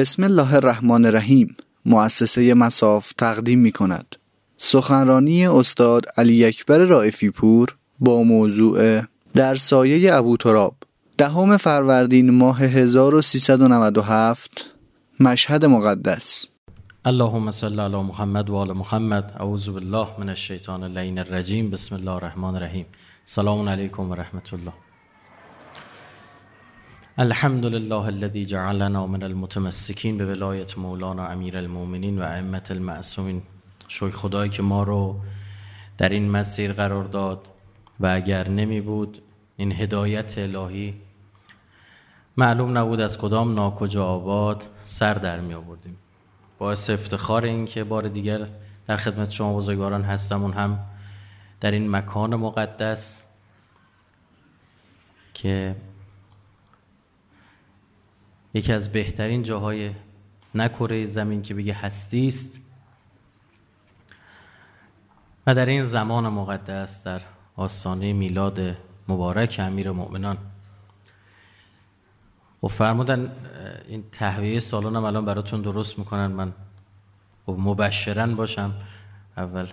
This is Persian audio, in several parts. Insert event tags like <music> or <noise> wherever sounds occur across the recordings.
بسم الله الرحمن الرحیم مؤسسه مساف تقدیم می کند سخنرانی استاد علی اکبر رائفی پور با موضوع در سایه ابو تراب دهم فروردین ماه 1397 مشهد مقدس. اللهم صل علی محمد و آل محمد اعوذ بالله من الشیطان اللعین الرجیم بسم الله الرحمن الرحیم. سلام علیکم و رحمت الله. الحمد لله الذي جعلنا من المتمسکین به ولایت مولانا امیر المؤمنین و ائمه المعصومین. شوی خدایی که ما رو در این مسیر قرار داد و اگر نمی بود این هدایت الهی معلوم نبود از کدام ناکجا آباد سر در می آوردیم. باعث افتخار این که بار دیگر در خدمت شما بزرگواران هستم. اون هم در این مکان مقدس که یکی از بهترین جاهای نکره زمین که بگه هستی است. و در این زمان مقدس در آستانه میلاد مبارک امیر مؤمنان. و خب فرمودن این تهویه سالن هم الان براتون درست می‌کنن من و خب مبشرن باشم اول.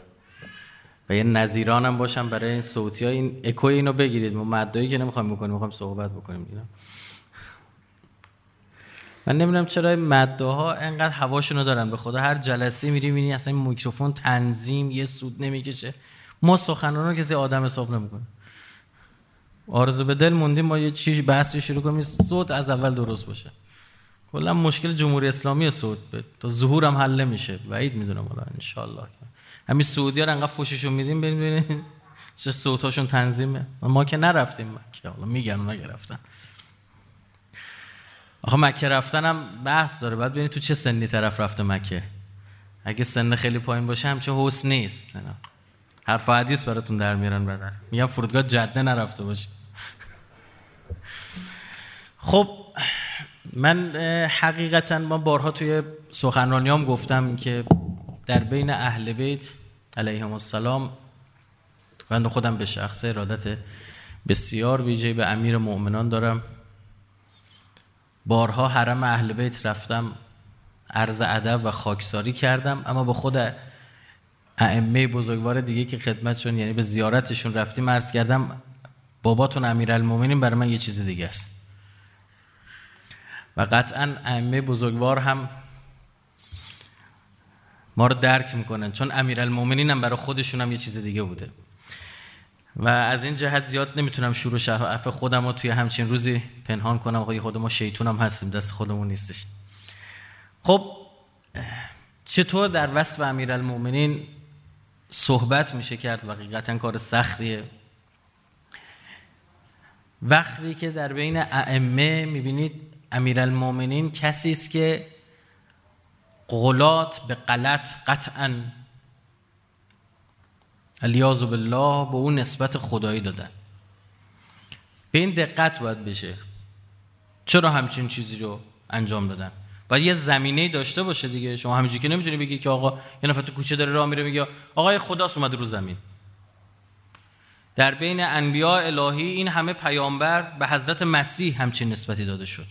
و یه نظیرانم باشم برای این صوتی ها این اکوی اینو بگیرید ما مدایی که نمی‌خوایم بکنیم می‌خوایم صحبت بکنیم. اینا من نمی‌دونم چرا مده ها انقدر هواشونو دارن. به خدا هر جلسه میری می‌بینی اصلا میکروفون تنظیم یه سود نمی‌کشه. ما سخنران رو کسی آدم حساب نمی‌کنه. آرزو به دل موندیم ما یه چیز بحثی شروع کنیم صوت از اول درست باشه. کلا مشکل جمهوری اسلامی صوت به تا ظهور هم حل نمیشه. بعید می‌دونم والا ان همین سعودی ها انقدر فوششون میدیم ببینید چه صوتاشون تنظیمه. ما که نرفتیم مکه حالا میگن اونا گرفتن آخه مکه رفتنم بحث داره. بعد ببینید تو چه سنی طرف رفته مکه. اگه سن خیلی پایین باشه همچه حس نیست. حرف حدیث براتون در میارن بدن میگن فرودگاه جده نرفته باشه. خب من حقیقتا ما بارها توی سخنرانیام گفتم که در بین اهل بیت علیهم السلام من خودم به شخص ارادت بسیار ویژه به امیر مؤمنان دارم. بارها حرم اهل بیت رفتم عرض ادب و خاکساری کردم اما به خود ائمه بزرگوار دیگه که خدمتشون یعنی به زیارتشون رفتیم عرض کردم باباتون امیرالمومنین برای من یه چیز دیگه است. و قطعا ائمه بزرگوار هم ما رو درک می‌کنن چون امیرالمومنین هم برای خودشون هم یه چیز دیگه بوده. و از این جهت زیاد نمی‌تونم شروع شفاف خودم رو توی همچین روزی پنهان کنم. آقای خود ما شیطون هم هستیم دست خودمون نیستش. خب چطور در وصف امیرالمومنین صحبت میشه کرد؟ و کار سختیه. وقتی که در بین ائمه می‌بینید امیرالمومنین کسی است که قولات به غلط قطعا الیاذ بالله به اون نسبت خدایی دادن. به این دقت باید بشه. چرا همچین چیزی رو انجام دادن؟ باید یه زمینه داشته باشه دیگه. شما همینجوری که نمی‌تونی بگی که آقا یه نفر تو کوچه داره راه میره میگه آقای خداست اومد رو زمین. در بین انبیاء الهی این همه پیامبر به حضرت مسیح همچین نسبتی داده شد.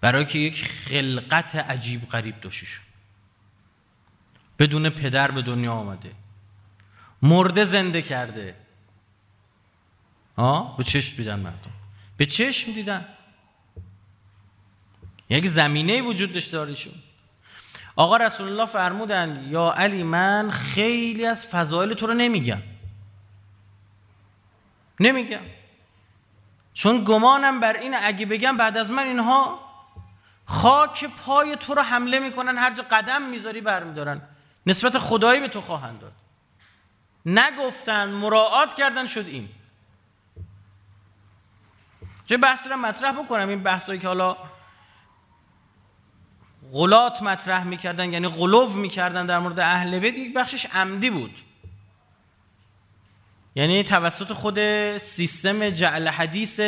برای که یک خلقت عجیب غریب داشته شد. بدون پدر به دنیا آمده. مرده زنده کرده. آه؟ به چشم دیدن مردم. به چشم دیدن. یک زمینه وجود داشته داریشون. آقا رسول الله فرمودن یا علی من خیلی از فضایل تو رو نمیگم. نمیگم. چون گمانم بر این اگه بگم بعد از من اینها خاک پای تو رو حمله می‌کنن هر جا قدم می‌ذاری برمیدارن. نسبت خدایی به تو خواهند داد. نگفتن مراعات کردن شد این. چه بحثی رو مطرح بکنم؟ این بحثایی که حالا غلات مطرح می‌کردن یعنی غلو می‌کردن در مورد اهل بیت یک بخشش عمدی بود. یعنی توسط خود سیستم جعل حدیث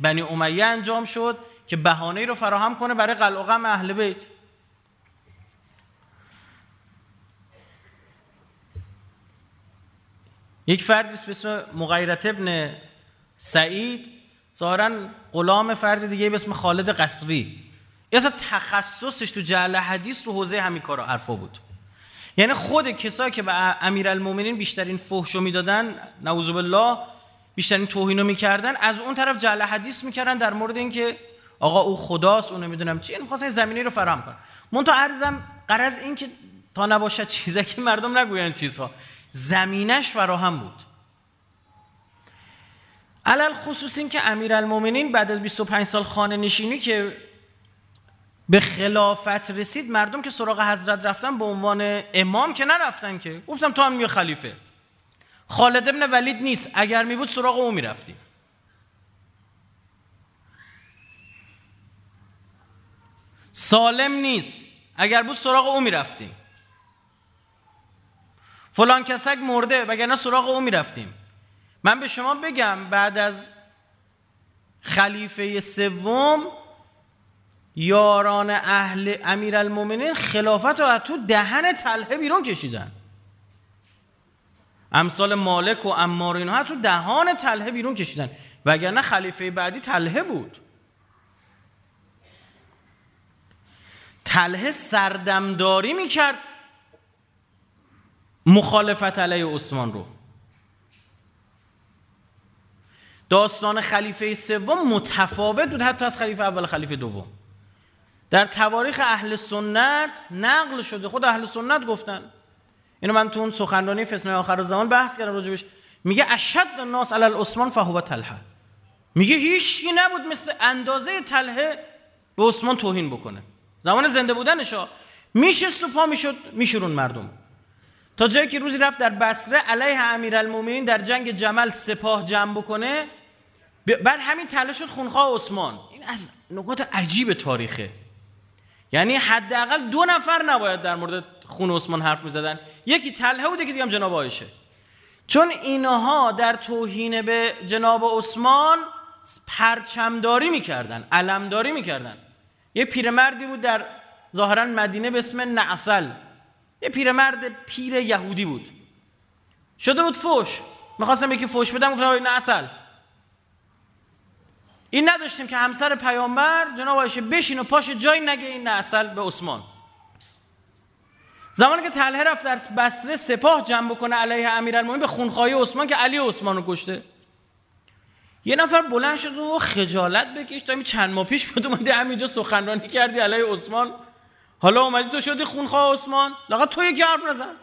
بنی امیه انجام شد که بهانه رو فراهم کنه برای قلقم اهل بیت. یک فردی به اسم مغیرت ابن سعید ظاهرا غلام فرد دیگه به اسم خالد قصری اصلا تخصصش تو جعل حدیث رو حوزه همین کارا حرفا بود. یعنی خود کسایی که به امیرالمومنین بیشترین فحشو می‌دادن نعوذ بالله بیشترین توهینو می‌کردن از اون طرف جعل حدیث می‌کردن در مورد اینکه آقا او خداست اون نمی‌دونم چی این خواستن زمینی رو فراهم کنن. من تا ارزم قرض این که تا نباشد چیزی که مردم نگوین چیزها. زمینش فراهم بود. علل خصوص این که امیرالمومنین بعد از 25 سال خانه نشینی که به خلافت رسید مردم که سراغ حضرت رفتن به عنوان امام که نرفتن که. گفتم تو هم یه خلیفه. خالد ابن ولید نیست. اگر می بود سراغ او می‌رفتیم. سالم نیست. اگر بود سراغ او می‌رفتیم. فلان کسک مرده وگرنه سراغ او می‌رفتیم. من به شما بگم بعد از خلیفه سوم یاران اهل امیرالمومنین خلافت رو از تو دهن تله بیرون کشیدن. امثال مالک و امار اینها تو دهان تله بیرون کشیدن. وگرنه خلیفه بعدی تله بود. تله سردمداری می‌کرد. مخالفت علیه عثمان رو. داستان خلیفه سوم متفاوت بود حتی از خلیفه اول خلیفه دوم. در تواریخ اهل سنت نقل شده. خود اهل سنت گفتن. اینو من تو اون سخنرانی فتنه آخر زمان بحث کردم راجبش. میگه اشد الناس علی العثمان فهو طلحه میگه هیچ نبود مثل اندازه طلحه به عثمان توهین بکنه. زمان زنده بودنشا میشه سوپا می‌شد میشورون مردم. تا جایی که روزی رفت در بصره علیه امیرالمومنین در جنگ جمل سپاه جمع بکنه بعد همین تله شد خونخواه عثمان. این از نکات عجیب تاریخه. یعنی حداقل دو نفر نباید در مورد خون عثمان حرف می‌زدن. یکی تله بوده که دیگه جناب آیشه. چون اینها در توهین به جناب عثمان پرچمداری می‌کردن علمداری می‌کردن. یه پیرمردی بود در ظاهرا مدینه به اسم نعفل. یه پیرمرد پیر یهودی بود. شده بود فوش. می‌خواستم یکی فوش بدم گفتم نه اصل این نداشتیم که همسر پیامبر جناب عایشه بشین و پاش جای نگه این اصل به عثمان. زمانی که طلحه رفت در بصره سپاه جمع بکنه علیه امیرالمومنین به خونخواهی عثمان که علی عثمان رو کشته. یه نفر بلند شد و خجالت بکش. تا چند ماه پیش بود اومدی همینجا سخنرانی کردی علیه عثمان. حالا اومدی تو شدی خونخواه عثمان؟ لاغت تو یکی حرف نزن.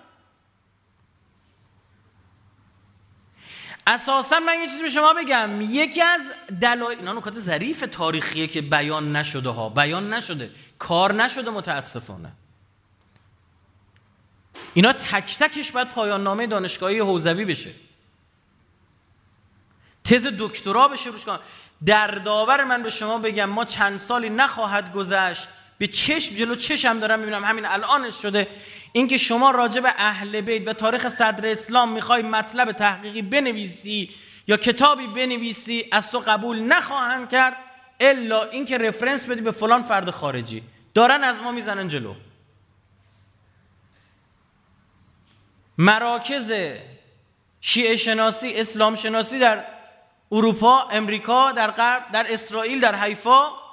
اساسا من یه چیزی به شما بگم. یکی از دلایل اینا نکات ظریف تاریخیه که بیان نشده ها. بیان نشده. کار نشده متاسفانه. اینا تک تکش باید پایان نامه دانشگاهی حوزوی بشه. تز دکترا بشه روش در داور من به شما بگم ما چند سالی نخواهد گذشت به چشم جلو چشم دارم می‌بینم همین الانش شده. اینکه شما راجع به اهل بیت و تاریخ صدر اسلام می‌خوای مطلب تحقیقی بنویسی یا کتابی بنویسی از تو قبول نخواهند کرد الا اینکه رفرنس بدی به فلان فرد خارجی. دارن از ما می‌زنن جلو. مراکز شیعه شناسی اسلام شناسی در اروپا امریکا در غرب در اسرائیل در حیفا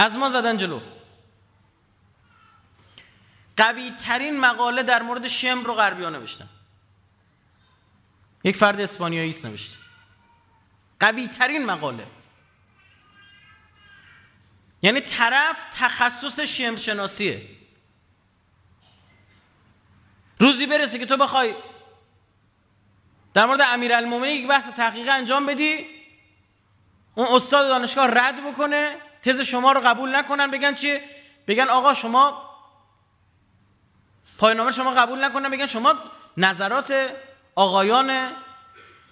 از ما زدن جلو. قوی ترین مقاله در مورد شم رو غربی نوشتن. یک فرد اسپانیایی است نوشته. قوی ترین مقاله. یعنی طرف تخصص شم شناسیه روزی برسه که تو بخوای در مورد امیرالمومنین یک بحث تحقیق انجام بدی اون استاد دانشگاه رد بکنه تز شما رو قبول نکنن بگن چیه بگن آقا شما پایانامه شما قبول نکنن بگن شما نظرات آقایان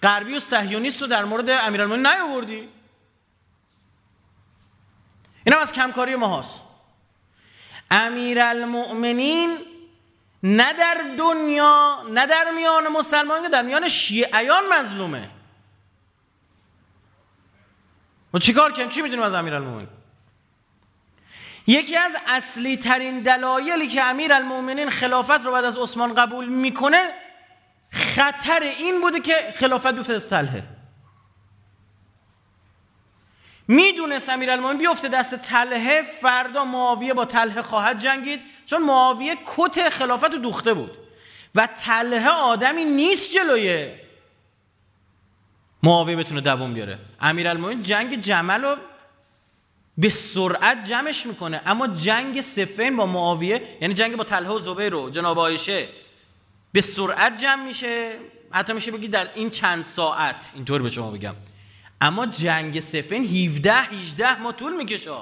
غربی و صهیونیست رو در مورد امیرالمومنین نیاوردی. این هم از کمکاری ما هست امیرالمؤمنین نه در دنیا نه در میان مسلمان در میان شیعیان مظلومه. و چیکار کنیم؟ چی می‌دونیم از امیرالمومنین؟ یکی از اصلی ترین دلایلی که امیر المومنین خلافت رو بعد از عثمان قبول می‌کنه خطر این بوده که خلافت بیفته از می‌دونست امیرالمومنین بیفته دست تله فردا معاویه با تله خواهد جنگید چون معاویه کت خلافت دوخته بود. و تله آدمی نیست جلوی معاویه بتونه دوام بیاره. امیرالمومنین جنگ جمل رو به سرعت جمعش می‌کنه. اما جنگ سفین با معاویه یعنی جنگ با طلحه و زبیر رو جناب عایشه به سرعت جمع میشه. حتی میشه بگی در این چند ساعت. اینطور به شما بگم. اما جنگ سفین 17 18 ما طول می‌کشه.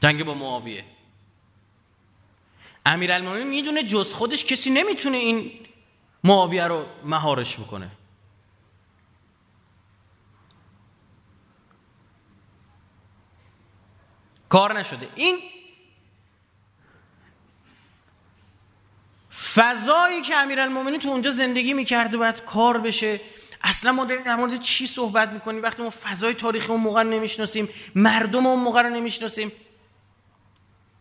جنگ با معاویه. امیرالمومنین می‌دونه جز خودش کسی نمی‌تونه این معاویه رو مهارش بکنه. کار نشده. این فضایی که امیرالمومنین تو اونجا زندگی می‌کرده باید کار بشه. اصلا ما داریم در مورد چی صحبت می‌کنیم؟ وقتی ما فضای تاریخی اون موقع نمی‌شناسیم مردم اون موقع رو نمی‌شناسیم.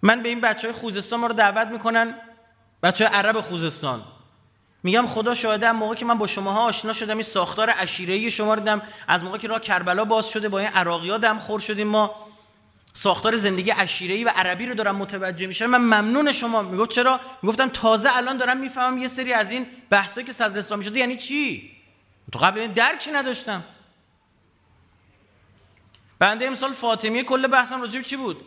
من به این بچه های خوزستان ما رو دعوت می‌کنن. بچه های عرب خوزستان. میگم خدا شاهده موقع که من با شماها آشنا شدم این ساختار عشیره شما رو دیدم. از موقع که راه کربلا باز شده با این عراقی ها دم خور شدیم ما. ساختار زندگی عشیره‌ای و عربی رو دارم متوجه میشم من ممنون شما. می‌گفت چرا؟ می‌گفتم تازه الان دارم می‌فهمم یه سری از این بحثایی که صدر اسلامی شده یعنی چی؟ تو قبل این درکی نداشتم؟ بنده امسال فاطمیه کل بحثم راجع چی بود؟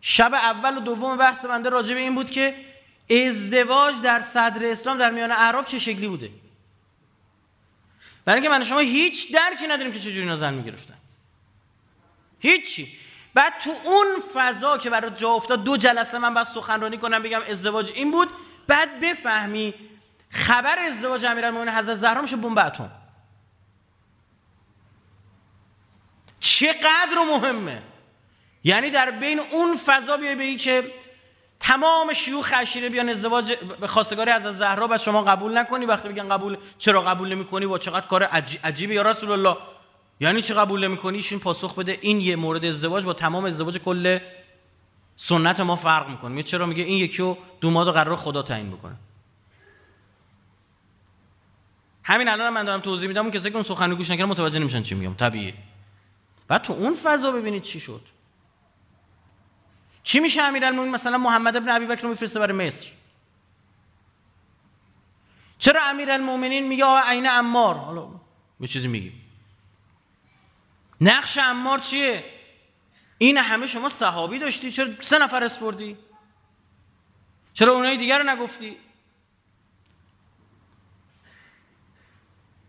شب اول و دوم بحث بنده راجع این بود که ازدواج در صدر اسلام در میان اعراب چه شکلی بوده؟ برای اینکه من شما هیچ درکی نداریم که چجوری اینا زن می‌گرفتن. هیچی. بعد تو اون فضا که برای جا افتاد دو جلسه من باید سخنرانی کنم بگم ازدواج این بود. بعد بفهمی خبر ازدواج امیرالمومنین حضرت زهرا میشه بمب اتم. چقدر مهمه. یعنی در بین اون فضا بیای بگی که تمام شیوخ عشیره بیان ازدواج به خواستگاری از زهرا بعد شما قبول نکنی. وقتی بگن قبول چرا قبول نمی‌کنی؟ و چقدر کار عجیبی یا رسول الله؟ یعنی چی قبول نمی‌کنی؟ ایشون پاسخ بده. این یه مورد ازدواج با تمام ازدواج کل سنت ما فرق می‌کنه. میگه چرا؟ میگه این یکی رو دوماد و قرار خدا تعیین بکنه. همین الان من دارم توضیح میدم. اون کسی که اون سخنرانی گوش نکردن متوجه نمیشن چی میگم. طبیعیه. بعد تو اون فضا ببینید چی شد. چی میشه امیرالمومنین؟ مثلا محمد ابن ابی بکر رو میفرسته برای مصر. چرا امیرالمومنین میگه آقا عین عمار؟ حالا یه چیزی میگیم. نقش امار چیه؟ این همه شما صحابی داشتی؟ چرا سه نفر اسپردی چرا اونای دیگر رو نگفتی؟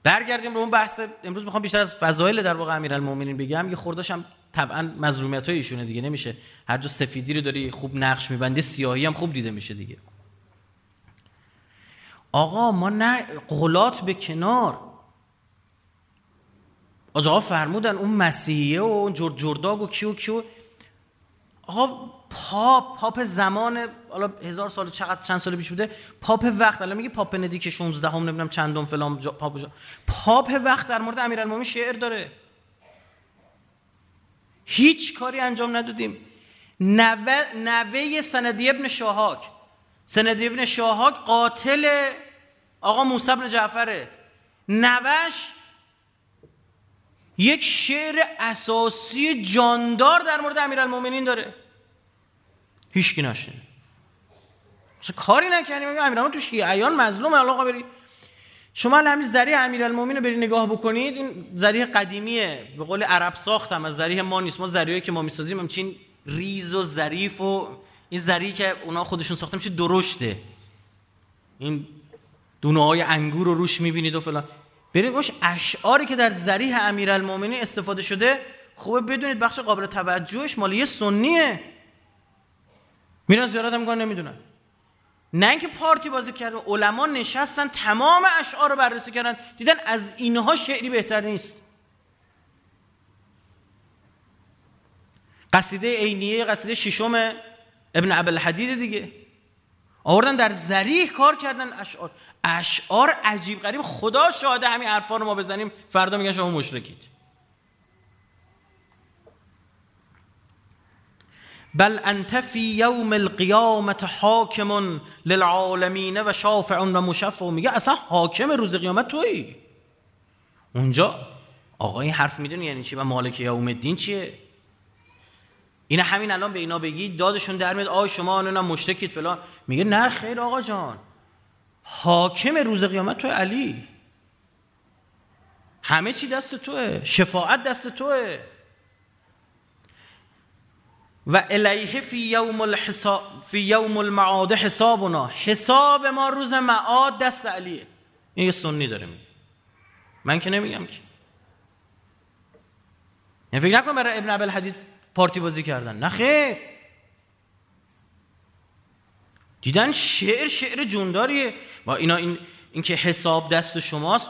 برگردیم رو اون بحث. امروز می‌خوام بیشتر از فضایل در واقع امیرالمومنین بگم. یه خورداشم طبعا مظلومیت های ایشونه دیگه. نمیشه. هر جا سفیدی رو داری خوب نقش میبندی سیاهی هم خوب دیده میشه دیگه. آقا ما نه غلات به کنار. آقا فرمودن اون مسیحیه و اون جرداق و کی و کی. آقا پاپ پاپ زمان حالا هزار سال چقدر چند سال پیش بوده؟ پاپ وقت الان میگه پاپ بندیکت 16 هم نمی‌دونم چندم فلان جا پاپ جا. پاپ وقت در مورد امیرالمومنین شعر داره. هیچ کاری انجام ندادیم. نوه, نوه سندی ابن شاهک. سندی ابن شاهاک قاتل آقا موسی بن جعفره. نوش یک شعر اساسی جاندار در مورد امیرالمومنین داره. هیچکی نشنه چه کاری نکردیم. امیرالمومنین تو شیعیان مظلوم علاقه بری شما همین ذریع امیرالمومنین رو بری نگاه بکنید. این ذریع قدیمیه. به قول عرب ساختم. از ذریع ما نیست. ما ذریعی که ما می‌سازیم همچین ریز و ظریف و این ذریعی که اونا خودشون ساخته میشه درشته. این دونه های انگور رو روش می‌بینید و فلان. برید گوش اشعاری که در ذریح امیرالمومنین استفاده شده خوبه بدونید بخش قابل توجهش مال یه سنیه. میرن زیارت هم نمی‌دونن. نه اینکه پارتی بازی کردن علما نشستن تمام اشعار رو بررسی کردن. دیدن از اینها شعری بهتر نیست. قصیده عینیه قصیده ششم ابن عبدالحدید دیگه. آوردن در زریح کار کردن. اشعار اشعار عجیب غریب. خدا شاهده همین حرفا رو ما بزنیم. فردا میگن شما مشرکید. بل انت فی یوم القیامت حاکم للعالمین و شافع و مشفع. میگه اصلا حاکم روز قیامت تویی. اونجا آقا این حرف می‌دونی یعنی چی و مالک یوم الدین چیه؟ این همین الان به اینا بگی دادشون در میاد آ شما نه مشتکید فلان. میگه نه خیر آقا جان. حاکم روز قیامت تو علی. همه چی دست توه. شفاعت دست توه. و الیه فی یوم الحساب فی یوم المعاد حسابنا. حساب ما روز معاد دست علیه. این یه سنی داره میگه. من که نمیگم که. یعنی فکر نکن برای ابن عبل حدید پارتی بازی کردن. نه خیر. دیدن شعر شعر جونداریه. با اینا این, این که حساب دست شماست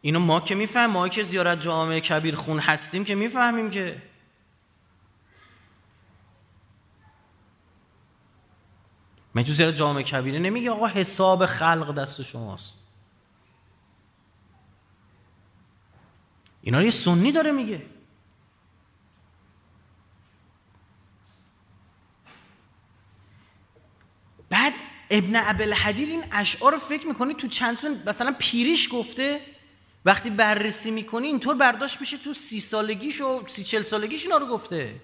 اینو ما که میفهم ما که زیارت جامعه کبیر خون هستیم که می‌فهمیم که. من تو زیارت جامعه کبیره نمیگه آقا حساب خلق دست شماست. اینا یه سنی داره میگه. بعد ابن ابل حدید این اشعار رو فکر می‌کنی تو چند مثلا پیریش گفته؟ وقتی بررسی می‌کنی اینطور برداشت میشه تو سی سالگیش و سی چل سالگیش اینا رو گفته.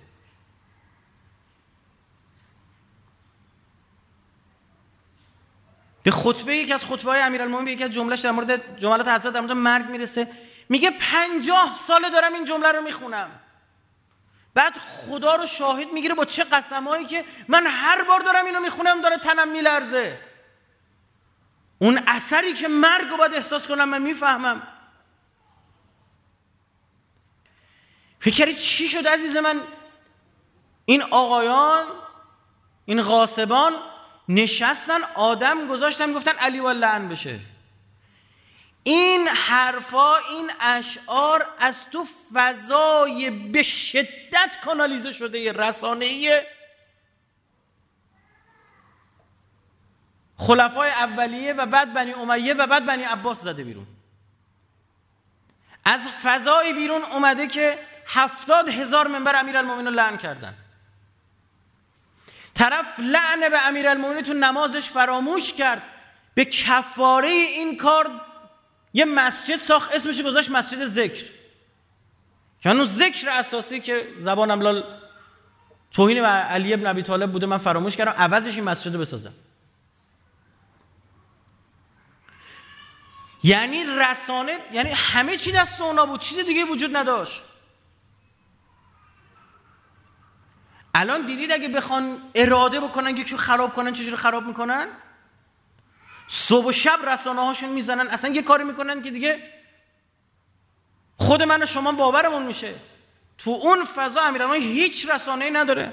به خطبه یکی از خطبه های به یکی از جملهش در مورد جملات حضرت در مورد مرگ می‌رسه. میگه پنجاه ساله دارم این جمله رو می‌خونم. بعد خدا رو شاهد می‌گیره با چه قسمایی که من هر بار دارم اینو می‌خونم داره تنم میلرزه. اون اثری که مرگ رو باید احساس کنم من می‌فهمم. فکر چی شد عزیز من؟ این آقایان این غاسبان نشستن آدم گذاشتن گفتن علی و لعن بشه. این حرفا این اشعار از تو فضای به شدت کانالیزه شده رسانه خلفای اولیه و بعد بنی امیه و بعد بنی عباس زده بیرون. از فضای بیرون اومده که هفتاد هزار منبر امیر المومنین لعن کردن. طرف لعن به امیر المومنین تو نمازش فراموش کرد. به کفاره این کار یه مسجد ساخت اسمش گذاشت مسجد ذکر. که اون ذکر اساسی که زبانم لال توهین و علی ابن ابی طالب بوده من فراموش کردم عوضش این مسجد رو بسازم. یعنی رسانه یعنی همه چی دست اونا بود چیز دیگه وجود نداشت. الان دیدید اگه بخوان اراده بکنن یکی خراب کنن چجوری خراب می‌کنن؟ صبح و شب رسانه هاشون می‌زنن. اصلا یه کاری می‌کنن که دیگه خود من و شما باورمون میشه. تو اون فضا امیرالمومنین هیچ رسانه ای نداره.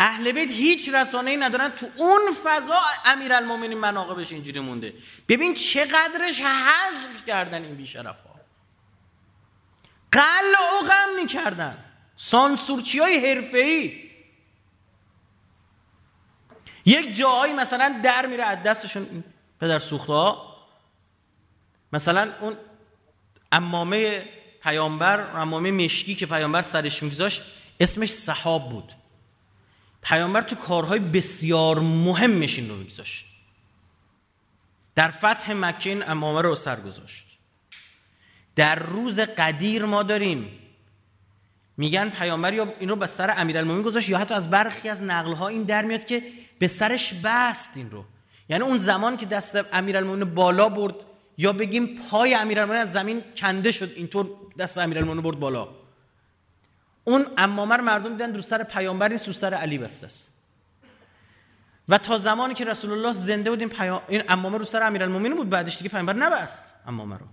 اهل بیت هیچ رسانه ای ندارن. تو اون فضا امیرالمومنین مناقبش اینجوری مونده. ببین چقدرش حذف کردن این بیشرف ها قل و غم می‌کردن. سانسورچی های حرفه ای یک جایی مثلا در میره از دستشون پدر سوخته ها مثلا اون امامه پیامبر امامه مشکی که پیامبر سرش میگذاشت اسمش صحاب بود. پیامبر تو کارهای بسیار مهمش این رو میگذاشت. در فتح مکه این امامه رو سر گذاشت. در روز قدیر ما داریم میگن پیامبر یا این رو به سر امیرالمومنین گذاشت یا حتی از برخی از نقل این در میاد که به سرش بست این رو. یعنی اون زمان که دست امیرالمومنین بالا برد یا بگیم پای امیرالمومنین از زمین کنده شد اینطور دست امیرالمومنین برد بالا. اون امامه مردم دیدن رو سر پیامبر این سر علی بسته است. و تا زمانی که رسول الله زنده بود این. این امامه رو سر امیرالمومنین بود بعدش دیگه پیامبر نبست امامه رو.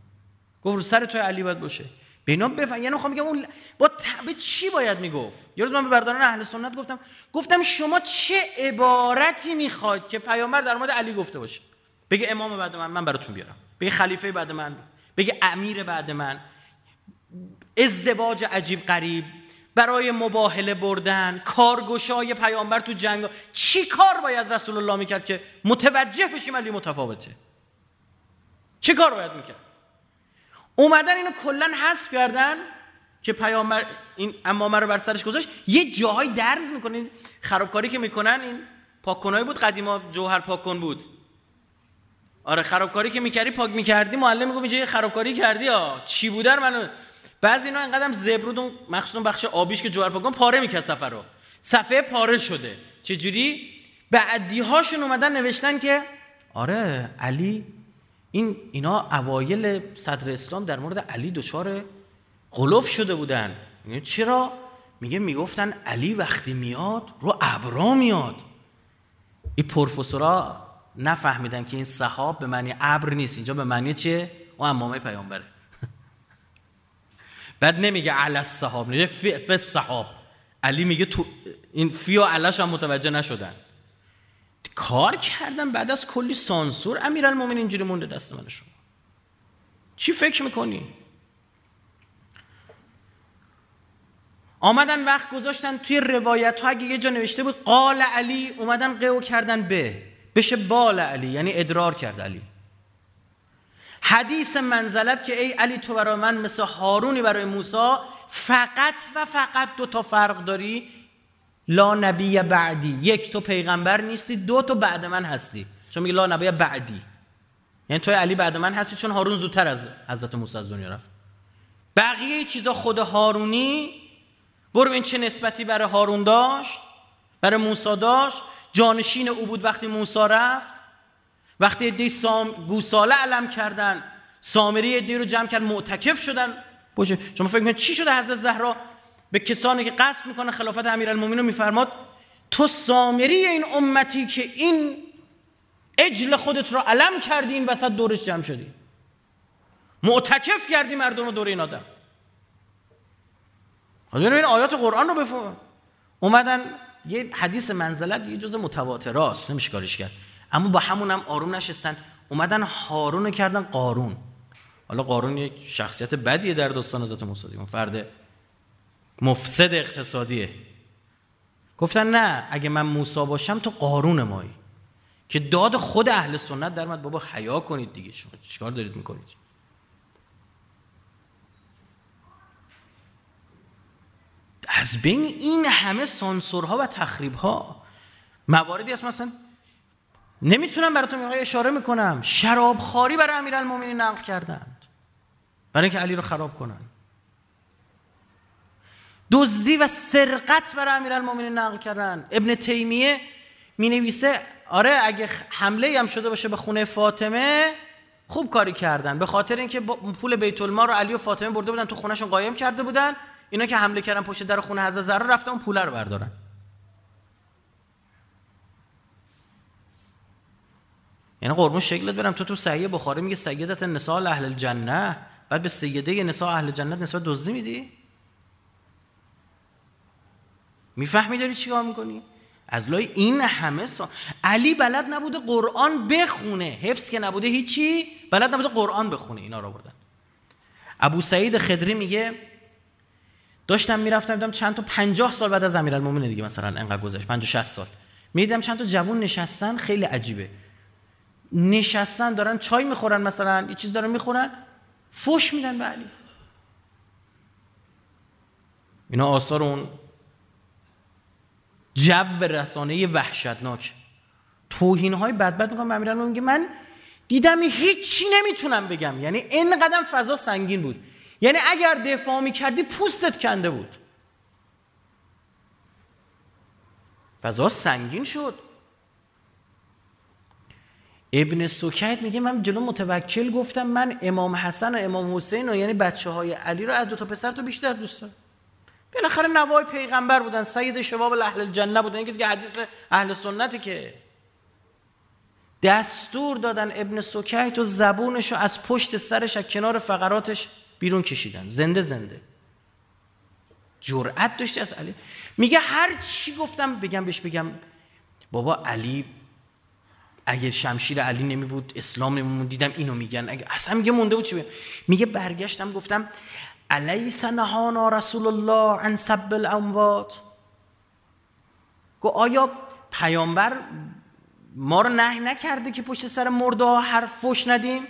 گفت رو سر توی علی باید باشه. به اینا بفهم یعنی می‌خوام بگم اون با به چی باید می‌گفت؟ یه روز من به برداران اهل سنت گفتم گفتم شما چه عبارتی می‌خواد که پیامبر در مورد علی گفته باشه؟ بگه امام بعد من من براتون بیارم. بگه خلیفه بعد من بگه امیر بعد من. ازدواج عجیب غریب برای مباهله بردن کارگشای پیامبر تو جنگ. چی کار باید رسول الله می‌کرد که متوجه بشیم علی متفاوته؟ چی کار باید می‌کرد؟ اومدن اینو کلا حذف کردن که پیامبر این امامه رو بر سرش گذاشت. یه جاهای درز می‌کنین خرابکاری که می‌کنن این پاککنایی بود. قدیما جوهر پاککن بود. آره خرابکاری که می‌کردی پاک می‌کردی. معلم می‌گفت اینجا خرابکاری کردی ها. چی بوده منو؟ بعضی اینا اینقدرم زبرودون مخصوصا بخش آبیش که جوار پاکن پاره می‌کرد سفر رو. صفحه پاره شده. چجوری؟ بعدی هاشون اومدن نوشتن که آره علی این اینا اوایل صدر اسلام در مورد علی دچار قلوف شده بودن. چرا؟ میگه می‌گفتن علی وقتی میاد رو ابرا میاد. این پروفسورا نفهمیدن که این صحاب به معنی ابر نیست. اینجا به معنی چیه اون امامه پیامبره. <laughs> بعد نمیگه علی الصحاب میگه فی الصحاب. علی میگه تو این فی و علاش هم متوجه نشدن. کار کردن بعد از کلی سانسور امیرالمومنین اینجوری مونده دست من شما. چی فکر می‌کنی؟ آمدن وقت گذاشتن توی روایت ها اگه یه جا نوشته بود قال علی اومدن قو کردن به. بشه بال علی یعنی ادرار کرد علی. حدیث منزلت که ای علی تو برای من مثل هارونی برای موسی فقط و فقط دو تا فرق داری لا نبی بعدی. یک تو پیغمبر نیستی دو تو بعد من هستی. چون میگه لا نبی بعدی. یعنی تو علی بعد من هستی چون هارون زودتر از حضرت موسی از دنیا رفت. بقیه چیزا خود هارونی برو این چه نسبتی برای هارون داشت؟ برای موسی داشت؟ جانشین او بود وقتی موسی رفت. وقتی دی سام گوساله علم کردن سامری دی رو جمع کرد معتکف شدن. باشه شما فکر کنید چی شده حضرت زهرا؟ به کسانی که قصد می‌کنه خلافت امیرالمومنین رو میفرماد تو سامری این امتی که این اجل خودت رو علم کردی این وسط دورش جمع شدی. معتکف کردی مردم رو دور این آدم. این آیات قرآن رو بفهم. اومدن یه حدیث منزلت یه جز متواتراست نمیشه کارش کرد. اما با همون هم آروم نشستن. اومدن هارون کردن قارون. حالا قارون یک شخصیت بدیه در داستان حضرت موسی. فرد مفسد اقتصادیه. گفتن نه اگه من موسی باشم تو قارون مایی. که داد خود اهل سنت در بابا حیا کنید دیگه شما چیکار دارید می‌کنید؟ از بین این همه سانسورها و تخریبها مواردی هست مثلا نمی‌تونم براتون اشاره می‌کنم. شرابخواری برای امیرالمومنین نقل کردند. برای اینکه علی رو خراب کنن دزدی و سرقت برای امیرالمومنین نقل کردن. ابن تیمیه می نویسه آره اگه حمله هم شده باشه به خونه فاطمه خوب کاری کردن. به خاطر اینکه پول بیت المال رو علی و فاطمه برده بودن تو خونهشون قایم کرده بودن. اینا که حمله کردن پشت در خونه حضرت زهرا رفتن اون پول رو بردارن. یعنی قربون شکلت برم. تو تو صحیح بخاری میگه سیدت نساء اهل الجنه. بعد به سیده نساء اهل جنت نسبت دزدی میدی؟ می‌فهمی داری چیکار می‌کنی؟ از لای این همه سا... علی بلد نبوده قرآن بخونه. حفظ که نبوده هیچی بلد نبوده قرآن بخونه. اینا رو بردن ابو سعید خدری میگه داشتم می‌رفتم دیدم چند تا 50 سال بعد از امیرالمومنین دیگه مثلا انقدر گذشت. 50 60 سال. می‌دیدم چند تا جوون نشستن خیلی عجیبه. نشستن دارن چای می‌خورن مثلا یه چیز دارن می‌خورن فوش میدن به علی. اینا آثار اون جو رسانه وحشتناک. توهین های بدبد می‌کنم به میگه من دیدم هیچی نمی‌تونم بگم. یعنی اینقدر فضا سنگین بود. یعنی اگر دفاع می‌کردی پوستت کنده بود. فضا سنگین شد. ابن سکیت میگه من جلو متوکل گفتم من امام حسن و امام حسین و یعنی بچه های علی رو از دو تا پسر تو بیشتر دوست دارم. بالاخره نوای پیغمبر بودن سید شباب اهل الجنه بودن. اینکه دیگه حدیث اهل سنتی که دستور دادن ابن سکیت و زبونش رو از پشت سرش از کنار فقراتش بیرون کشیدن. زنده زنده. جرأت داشته از علی. میگه هر چی گفتم بگم بهش بگم. بابا علی اگر شمشیر علی نمی بود اسلام نمی دیدم اینو میگن. اگه اصلا میگه مونده بود چی میگه برگشتم گفتم الیس نهانا رسول الله عن سب الاموات گو آیا پیامبر ما رو نه نکرده که پشت سر مرده ها حرف فش ندیم؟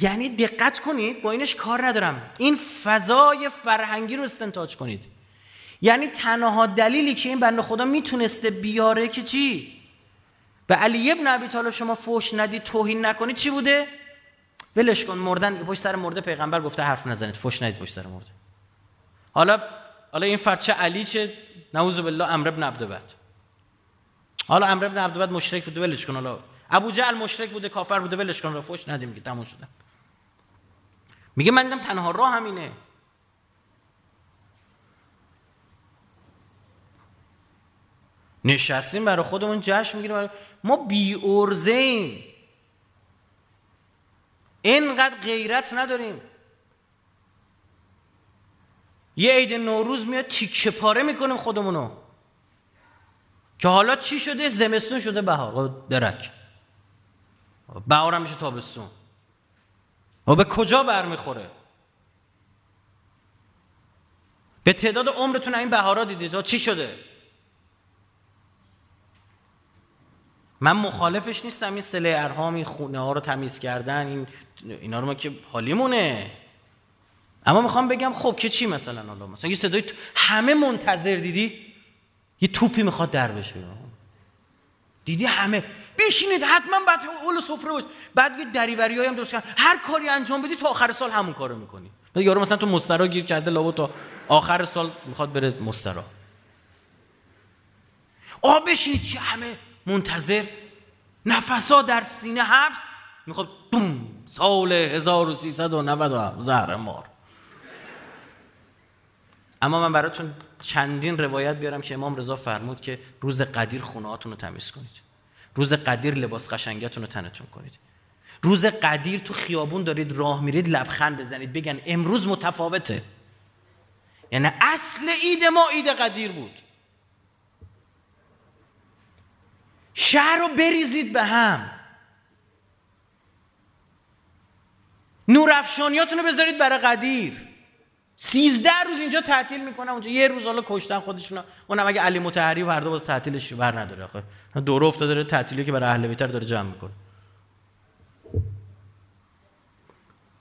یعنی دقت کنید با اینش کار ندارم. این فضای فرهنگی رو استنتاج کنید. یعنی تنها دلیلی که این بنده خدا می‌تونسته بیاره که چی؟ به علی ابن ابی طالب شما فوش ندی توهین نکنید چی بوده؟ ولش کن مردن پشت سر مرده پیغمبر گفته حرف نزنید. فوش ندید پشت سر مرده. حالا حالا این فرد چه علی چه نعوذ بالله امر ابن عبدبد حالا امر ابن عبدبد مشرک بوده ولش کن. حالا ابو جهل مشرک بوده کافر بوده ولش کن. فوش ندیم میگه تموم شده. میگه من دیدم تنها راه همینه. نشستیم برای خودمون جشن می‌گیریم. ما بی ارزیم اینقدر غیرت نداریم. یه عید نوروز میاد تیکه پاره می‌کنیم خودمونو. که حالا چی شده؟ زمستون شده بهار. درک. بهار هم میشه تابستون. و به کجا برمیخوره؟ به تعداد عمرتون این بهارا دیدید؟ چی شده؟ من مخالفش نیستم این سله ارهام این خونه ها رو تمیز کردن این اینا رو ما که حالیمونه. اما می‌خوام بگم خب که چی مثلا حالا؟ مثلا یه صدای همه منتظر دیدی؟ یه توپی می‌خواد در بشه. دیدی همه؟ بشینید حتما بعد اول سفره باش. بعد یه دریوری هم درست کردن. هر کاری انجام بدی تا آخر سال همون کارو می‌کنی. یارو مثلا تو مسترا گیر کرده لابو تا آخر سال می‌خواد بره مسترا. آ بشینید چی همه؟ منتظر. نفسا در سینه حبس. می‌خواد بوم. سال 1397 زهر مار. اما من براتون چندین روایت بیارم که امام رضا فرمود که روز قدیر خونه رو تمیز کنید. روز قدیر لباس قشنگتون رو تنتون کنید. روز قدیر تو خیابون دارید راه میرید لبخند بزنید بگن امروز متفاوته. یعنی اصل اید ما اید قدیر بود. شهر رو بریزید به هم. نورافشانیاتون رو بذارید برای قدیر. سیزده روز اینجا تعطیل می‌کنم اونجا یه روز حالا کشتن خودشون اونم اگه علی متحری فردا باز تعطیلش بر نداره آخه. دوره افتاده داره تعطیلی که برای اهل بیتر داره جمع می‌کنه.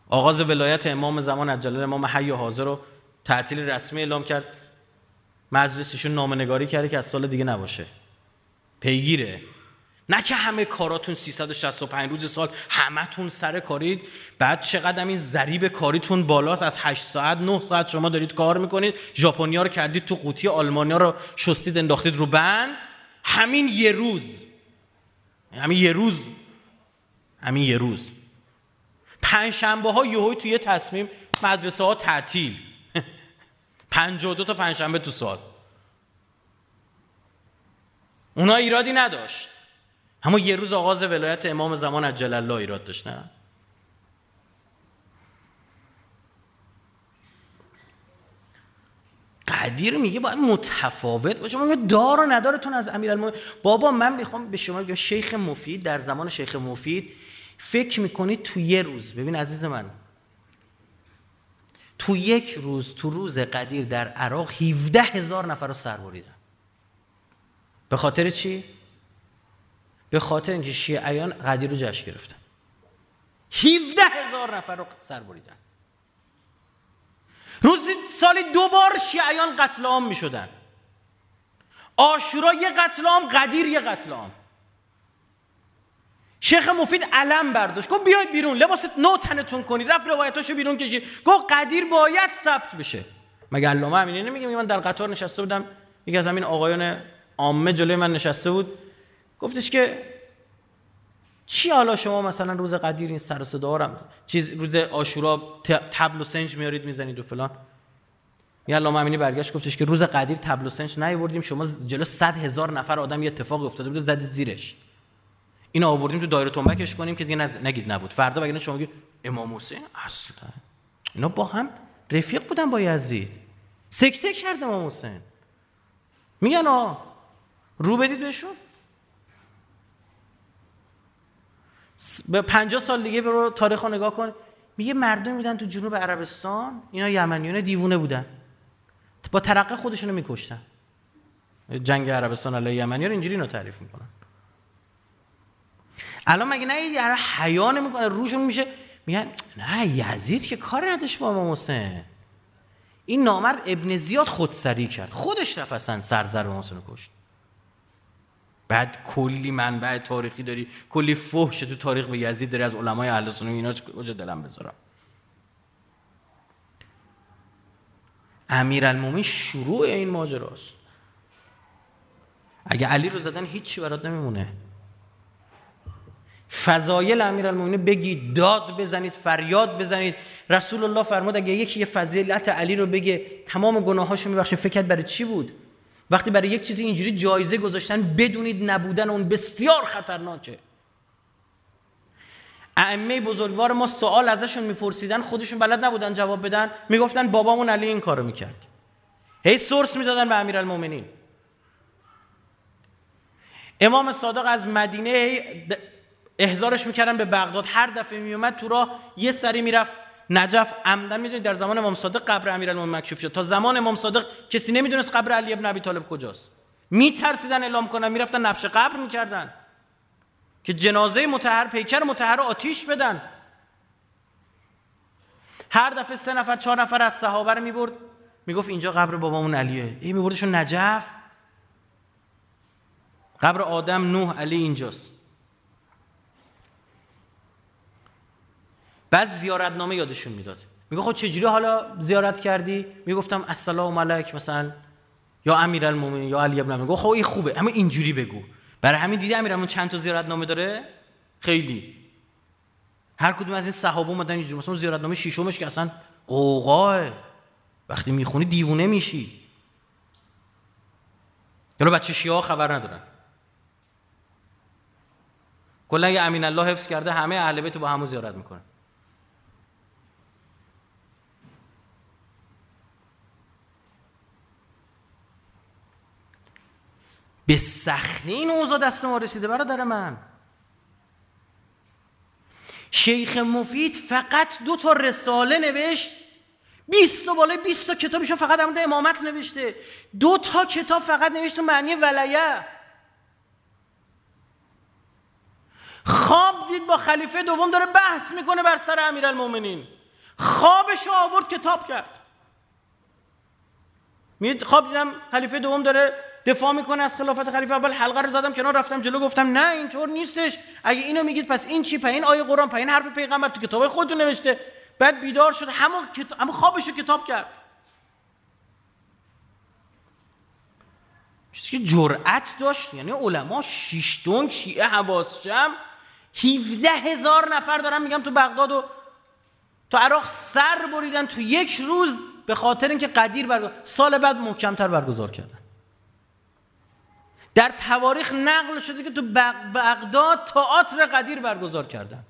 آغاز ولایت امام زمان عجله امام حی و حاضر رو تعطیل رسمی اعلام کرد. مجلسشون نامنگاری کرده که از سال دیگه نباشه. پیگیره. نه که همه کاراتون 365 روز سال همتون سر کارید بعد چقدر این ضریب کاریتون بالاست از 8 ساعت 9 ساعت شما دارید کار می‌کنید. ژاپنیا رو کردید تو قوطی آلمانیا رو شستید انداختید رو بند. همین یه روز. همین یه روز. همین یه روز. پنج شنبه ها یهوی توی تصمیم مدرسه ها تعطیل <laughs> 52 تا پنج شنبه تو سال. اونا ایرادی نداشت. اما یه روز آغاز ولایت امام زمان عجل الله ایراد داشت نه؟ قدیر میگه باید متفاوت باشه. من دار و ندارتون از امیرالمومنین. بابا من می‌خوام به شما بگم شیخ مفید در زمان شیخ مفید فکر می‌کنید تو یه روز ببین عزیز من تو یک روز تو روز قدیر در عراق 17 هزار نفر رو سر بریدن. به خاطر چی؟ به خاطر اینکه شیعیان قدیر رو جشن گرفتن. 17 هزار نفر رو سر بریدن. روزی سالی دو بار شیعیان قتل عام می شدن آشورا یه قتل عام قدیر یه قتل عام. شیخ مفید علم برداشت. گفت بیاید بیرون لباس نو تنتون کنید. رفت روایتاشو بیرون کشید. گفت قدیر باید ثبت بشه. مگه علامه امینی نمیگه؟ من در قطار نشسته بودم. یکی از همین آقایان عامه جلوی من نشسته بود. گفتش که چی حالا شما مثلا روز قدیر این سر صدا چیز روز آشورا تبل و سنج میارید می‌زنید و فلان. یه علامه امینی برگشت گفتش که روز قدیر تبل و سنج نیاوردیم شما جلو صد هزار نفر آدم یه اتفاق افتاده بود زدید زیرش. این آوردیم تو دایره تنبکش کنیم که دیگه نگید نبود. فردا بگید شما بگید امام حسین؟ اصلا. اینا با هم رفیق بودن با یزید. سک سک کرد امام حسین. میگن آ رو بدید بهشون؟ به 50 سال دیگه برو تاریخ رو نگاه کن. میگه مردم میدن تو جنوب عربستان اینا یمنیان دیوونه بودن. با ترقه خودشونو میکشتن. جنگ عربستان علیه یمنیان اینجوری اینو تعریف می‌کنن. الان مگه نه یه حیا نمی‌کنه روشون میشه. میگن نه یزید که کار نداشت با امام حسین. این نامرد ابن زیاد خودسری کرد. خودش رفت اصلا سرزر به حسین کشت. بعد کلی منبع تاریخی داری کلی فحش تو تاریخ به یزید داری از علمای اهل سنت اینا کجا دلم بذارم. امیرالمومنین شروع این ماجراست. اگه علی رو زدن هیچی برات نمیمونه. فضایل امیرالمومنین بگید داد بزنید فریاد بزنید. رسول الله فرمود اگه یکی یه فضیلت علی رو بگه تمام گناهاشو میبخشه فکر برای چی بود؟ وقتی برای یک چیزی اینجوری جایزه گذاشتن بدونید نبودن اون بسیار خطرناکه. ائمه بزرگوار ما سوال ازشون میپرسیدن خودشون بلد نبودن جواب بدن. می‌گفتن بابامون علی این کارو می‌کرد. هی سورس می‌دادن به امیرالمومنین. امام صادق از مدینه احزارش می‌کردن به بغداد. هر دفعه میومد تو راه یه سری می‌رفت نجف عمدن می‌دونید در زمان امام صادق قبر امیرالمومنین مکشوف شد. تا زمان امام صادق کسی نمی‌دونست قبر علی ابن ابی طالب کجاست. میترسیدن اعلام کنن می‌رفتن نبش قبر می‌کردن که جنازه متحر پیکر متحر آتیش بدن. هر دفعه سه نفر چهار نفر از صحابه رو می‌برد. می‌گفت اینجا قبر بابامون علیه. ای میبردشون نجف. قبر آدم نوح علی اینجاست. بعد زیارت نامه یادشون می‌داد. میگه خب چجوری حالا زیارت کردی؟ می‌گفتم السلام علیک مثلا. یا امیرالمومنین یا علی ابن میگه خب این خوبه. اما اینجوری بگو. برای همین دیدی امیرالمومنین چند تا زیارت نامه داره؟ خیلی. هر کدوم از این صحابه اومدن اینجوری. مثلا زیارت نامه شیشمش که اصلا قوقاه وقتی می‌خونی دیوونه میشی. حالا بچه شیعه خبر ندارن. کلا یه امین الله حفظ کرده همه اهل بیت با همو زیارت می‌کنن. به سختی این اوضاع دست ما رسیده برادر من. شیخ مفید فقط دو تا رساله نوشت 20 تا بالای 20 تا کتابشو فقط در امامت نوشته. دو تا کتاب فقط نوشت تو معنی ولایه. خواب دید با خلیفه دوم داره بحث می‌کنه بر سر امیرالمومنین خوابش آورد کتاب کرد. خواب دیدم خلیفه دوم داره دفاع می‌کنه از خلافت خلیفه اول. حلقه رو زدم کنار رفتم جلو گفتم نه اینطور نیستش. اگه اینو میگید پس این چی؟ این آیه قرآن این حرف پیغمبر تو کتاب خودتون نوشته. بعد بیدار شد همون همون خوابش رو کتاب کرد. چیزی که جرأت داشت یعنی علما شیشتون شیعه حواس جمع 17 هزار نفر دارن میگم تو بغداد و تو عراق سر بریدن تو یک روز به خاطر اینکه قدیر برگزار سال بعد محکمتر برگزار کردن. در تواریخ نقل شده که تو بغداد تئاتر قدیر برگزار کردن.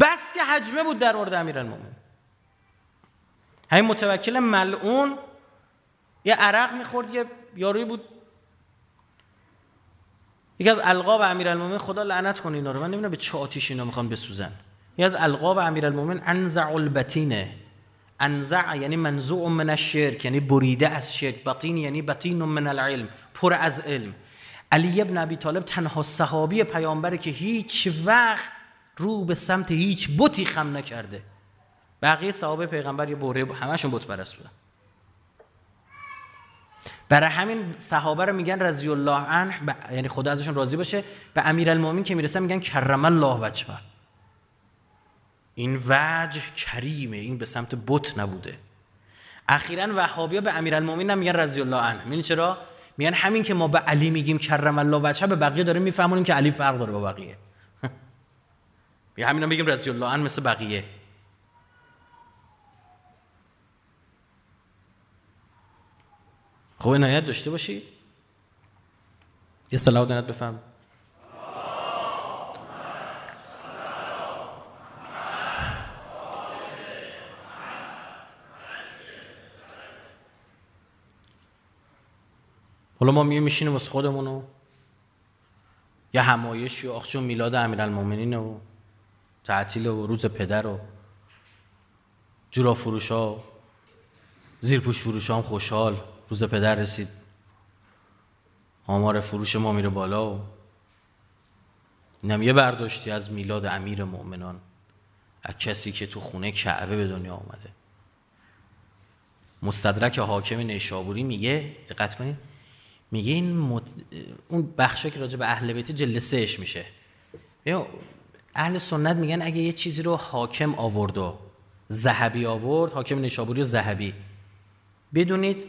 بس که حجمه بود در مورد امیرالمومنین. همین متوکل ملعون یه عرق می‌خورد یه یاروی بود. یکی از القاب امیرالمومنین خدا لعنت کنه اینا رو. من نمی‌دونم به چه آتیش اینا می‌خوان بسوزن. یکی از القاب امیرالمومنین انزع البتینه انزع یعنی منزوع من الشرک یعنی بریده از شرک. بطین یعنی بطین من العلم پر از علم. علی ابن ابی طالب تنها صحابی پیامبره که هیچ وقت رو به سمت هیچ بتی خم نکرده. بقیه صحابه پیغمبر یه بوره همشون بت پرست بودن. برای همین صحابه رو میگن رضی الله عنه. یعنی خدا ازشون راضی باشه. به امیرالمومنین که می‌رسه میگن کرم الله وجهه. این وجه کریمه این به سمت بت نبوده. اخیرا وهابیا به امیرالمومنین میگن رضی الله عنه. می‌دونی چرا؟ میگن همین که ما به علی میگیم کرم الله وجهه به بقیه داریم میفهمونیم که علی فرق داره با بقیه. <laughs> یا همینا میگیم رضی الله عنه مثل بقیه. خب عنایت داشته باشید یه صلوات دنت بفهم. حالا ما میه میشینیم واسه خودمونو. یه همایش یا آخچون میلاد امیرالمومنین و تعطیل و روز پدر و جورا فروش ها زیرپوش فروش هم خوشحال. روز پدر رسید. آمار فروش ما میره بالا و اینم برداشتی از میلاد امیر مؤمنان. از کسی که تو خونه کعبه به دنیا آمده مستدرک حاکم نیشابوری میگه دقت کنید. میگه این مت... اون بخشی که راجع به اهل بیت جلد سهش میشه. اهل سنت میگن اگه یه چیزی رو حاکم آورد و ذهبی آورد حاکم نیشابوری و ذهبی. بدونید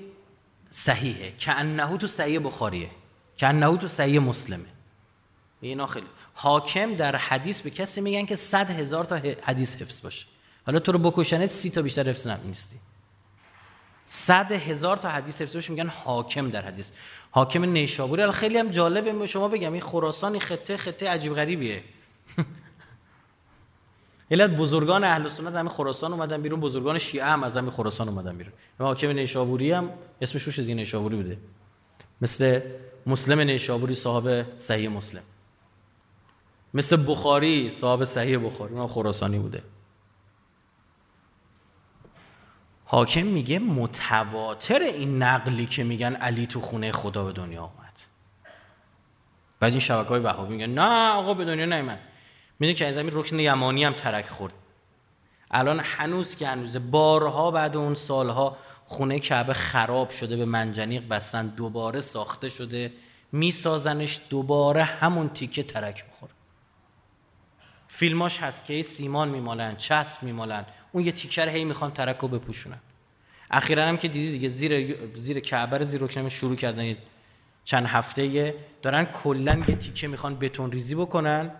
صحیحه. که انهو تو صحیح بخاریه. که انهو تو صحیح مسلمه. اینا خیلی. حاکم در حدیث به کسی میگن که صد هزار تا حدیث حفظ باشه. حالا تو رو بکشنت سی تا بیشتر حفظ نیستی صد هزار تا حدیث حفظ باشه میگن حاکم در حدیث. حاکم نیشابوری. خیلی هم جالبه شما بگم این خراسان خطه خطه عجیب غریبیه. <laughs> علت بزرگان اهل سنت همین خراسان اومدن بیرون بزرگان شیعه هم از همین خراسان اومدن بیرون. حاکم نیشابوری هم اسمش روش دیگه نیشابوری بوده. مثل مسلم نیشابوری صاحب صحیح مسلم. مثل بخاری صاحب صحیح بخاری اون خراسانی بوده. حاکم میگه متواتر این نقلی که میگن علی تو خونه خدا به دنیا آمد بعد این شبکه های وهابی میگن نه آقا به دنیا نیومد. می‌دونی که از همین رکن یمانی هم ترک خورد. الان هنوز که هنوز بارها بعد اون سالها خونه کعبه خراب شده به منجنیق بستن دوباره ساخته شده میسازنش دوباره همون تیکه ترک می‌خوره. فیلماش هست که سیمان میمالن چسب میمالن. اون یه تیکه رو هی می‌خوان ترک رو بپوشونن. اخیرا هم که دیدی دیگه زیر زیر کعبه زیر رکن شروع کردن. چند هفته دارن کلا یه تیکه می‌خوان بتون ریزی بکنن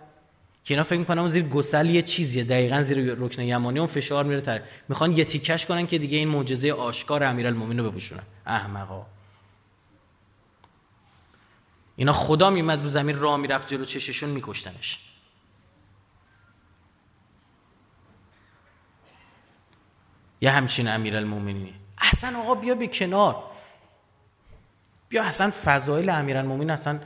که اینا فکر می‌کنم اون زیر گسل یه چیزیه. دقیقا زیر رکن یمانی اون فشار میره تر. می‌خوان یه تیکش کنن که دیگه این معجزه آشکار امیرالمومنین رو بپوشونن. احمقا. اینا خدا میمد رو زمین راه می‌رفت جلو چششون میکشتنش. یه همچین امیرالمومنینی. اصلا آقا بیا به کنار. بیا اصلا فضایل امیرالمومنین اصلا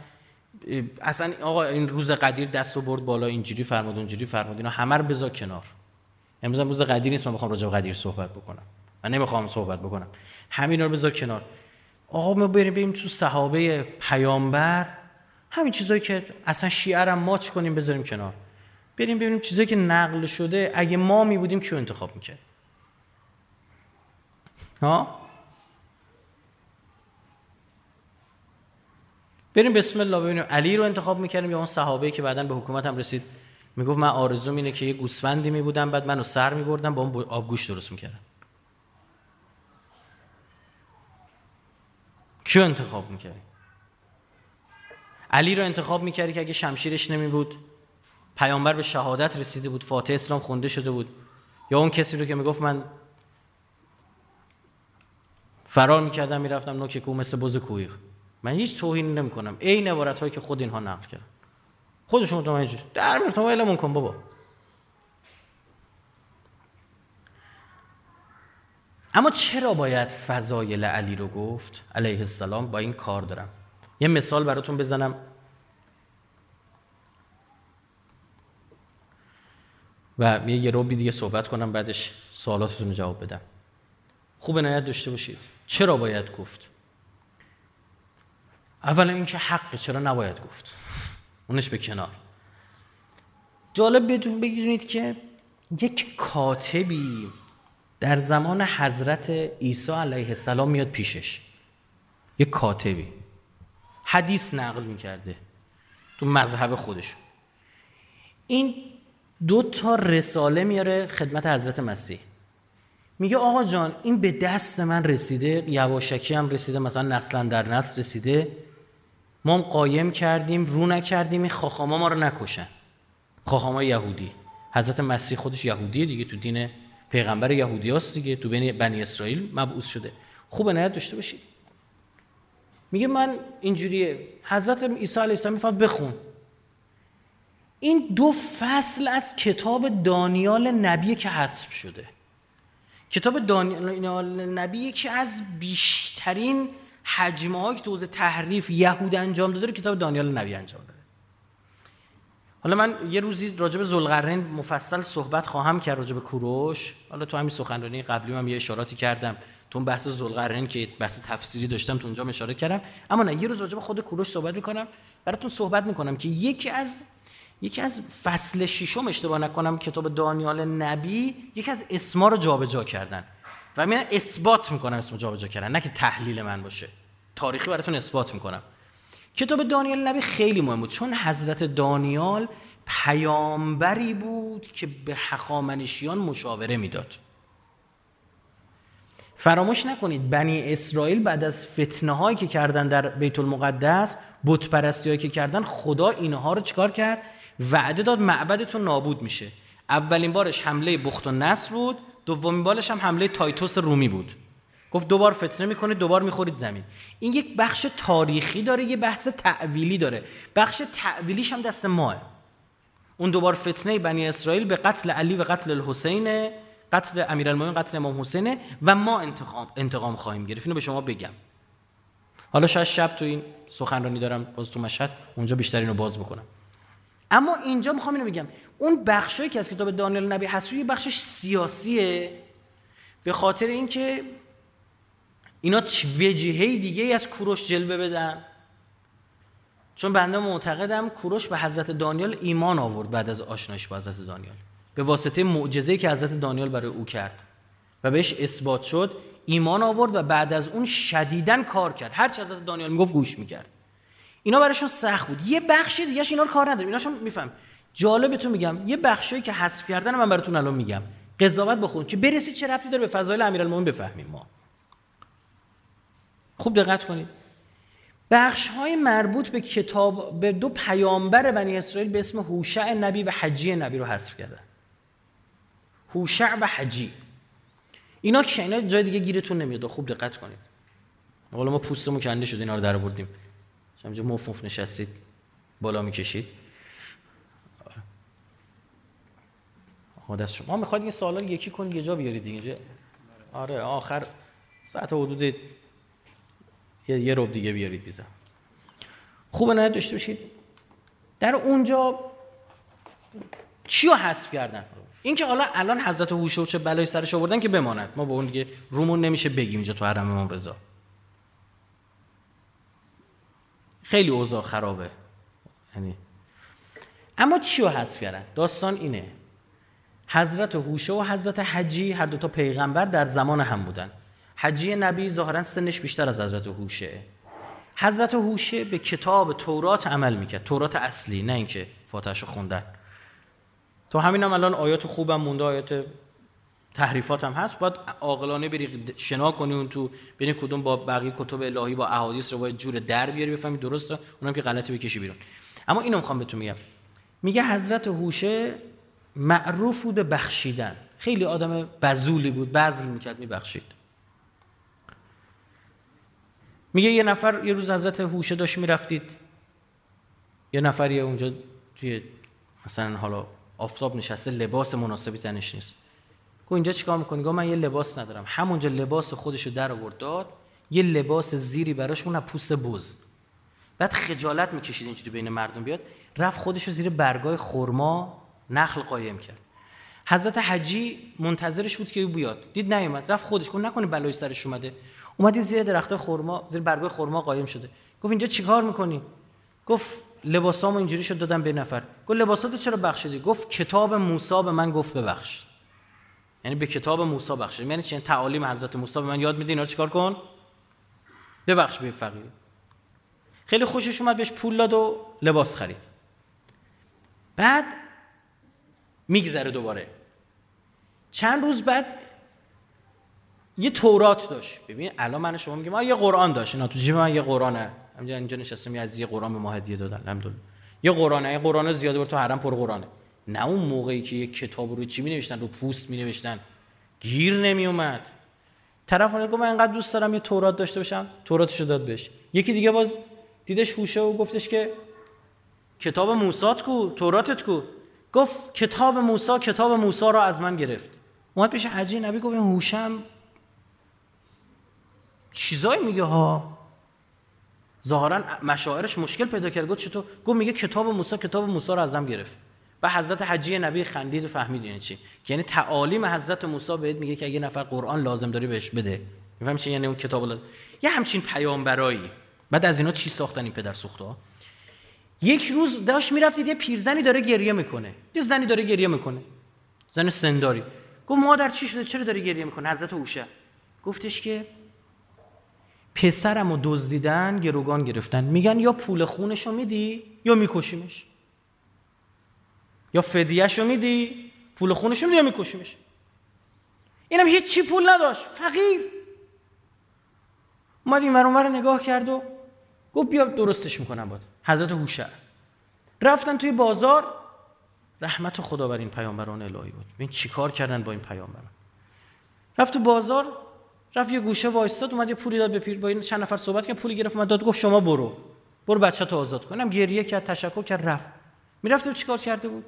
اصلا آقا این روز قدیر دست و برد بالا اینجوری فرمود اونجوری فرمود اینا همه رو بذار کنار. امروز روز قدیر نیست من بخوام راجع به قدیر صحبت بکنم. من نمی‌خوام صحبت بکنم. همین رو بذار کنار. آقا ما بریم بریم تو صحابه پیامبر. همین چیزایی که اصلا شیعه رو ماچ کنیم بذاریم کنار. بریم ببینیم چیزایی که نقل شده اگه ما می بودیم کیو انتخاب می‌کرد؟ ها؟ بریم بسم الله ببینیم. علی رو انتخاب می‌کردیم یا اون صحابه که بعدا به حکومت هم رسید. می‌گفت من آرزوم اینه که یه گوسفندی میبودم بعد منو سر میبردم با اون آبگوش درست می‌کردم کیو انتخاب می‌کردی؟ علی رو انتخاب می‌کردی که اگه شمشیرش نمی بود پیامبر به شهادت رسیده بود فاتح اسلام خونده شده بود. یا اون کسی رو که می‌گفت من فرار می‌کردم می‌رفتم نوک کو مثل بز کویخ من هیچ توهین نمی کنم این عبارت هایی که خود اینها نقل کردن. خودشون تو اینجوری در مرتبه کن بابا. اما چرا باید فضایل علی رو گفت؟ علیه السلام با این کار دارم. یه مثال براتون بزنم. و یه روبی دیگه صحبت کنم بعدش سوالاتتون رو جواب بدم. خوب نهایت داشته باشید. چرا باید گفت؟ اولا اینکه حق چرا نباید گفت؟ اونش به کنار. جالب بدون بگیرید که یک کاتبی در زمان حضرت عیسی علیه السلام میاد پیشش. یک کاتبی. حدیث نقل می‌کرده تو مذهب خودش. این دو تا رساله میاره خدمت حضرت مسیح. میگه آقا جان این به دست من رسیده یواشکی هم رسیده مثلا نسلا در نسل رسیده. ما قایم کردیم رو نکردیم این خاخاما ما رو نکشن. خاخاما یهودی. حضرت مسیح خودش یهودیه دیگه تو دین پیغمبر یهودی هست دیگه تو بین بنی اسرائیل مبعوث شده. خوب نهایت داشته باشید میگه من اینجوریه. حضرت عیسی علیه السلام میفرد بخون. این دو فصل از کتاب دانیال نبی که حذف شده. کتاب دانیال نبی که از بیشترین حجمه هایی که تو تحریف یهود انجام داده رو کتاب دانیال نبی انجام داده. حالا من یه روزی راجع به مفصل صحبت خواهم کرد راجع به کوروش. حالا تو همین سخنرانی قبلی هم یه اشاراتی کردم. تو اون بحث ذوالقرنین که بحث تفسیری داشتم تو اونجا اشاره کردم. اما نه یه روز راجع به خود کوروش صحبت می‌کنم. براتون صحبت می‌کنم که یکی از یکی از فصل ششم اشتباه نکنم کتاب دانیال نبی یکی از اسما رو جابجا کردن. و من اثبات می‌کنم اسم جابجا کردن نه که تحلیل من باشه. تاریخی براتون اثبات می‌کنم. کتاب دانیال نبی خیلی مهم بود چون حضرت دانیال پیامبری بود که به حخامنشیان مشاوره می‌داد. فراموش نکنید بنی اسرائیل بعد از فتنه هایی که کردن در بیت المقدس بت پرستی که کردن خدا اینها رو چیکار کرد؟ وعده داد معبدتون نابود میشه. اولین بارش حمله بخت و نصر بود دومین بارش هم حمله تایتوس رومی بود. گفت دوبار فتنه می‌کنید دوبار می‌خورید زمین. این یک بخش تاریخی داره یه بحث تعویلی داره. بخش تعویلیش هم دست ماه. اون دوبار فتنه بنی اسرائیل به قتل علی و قتل الحسین قتل امیرالمومنین قتل امام حسینه و ما انتقام انتقام خواهیم گرفت. اینو به شما بگم. حالا شاید شب تو این سخنرانی دارم باز تو مشهد اونجا بیشتر اینو باز بکنم. اما اینجا می‌خوام اینو بگم. اون بخشی که از کتاب دانیال نبی هست روی بخشش سیاسیه. به خاطر اینکه اینا وجهه دیگه ای از کوروش جلوه بدن. چون بنده معتقدم کوروش به حضرت دانیال ایمان آورد بعد از آشنایش با حضرت دانیال. به واسطه معجزه‌ای که حضرت دانیال برای او کرد. و بهش اثبات شد ایمان آورد و بعد از اون شدیدن کار کرد. هر چی حضرت دانیال می‌گفت گوش می‌کرد. اینا براشون سخت بود. یه بخشی دیگه اینا رو کار نداریم. ایناشون میفهم. جالبتون میگم. یه بخشی که حذف کردن من براتون الان میگم. قضاوت بخون که برسید چه ربطی داره به فضایل امیرالمومنین بفهمیم ما. خوب دقت کنید. بخش های مربوط به کتاب به دو پیامبر بنی اسرائیل به اسم هوشع نبی و حجی نبی رو حذف کردن. هوشع و حجی. اینا که اینا جای دیگه گیرتون نمیاد. خوب دقت کنید. حالا ما پوستمون کنده شد اینا رو در آوردیم. همینجا مف مف نشستید بالا می‌کشید. دست شما. می‌خواید این سوالا یکی کنید یه جا بیارید اینجا آره آخر ساعت حدود یه, یه روب دیگه بیارید بیزم خوبه نه داشته باشید. در اونجا چی رو حذف کردن؟ این که حالا الان حضرت هوشو چه بلای سرش آوردن که بماند. ما به اون دیگه رومون نمیشه بگیم اینجا تو حرم امام رضا. خیلی اوضاع خرابه. یعنی. اما چی رو حذف کردن؟ داستان اینه. حضرت هوشه و حضرت حجی هر دو تا پیغمبر در زمان هم بودن. حجی نبی ظاهرا سنش بیشتر از حضرت هوشه. حضرت هوشه به کتاب تورات عمل می‌کرد. تورات اصلی نه اینکه فاتحش خوندن. تو همین هم الان آیات خوبم مونده آیات تحریفات هم هست باید عاقلانه بری شنا کنی اون تو ببین کدوم با بقیه کتب الهی با احادیث رو باید جور در بیاری بفهمی درسته اونم که غلطی بکشی بیرون. اما اینو می‌خوام بهتون میگم. میگه حضرت هوشه معروف بود بخشیدن. خیلی آدم بزولی بود بذل می‌کرد میبخشید. میگه یه نفر یه روز حضرت هوشه داشت می‌رفتید. یه نفری اونجا توی مثلا حالا آفتاب نشسته لباس مناسبی تنش نیست. گفت اینجا چیکار می‌کنی؟ گفت من یه لباس ندارم. همونجا لباس خودشو در آورد داد. یه لباس زیری براش اون پوست بز. بعد خجالت می‌کشید اینجوری بین مردم بیاد. رفت خودشو زیر برگای خرما نخل قایم کرد. حضرت حجی منتظرش بود که بیاد. دید نیومد. رفت خودش گفت نکنه بلای سرش اومده. اومدی زیر درخت خرما زیر برگای خرما قایم شده. گفت اینجا چیکار می‌کنی؟ گفت لباسامو اینجوری شد دادم به نفر. گفت لباساتو چرا بخشیدی؟ گفت کتاب موسی به من گفت ببخش. یعنی به کتاب موسی بخشید. یعنی چه تعالیم حضرت موسی به من یاد میده اینا چیکار کن؟ ببخش به فقیر خیلی خوشش اومد بهش پول داد و لباس خرید. بعد میگذره دوباره. چند روز بعد یه تورات داشت. ببین الان من شما میگم یه قرآن داشت. اینا تو جیب من یه قرآنه. همینجا اینجا نشستم از یه قرآن به ما هدیه دادن الحمدلله. یه قرآنه یه قرآن زیاده بر تو حرم پر قرآنه. نه اون موقعی که یه کتاب رو چی می نوشتن رو پوست می نوشتن گیر نمی اومد طرف گفت من انقدر دوست دارم یه تورات داشته باشم. توراتشو داد بهش. یکی دیگه باز دیدش هوشه و گفتش که کتاب موسات کو توراتت کو. گفت کتاب موسی کتاب موسی را از من گرفت. اومد پیش حجی نبی گفت این هوشم چیزایی میگه ها. ظاهرا مشاعرش مشکل پیدا کرد. گفت چطور؟ گفت میگه کتاب موسی کتاب موسی رو ازم گرفت. و حضرت حجی نبی خندید و فهمید یعنی چی؟ یعنی تعالیم حضرت موسی بهت میگه که اگه نفر قرآن لازم داری بهش بده. می‌فهمی چی؟ یعنی اون کتاب لازم. یه همچین پیامبرایی بعد از اینا چی ساختن این پدر سوخته یک روز داشت می‌رفتید یه پیرزنی داره گریه می‌کنه. یه زنی داره گریه می‌کنه. زن سنداری. گفت مادر چی شده؟ چرا داره گریه می‌کنه؟ حضرت اوشه گفتش که پسرم رو دزدیدن گروگان گرفتن. میگن یا پول خونش رو میدی یا میکشیمش. یا فدیهش رو میدی پول خونش رو میدی یا میکشیمش؟ اینم هیچ چی پول نداشت فقیر. اومد این رو نگاه کرد و گفت بیا درستش می‌کنم باد حضرت هوشع رفتن توی بازار رحمت خدا بر این پیامبران الهی بود. ببین چیکار کردن با این پیامبران. رفت تو بازار رفت یه گوشه وایستاد اومد یه پولی داد به پیر. با این چند نفر صحبت کرد پولی گرفت اومد داد گفت شما برو. برو بچه تو آزاد کنم گریه کرد تشکر کرد رفت. می‌رفته بود چیکار کرده بود؟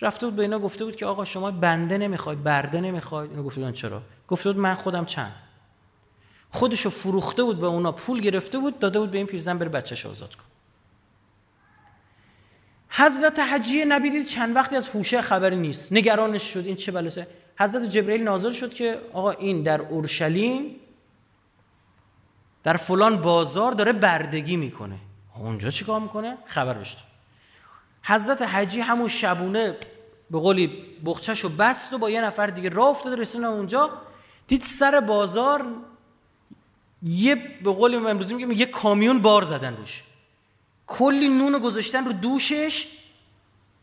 رفته بود به اینا گفته بود که آقا شما بنده نمی‌خواید برده نمی‌خواید. اینو گفته چرا؟ گفته بود من خودم چند؟ خودشو فروخته بود به اونا پول گرفته بود داده بود به این پیرزن بره بچه‌ش آزاد کن حضرت حجی نبی دید چند وقتی از هوشه خبری نیست. نگرانش شد این چه بلسه حضرت جبرئیل نازل شد که آقا این در اورشلیم در فلان بازار داره بردگی می‌کنه. اونجا چیکار می‌کنه؟ خبر بشت حضرت حجی همون شبونه به قولی بخچهشو بست و با یه نفر دیگه راه افتاده رسونه اونجا. دید سر بازار یه به قول امروزی میگه یه کامیون بار زدن روش. کلی نون گذاشتن رو دوشش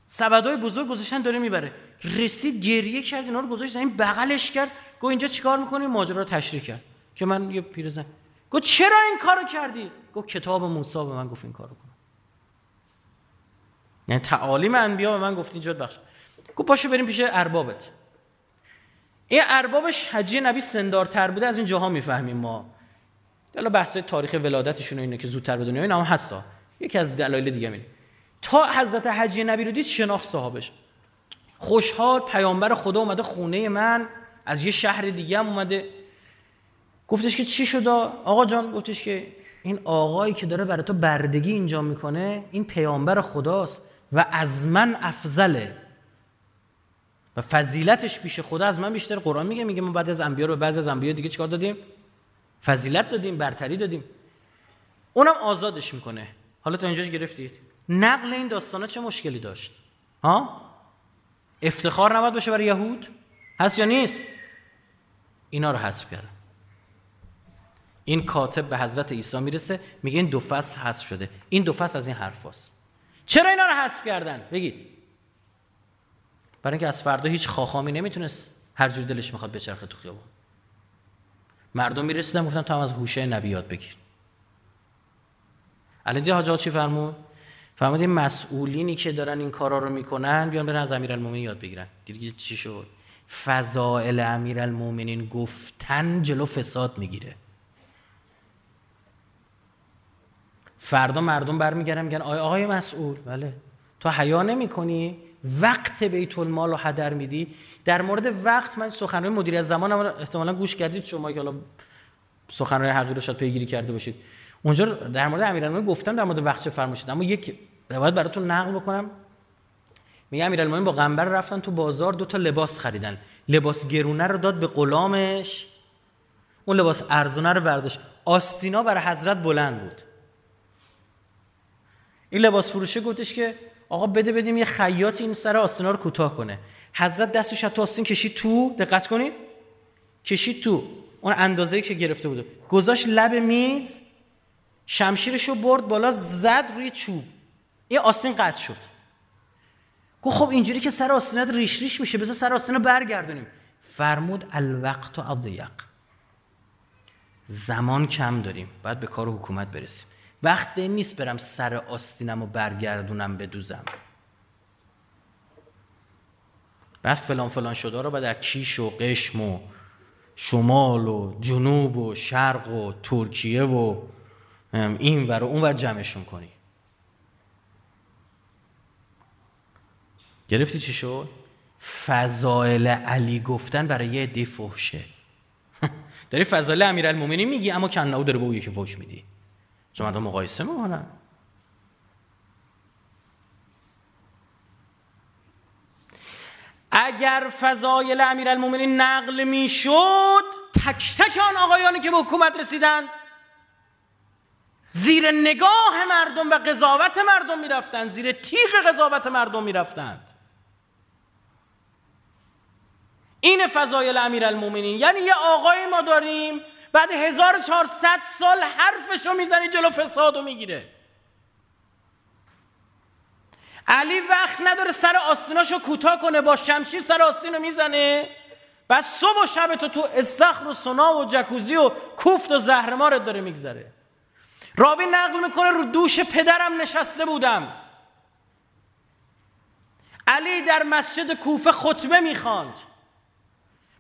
سبدای بزرگ گذاشتن داره می‌بره. رسید گریه کرد اینا رو گذاشت این بغلش کرد. گو اینجا چیکار می‌کنی؟ ماجرا رو تشریح کرد. که من یه پیرزن گو چرا این کارو کردی؟ گو کتاب موسی به من گفت این کارو یعنی تعالیم انبیا به من گفت اینجا بخش گو پاشو بریم پیش اربابت. این اربابش حجی نبی سندارتر بوده از این جاها می‌فهمیم ما. حالا بحث تاریخ ولادتشون اینه که زودتر به دنیا این هستا. یکی از دلایل دیگه میره تا حضرت حجی نبی رو دید شناخت صاحبش. خوشحال پیامبر خدا اومده خونه من از یه شهر دیگه هم اومده. گفتش که چی شده؟ آقا جان گفتش که این آقایی که داره برای تو بردگی اینجا می‌کنه این پیامبر خداست. و از من افضله. و فضیلتش پیش خدا از من بیشتر قرآن میگه میگه ما بعد از انبیا رو بعض از انبیا دیگه چیکار دادیم؟ فضیلت دادیم برتری دادیم. اونم آزادش می‌کنه. حالا تا اینجاش گرفتید. نقل این داستانا چه مشکلی داشت؟ ها؟ افتخار نباید باشه برای یهود؟ هست یا نیست؟ اینا رو حذف کردن این کاتب به حضرت عیسی می‌رسه میگه این دو فصل حذف شده. این دو فصل از این حرفاست چرا اینا رو حذف کردن؟ بگید. برای اینکه از فردا هیچ خاخامی نمی‌تونست هر جور دلش می‌خواد بچرخه تو خیابون مردم می‌رسیدن گفتن تو هم از هوشه نبی یاد بگیر. علی دی حاجات چی فرمود؟ فرمود مسئولینی که دارن این کارا رو می‌کنن بیان برن از امیرالمومنین یاد بگیرن. دیدی چی شد؟ فضائل امیرالمومنین گفتن جلو فساد می‌گیره. فردا مردم برمیگردن میگن آقای آقای مسئول. بله. تو حیا نمی‌کنی؟ وقت بیت المال رو هدر میدی؟ در مورد وقت من سخنرانی مدیر زمان احتمالا گوش کردید شما که حالا سخنرانی حقیقی رو شاید پیگیری کرده باشید. اونجا در مورد امیرالمومنین گفتم در مورد وقت چه فرمایشید اما یک روایت براتون نقل بکنم. میگه امیرالمومنین با قنبر رفتن تو بازار دو تا لباس خریدن. لباس گرونه رو داد به غلامش. اون لباس ارزونه رو برداشت. آستینا برای حضرت بلند بود. این لباس فروشه گفتش که آقا بده بدیم یه خیاط این سر آستینا رو کوتاه کنه. حضرت دستش تو آستین کشید تو؟ دقت کنید. کشید تو. اون اندازه‌ای که گرفته بوده گذاشت لب میز شمشیرش رو برد بالا زد روی چوب. این آستین قطع شد. گفت خب اینجوری که سر آستینات ریش ریش میشه بذار سر آستینا برگردونیم. فرمود الوقت و اضیق. زمان کم داریم. باید به کار حکومت برسیم. وقت نیست برم سر آستینم رو برگردونم بدوزم. بعد فلان فلان شده رو بعد از کیش و قشم و شمال و جنوب و شرق و ترکیه و این ور و اون ور جمعشون کنی. گرفتی چی شد؟ فضائل علی گفتن برای یه عده فحشه. <laughs> داری فضائل امیرالمومنین میگی اما کناو داره به اون یکی فحش میدی. چون مردم مقایسه می‌کنن اگر فضایل امیرالمومنین نقل می‌شد تک تک آن آقایانی که به حکومت رسیدند زیر نگاه مردم و قضاوت مردم می‌رفتند زیر تیغ قضاوت مردم می‌رفتند. این فضایل امیرالمومنین یعنی یه آقای ما داریم بعد 1400 سال حرفشو می‌زنی جلو فسادو می‌گیره. علی وقت نداره سر آستیناشو کوتاه کنه با شمشیر سر آستینو می‌زنه. و صبح و شب تو تو استخر و سنا و جکوزی و کوفت و زهرمارت داره میگذره. راوی نقل می‌کنه رو دوش پدرم نشسته بودم. علی در مسجد کوفه خطبه می‌خواند.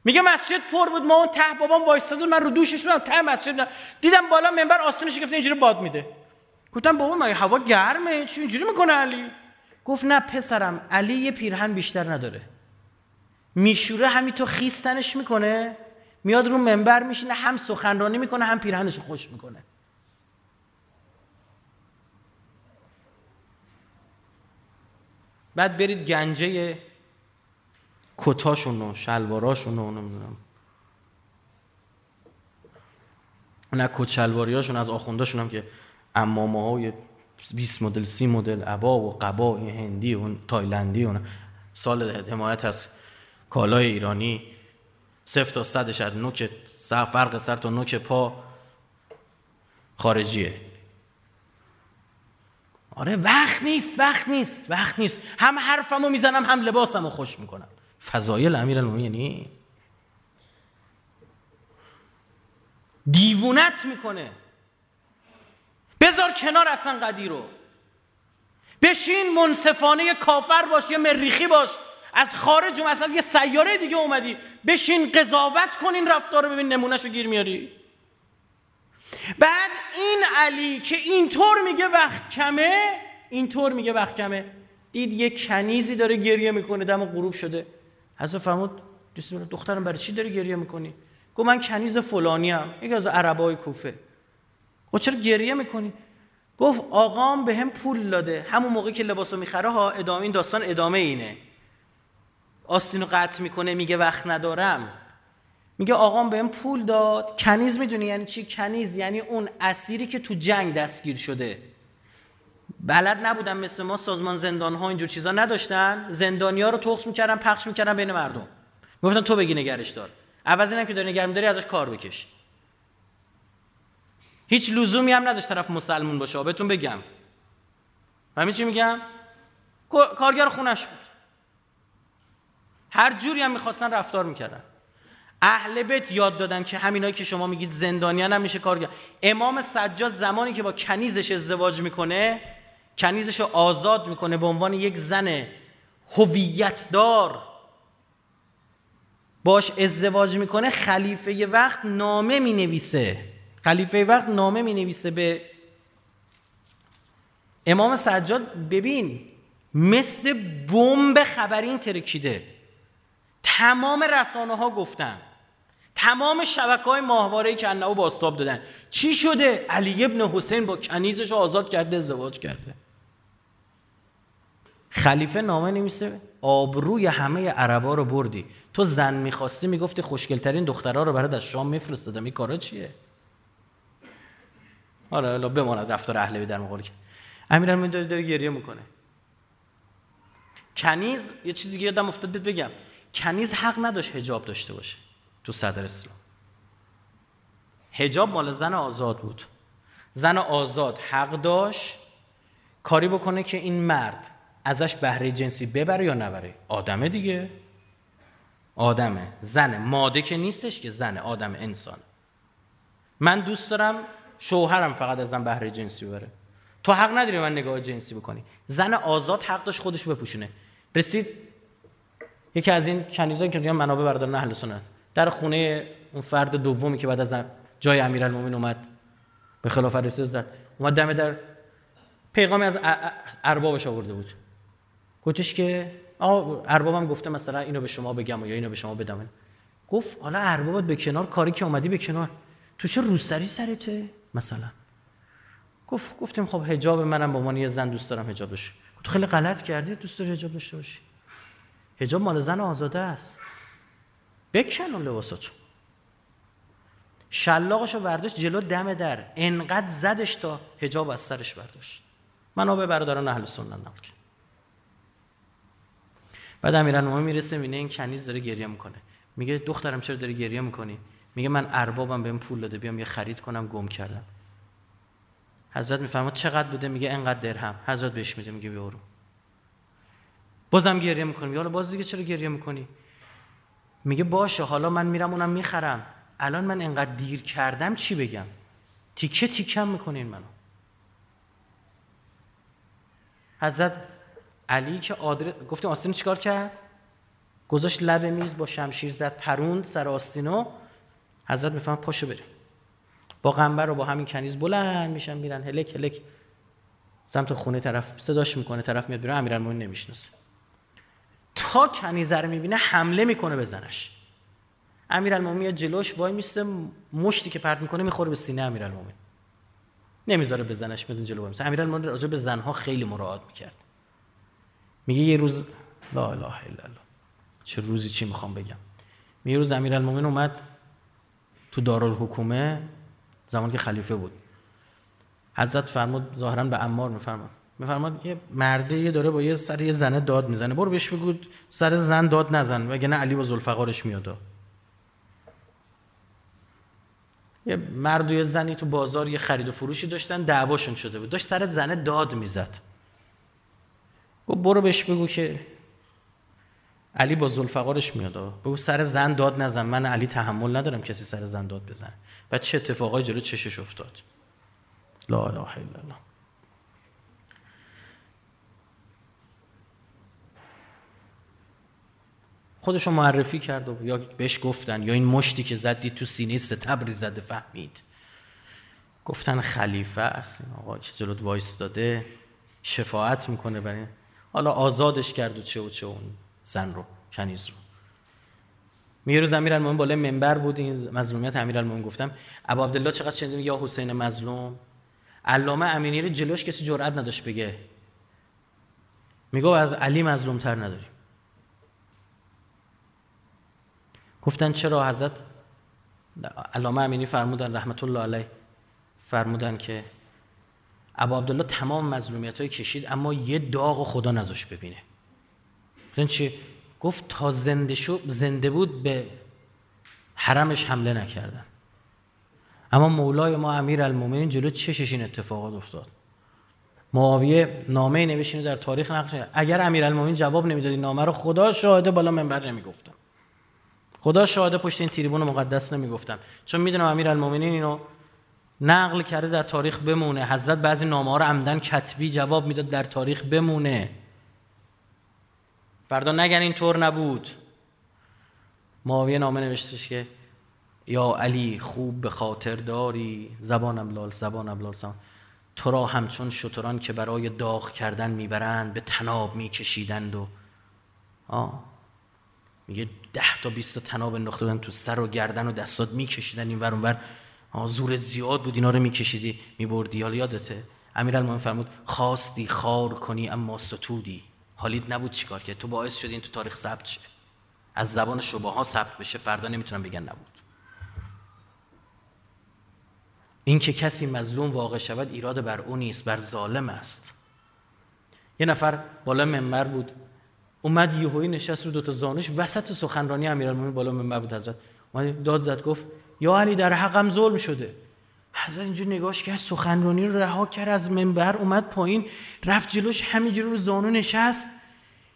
میگه مسجد پر بود ما اون ته بابام وایستاد من رو دوشش بودم ته مسجد دیدم بالا منبر آستینش گرفته اینجوری باد میده. گفتم بابا من هوا گرمه؟ چی اینجوری می‌کنه علی؟ گفت نه پسرم علی یه پیرهن بیشتر نداره. میشوره همین تو خیستنش می‌کنه. میاد رو منبر میشینه هم سخنرانی می‌کنه هم پیرهنش خوش می‌کنه. بعد برید گنجه کتاشون و شلواراشون و نمی‌دونم. نه کت شلواریاشون از آخونداشون هم که امامه های 20 مدل 30 مدل عبا و قبا هندی و تایلندی و سال حمایت از کالای ایرانی. صفر تا صدش از نوک فرق سر تا نوک پا خارجیه. آره وقت نیست وقت نیست وقت نیست. هم حرفمو می‌زنم هم لباسمو خوش می‌کنم. فضایل امیر یعنی دیوونت می‌کنه. بذار کنار اصلا قدی رو. بشین منصفانه کافر باش یا مریخی باش. از خارج و از یه سیاره دیگه اومدی. بشین قضاوت کن این رفتار رو ببین نمونهشو گیر میاری. بعد این علی که اینطور میگه وقت کمه اینطور میگه وقت کمه. دید یه کنیزی داره گریه می‌کنه دم غروب شده. حضرت فرمود دخترم برای چی داری گریه می‌کنی؟ گفت من کنیز فلانی هم یکی از عربای کوفه. گفت چرا گریه می‌کنی؟ گفت آقام به هم پول داده. همون موقع که لباسو می‌خره ها ادامه این داستان ادامه اینه. آستینو قطع می‌کنه میگه وقت ندارم. میگه آقام بهم پول داد. کنیز می‌دونی یعنی چی؟ کنیز یعنی اون اسیری که تو جنگ دستگیر شده. بلد نبودن مثل ما سازمان زندان ها اینجور چیزا نداشتن. زندانیا رو تخص می‌کردن پخش می‌کردن بین مردم. می‌گفتن تو بگی نگرش دار. عوض اینم که داری نگرم داری ازش کار بکش. هیچ لزومی هم نداشت طرف مسلمون باشه. بهتون بگم. همین چی میگم؟ کارگر خونش بود. هر جوری هم می‌خواستن رفتار می‌کردن. اهل بیت یاد دادن که همینایی که شما میگید زندانیان هم میشه کارگر. امام سجاد زمانی که با کنیزش ازدواج می‌کنه کنیزش رو آزاد می‌کنه به عنوان یک زن هویت دار باش ازدواج می‌کنه خلیفه وقت نامه می‌نویسه. خلیفه وقت نامه می‌نویسه به امام سجاد. ببین مثل بمب خبری این ترکیده. تمام رسانه ها گفتن. تمام شبکه های ماهواره که انهو باستاب دادن. چی شده؟ علی ابن حسین با کنیزش آزاد کرده ازدواج کرده. خلیفه نامه نمیسه آبروی همه عربا رو بردی. تو زن می‌خواستی می‌گفتی خوشگلترین دخترها رو برات از شام میفرستادم. این کارا چیه؟ آره الا بماند رفتار اهل در مقابل که. امیرالمومنین داره, داره گریه می‌کنه. کنیز یه چیزی دیگه یادم افتاد بگم. کنیز حق نداشت هجاب داشته باشه تو صدر اسلام. هجاب مال زن آزاد بود. زن آزاد حق داشت کاری بکنه که این مرد ازش بهره جنسی ببره یا نبره؟ آدمه دیگه. آدمه. زنه. ماده که نیستش که زنه. آدم انسان. من دوست دارم شوهرم فقط ازم بهره جنسی ببره. تو حق نداری من نگاه جنسی بکنی. زن آزاد حق داشت خودش بپوشونه. رسید یکی از این کنیزایی که دیگه منابع بردارن اهل سنت. در خونه اون فرد دومی که بعد از جای امیرالمومنین اومد به خلاف رسید زد. اومد دم در پیغامی از اربابش آورده بود. گفتش که آقا اربابم گفته مثلا اینو به شما بگم یا اینو به شما بدم. گفت حالا اربابت به کنار کاری که اومدی به کنار. تو چه روسری سرته مثلا؟ گفت گفتیم خب حجاب منم به عنوان یه زن دوست دارم حجاب بشه تو خیلی غلط کردی دوست داری حجاب داشته باشی. حجاب مال زن آزاده است. بکن اون لباساتو. شلاقشو برداشت جلو دم در. انقدر زدش تا حجاب از سرش برداشت. منابع برادران اهل سنت نقل بعد امیرالمومنین می‌رسه می‌بینه این کنیز داره گریه می‌کنه. میگه دخترم چرا داری گریه می‌کنی؟ میگه من اربابم بهم پول داده بیام یه خرید کنم گم کردم. حضرت میفرماد چقدر بوده؟ میگه انقدر درهم. حضرت بهش میده میگه بیارو. بازم گریه می‌کنی. حالا باز دیگه چرا گریه می‌کنی؟ میگه باشه حالا من میرم اونم می‌خرم. الان من انقدر دیر کردم چی بگم؟ تیکه تیکم می‌کنین منو. حضرت علی که آدر... گفتیم آستین چیکار کرد؟ گذاشت لب میز با شمشیر زد پروند سر آستینو حضرت میفهم پاشو بریم. با قنبر رو با همین کنیز بلند میشن میرن هلک هلک. سمت خونه طرف صداش می‌کنه طرف میاد بیرون امیرالمومنین نمی‌شناسه. تا کنیزه رو می‌بینه حمله می‌کنه بزنش امیرالمومنین جلوش وای میسته مشتی که پرت می‌کنه می‌خوره به سینه امیرالمومنین. نمی‌ذاره بزنش میاد جلو وای امیرالمومنین راجع به زنها خیلی مراعات می‌کرد. میگه یه روز لا اله الا الله. چه روزی چی می‌خوام بگم؟ یه روز امیرالمومنین اومد تو دارالحکومه زمان که خلیفه بود. حضرت فرمود ظاهرا به امار میفرماد. میفرماد یه مرده داره با یه سر یه زنه داد می‌زنه. برو بهش بگو سر زن داد نزن وگرنه علی با ذوالفقارش میاد. یه مرد و یه زنی تو بازار یه خرید و فروشی داشتن دعواشون شده بود. داشت سر زنه داد می‌زد. گفت برو بهش بگو که علی با زلفقارش میاد بگو سر زن داد نزن. من علی تحمل ندارم کسی سر زن داد بزنه. و چه اتفاقای جلو چشش افتاد. لا اله الا الله. خودشو معرفی کرد و یا بهش گفتن یا این مشتی که زدی تو سینه ستبری زده فهمید. گفتن خلیفه است. این آقا که جلوت وایستاده؟ شفاعت می‌کنه برای حالا آزادش کرد و چه و چه اون زن رو کنیز رو. میگه روز امیرالمومنین بالای منبر بود این مظلومیت امیرالمومنین گفتم ابا عبدالله چقدر شنیدیم یا حسین مظلوم. علامه امینی رو جلوش کسی جرئت نداشت بگه. میگه از علی مظلوم تر نداریم. گفتن چرا حضرت علامه امینی فرمودن رحمت الله علیه فرمودن که ابا عبدالله تمام مظلومیت های کشید اما یه داغ خدا نذاش ببینه. مثلا چی؟ گفت تا زنده شو زنده بود به حرمش حمله نکردن. اما مولای ما امیر المومنین جلو چشش این اتفاقات افتاد. معاویه نامه نوشینه در تاریخ نقش اگر امیر المومنین جواب نمی‌دادی نامه رو خدا شاهده بالا منبر نمی‌گفتم. خدا شاهده پشت این تریبون مقدس نمی‌گفتم. چون می‌دونم امیر المومنین اینو نقل کرده در تاریخ بمونه. حضرت بعضی نامه ها رو عمدن کتبی جواب می‌داد در تاریخ بمونه. فردا نگن اینطور نبود. معاویه نامه نوشتش که یا علی خوب به خاطر داری زبانم لال زبانم لال سان تو را همچون شتران که برای داغ کردن می‌برند به تناب میکشیدند و آه. میگه ده تا بیست تا تناب انداخته بودن تو سر و گردن و دستات میکشیدن این ور اونور. زور زیاد بود اینا رو میکشیدی میبردی. حالا یادته؟ امیرالمومنین فرمود خواستی خار کنی اما ستودی. حالید نبود چیکار کرد. تو باعث شدی این تو تاریخ ثبت شه. از زبان شبه ها ثبت بشه فردا نمی‌تونن بگن نبود. این که کسی مظلوم واقع شود ایراد بر او نیست بر ظالم است. یه نفر بالا منبر بود. اومد یهویی نشست رو دوتا زانش وسط سخنرانی امیرالمومنین بالا منبر بود حضرت. داد زد گفت یا علی در حقم ظلم شده. حضرت اینجا نگاش کرد سخنرانی رو رها کرد از منبر اومد پایین رفت جلوش همینجوری رو زانو نشست.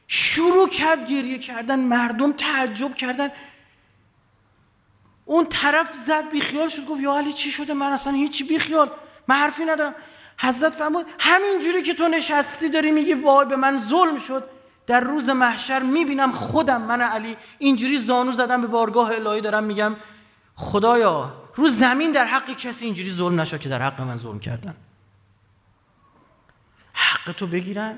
شروع کرد گریه کردن مردم تعجب کردن. اون طرف زد بیخیال شد گفت یا علی چی شده؟ من اصلا هیچی بیخیال من حرفی ندارم. حضرت فرمود همینجوری که تو نشستی داری میگی وای به من ظلم شد. در روز محشر می‌بینم خودم من علی اینجوری زانو زدم به بارگاه الهی دارم میگم خدایا رو زمین در حق کسی اینجوری ظلم نشد که در حق من ظلم کردن. حق تو بگیرن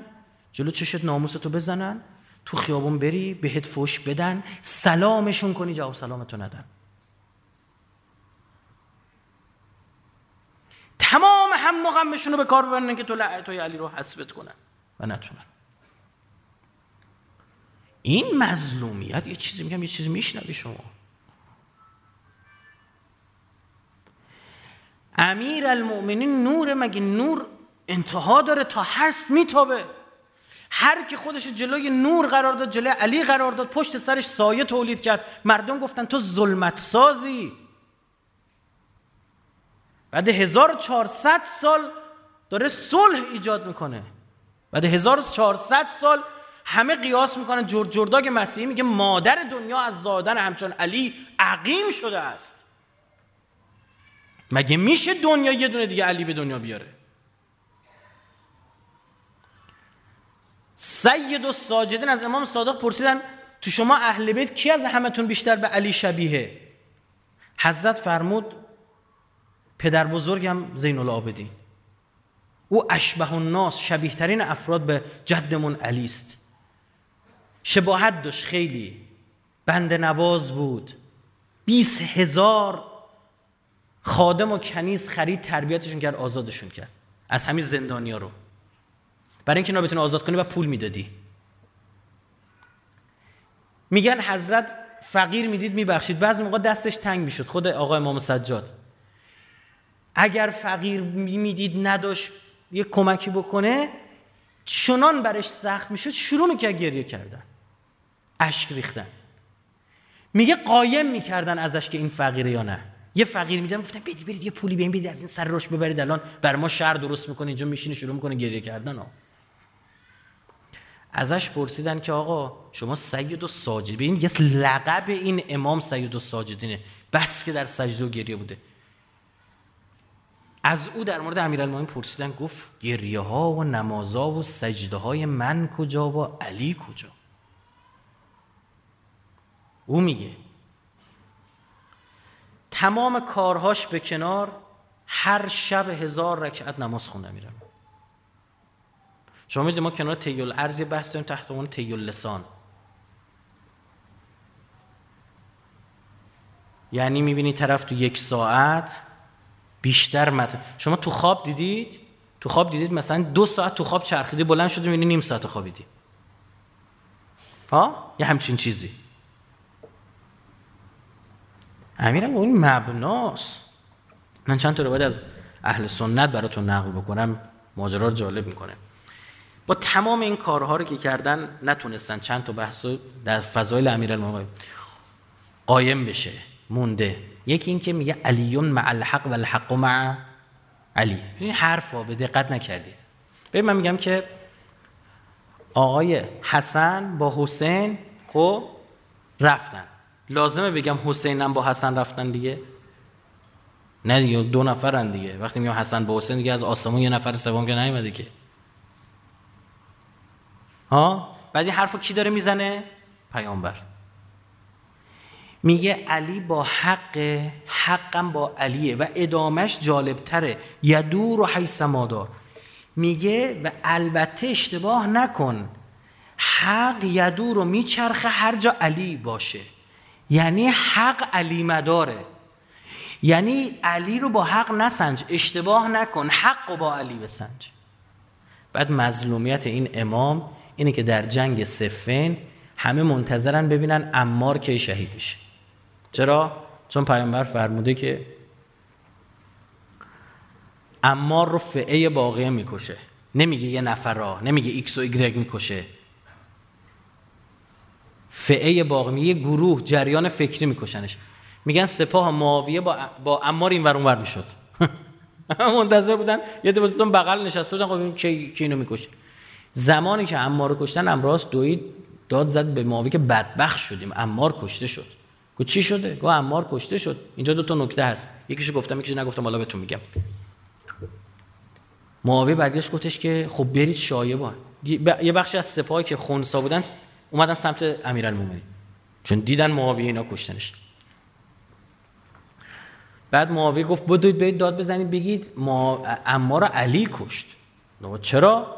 جلو چشت ناموس تو بزنن تو خیابون بری بهت فوش بدن سلامشون کنی جواب سلامتو ندن. تمام هم مقامشون رو به کار ببرن که تو لعنتای علی رو حسبت کنن و نتونن. این مظلومیت یه چیزی میگم یه چیزی میشنوی شما. امیر المؤمنین نور مگه نور انتها داره تا هست میتابه؟ هر کی خودش جلوی نور قرار داد جلوی علی قرار داد پشت سرش سایه تولید کرد. مردم گفتن تو ظلمت سازی بعد 1400 سال داره صلح ایجاد می‌کنه. بعد 1400 سال همه قیاس می‌کنن. جرد جرداگ مسیحی میگه مادر دنیا از زادن همچون علی عقیم شده است. مگه میشه دنیا یه دونه دیگه علی به دنیا بیاره؟ سید و ساجدین از امام صادق پرسیدن تو شما اهل بیت کی از همتون بیشتر به علی شبیه حضرت فرمود پدر بزرگم زین العابدین. او اشبه الناس شبیه ترین افراد به جدمون علی است شباهت داشت خیلی. بند نواز بود. بیس هزار خادم و کنیز خرید تربیتشون کرد آزادشون کرد. از همین زندانیا رو. برای اینکه اینا بتونه آزاد کنی و پول می‌دادی. میگن حضرت فقیر می‌دید میبخشید. بعضی موقع دستش تنگ می‌شد. خود آقا امام سجاد. اگر فقیر می‌دید نداشت یه کمکی بکنه چنان برش سخت می‌شد شروع می‌کرد گریه کردن. اشک ریختن. میگه قایم می‌کردن ازش که این فقیره یا نه. یه فقیر میدن گفتن برید برید یه پولی بین بدید از این سر روش ببرید الان. بر ما شهر درست می‌کنه اینجا میشینه شروع می‌کنه گریه کردن ها. ازش پرسیدن که آقا شما سید و ساجد ببین یه لقب این امام سید و ساجدینه. بس که در سجده و گریه بوده. از او در مورد امیرالمومنین پرسیدن گفت گریه ها و نمازا و سجده های من کجا و علی کجا؟ او میگه تمام کارهاش به کنار هر شب هزار رکعت نماز خونده میرم. شما می‌دونید ما کنار تیل ارز بحث داریم تحت عنوان تیل لسان یعنی می‌بینی طرف تو یک ساعت بیشتر مت شما تو خواب دیدید؟ تو خواب دیدید مثلا دو ساعت تو خواب چرخیدی بلند شدی می‌بینی نیم ساعت خوابیدی. ها؟ یه همچین چیزی. امیرم اون مبناست. من چند تا روایت از اهل سنت براتون نقل بکنم ماجرا رو جالب می‌کنه. با تمام این کارها رو که کردن نتونستن چند تا بحث در فضایل امیرالمومنین قایم بشه مونده. یکی این که میگه علیون مع الحق و الحق مع علی. این حرفا به دقت نکردید. ببین من میگم که آقای حسن با حسین خب رفتن. لازمه بگم حسینم با حسن رفتن دیگه؟ نه دیگه دو نفرن دیگه. وقتی میگم حسن با حسین دیگه از آسمون یه نفر سوم که نیومده که. ها؟ بعد این حرفو کی داره می‌زنه؟ پیامبر. میگه علی با حق حقم با علیه و ادامش جالبتره. یدور و حیث مادار میگه و البته اشتباه نکن. حق یدور رو میچرخه هر جا علی باشه. یعنی حق علی‌مداره. یعنی علی رو با حق نسنج اشتباه نکن حق رو با علی بسنج. بعد مظلومیت این امام اینه که در جنگ صفین همه منتظرن ببینن عمار که شهید بشه چرا؟ چون پیامبر فرموده که عمار رو فئه باغیه می‌کشه. نمیگه یه نفر را نمیگه ایکس و ایگرگ می‌کشه. فعه باقی یه گروه جریان فکری میکشنش. میگن سپاه معاویه با, با امار این ورون ور می‌شد. <laughs> منتظر بودن یه دوستون بغل نشسته بودن خب کی اینو می‌کشه. زمانی که امار رو کشتن امراض دوید داد زد به معاویه که بدبخت شدیم. امار کشته شد. گو چی شده؟ گو امار کشته شد. اینجا دو تا نکته هست. یکیشو گفتم یکیشو نگفتم حالا بهتون میگم. معاویه برگشت گفتش که خب برید شایبان یه بخشی از سپاهی که خونسا بودن اومدن سمت امیرالمومنین. چون دیدن معاویه اینا کشتنش. بعد معاویه گفت بدوید برید داد بزنید بگید ما امار علی کشت. چرا؟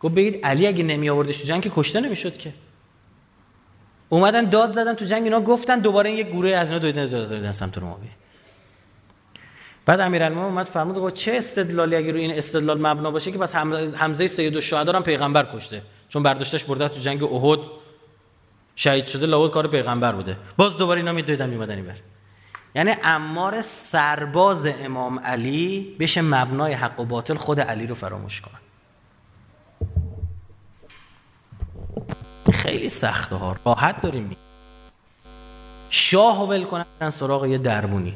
گفت بگید علی اگه نمی آوردش تو جنگ که کشته نمی‌شد که. اومدن داد زدن تو جنگ اینا گفتن دوباره یک گروه از اینا دویدن داد زدن سمت معاویه. بعد امیرالمومنین اومد فرمود گفت چه استدلالی اگه روی این استدلال مبنا باشه که بس حمزه سید الشهدا هم پیغمبر کشته. چون برداشتش برده تو جنگ احد. شهید شده لاول کار پیغمبر بوده. باز دوباره اینا میدویدن میمدن اینور یعنی امار سرباز امام علی بشه مبنای حق و باطل خود علی رو فراموش کنن خیلی سخته ها راحت داریم شاه ول کنن سراغ یه دربونی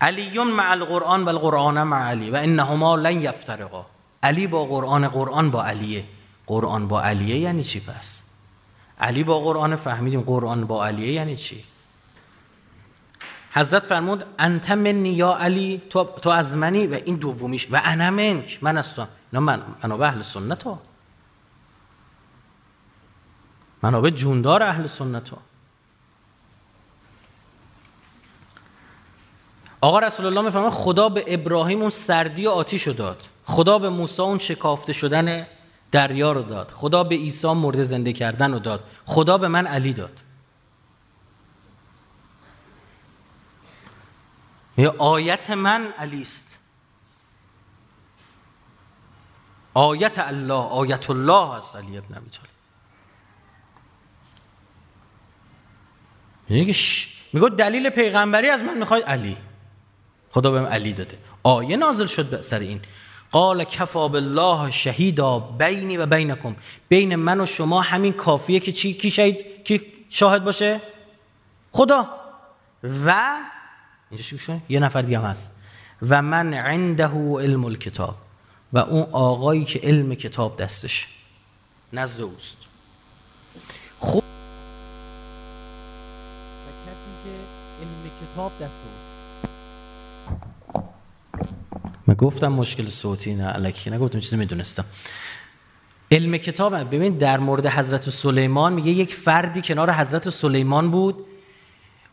علیون مع القرآن و القرآن مع علی و انهما لن یفترقا. علی با قرآن قرآن با علیه. قرآن با علیه یعنی چی پس؟ علی با قرآن فهمیدیم قرآن با علیه یعنی چی؟ حضرت فرمود انت منی یا علی تو, تو از منی و این دومیش و انا منک. من از تو من منابع اهل سنت ها. منابع جوندار اهل سنت ها. آقا رسول الله می‌فهمه خدا به ابراهیم اون سردی و آتیش رو داد. خدا به موسی اون شکافته شدن دریا رو داد. خدا به عیسی مرده زنده کردن رو داد. خدا به من علی داد. یا آیت من علی است. آیت الله آیت الله است علی ابن ابی طالب. میگه دلیل پیغمبری از من می‌خواد علی. خدا بهم علی داده. آیه نازل شد سر این. قال کفا بالله شهیدا بینی و بینکم. بین من و شما همین کافیه که چی کی شهید کی شاهد باشه؟ خدا. و اینجا یه نفر دیگه هم هست. و من عنده علم الکتاب. و اون آقایی که علم کتاب دستش. نزد اوست. خوب و کسی که علم کتاب دست من گفتم مشکل صوتی نه الکی نگفتم چیزی می‌دونستم. علم کتاب ببین در مورد حضرت سلیمان میگه یک فردی کنار حضرت سلیمان بود.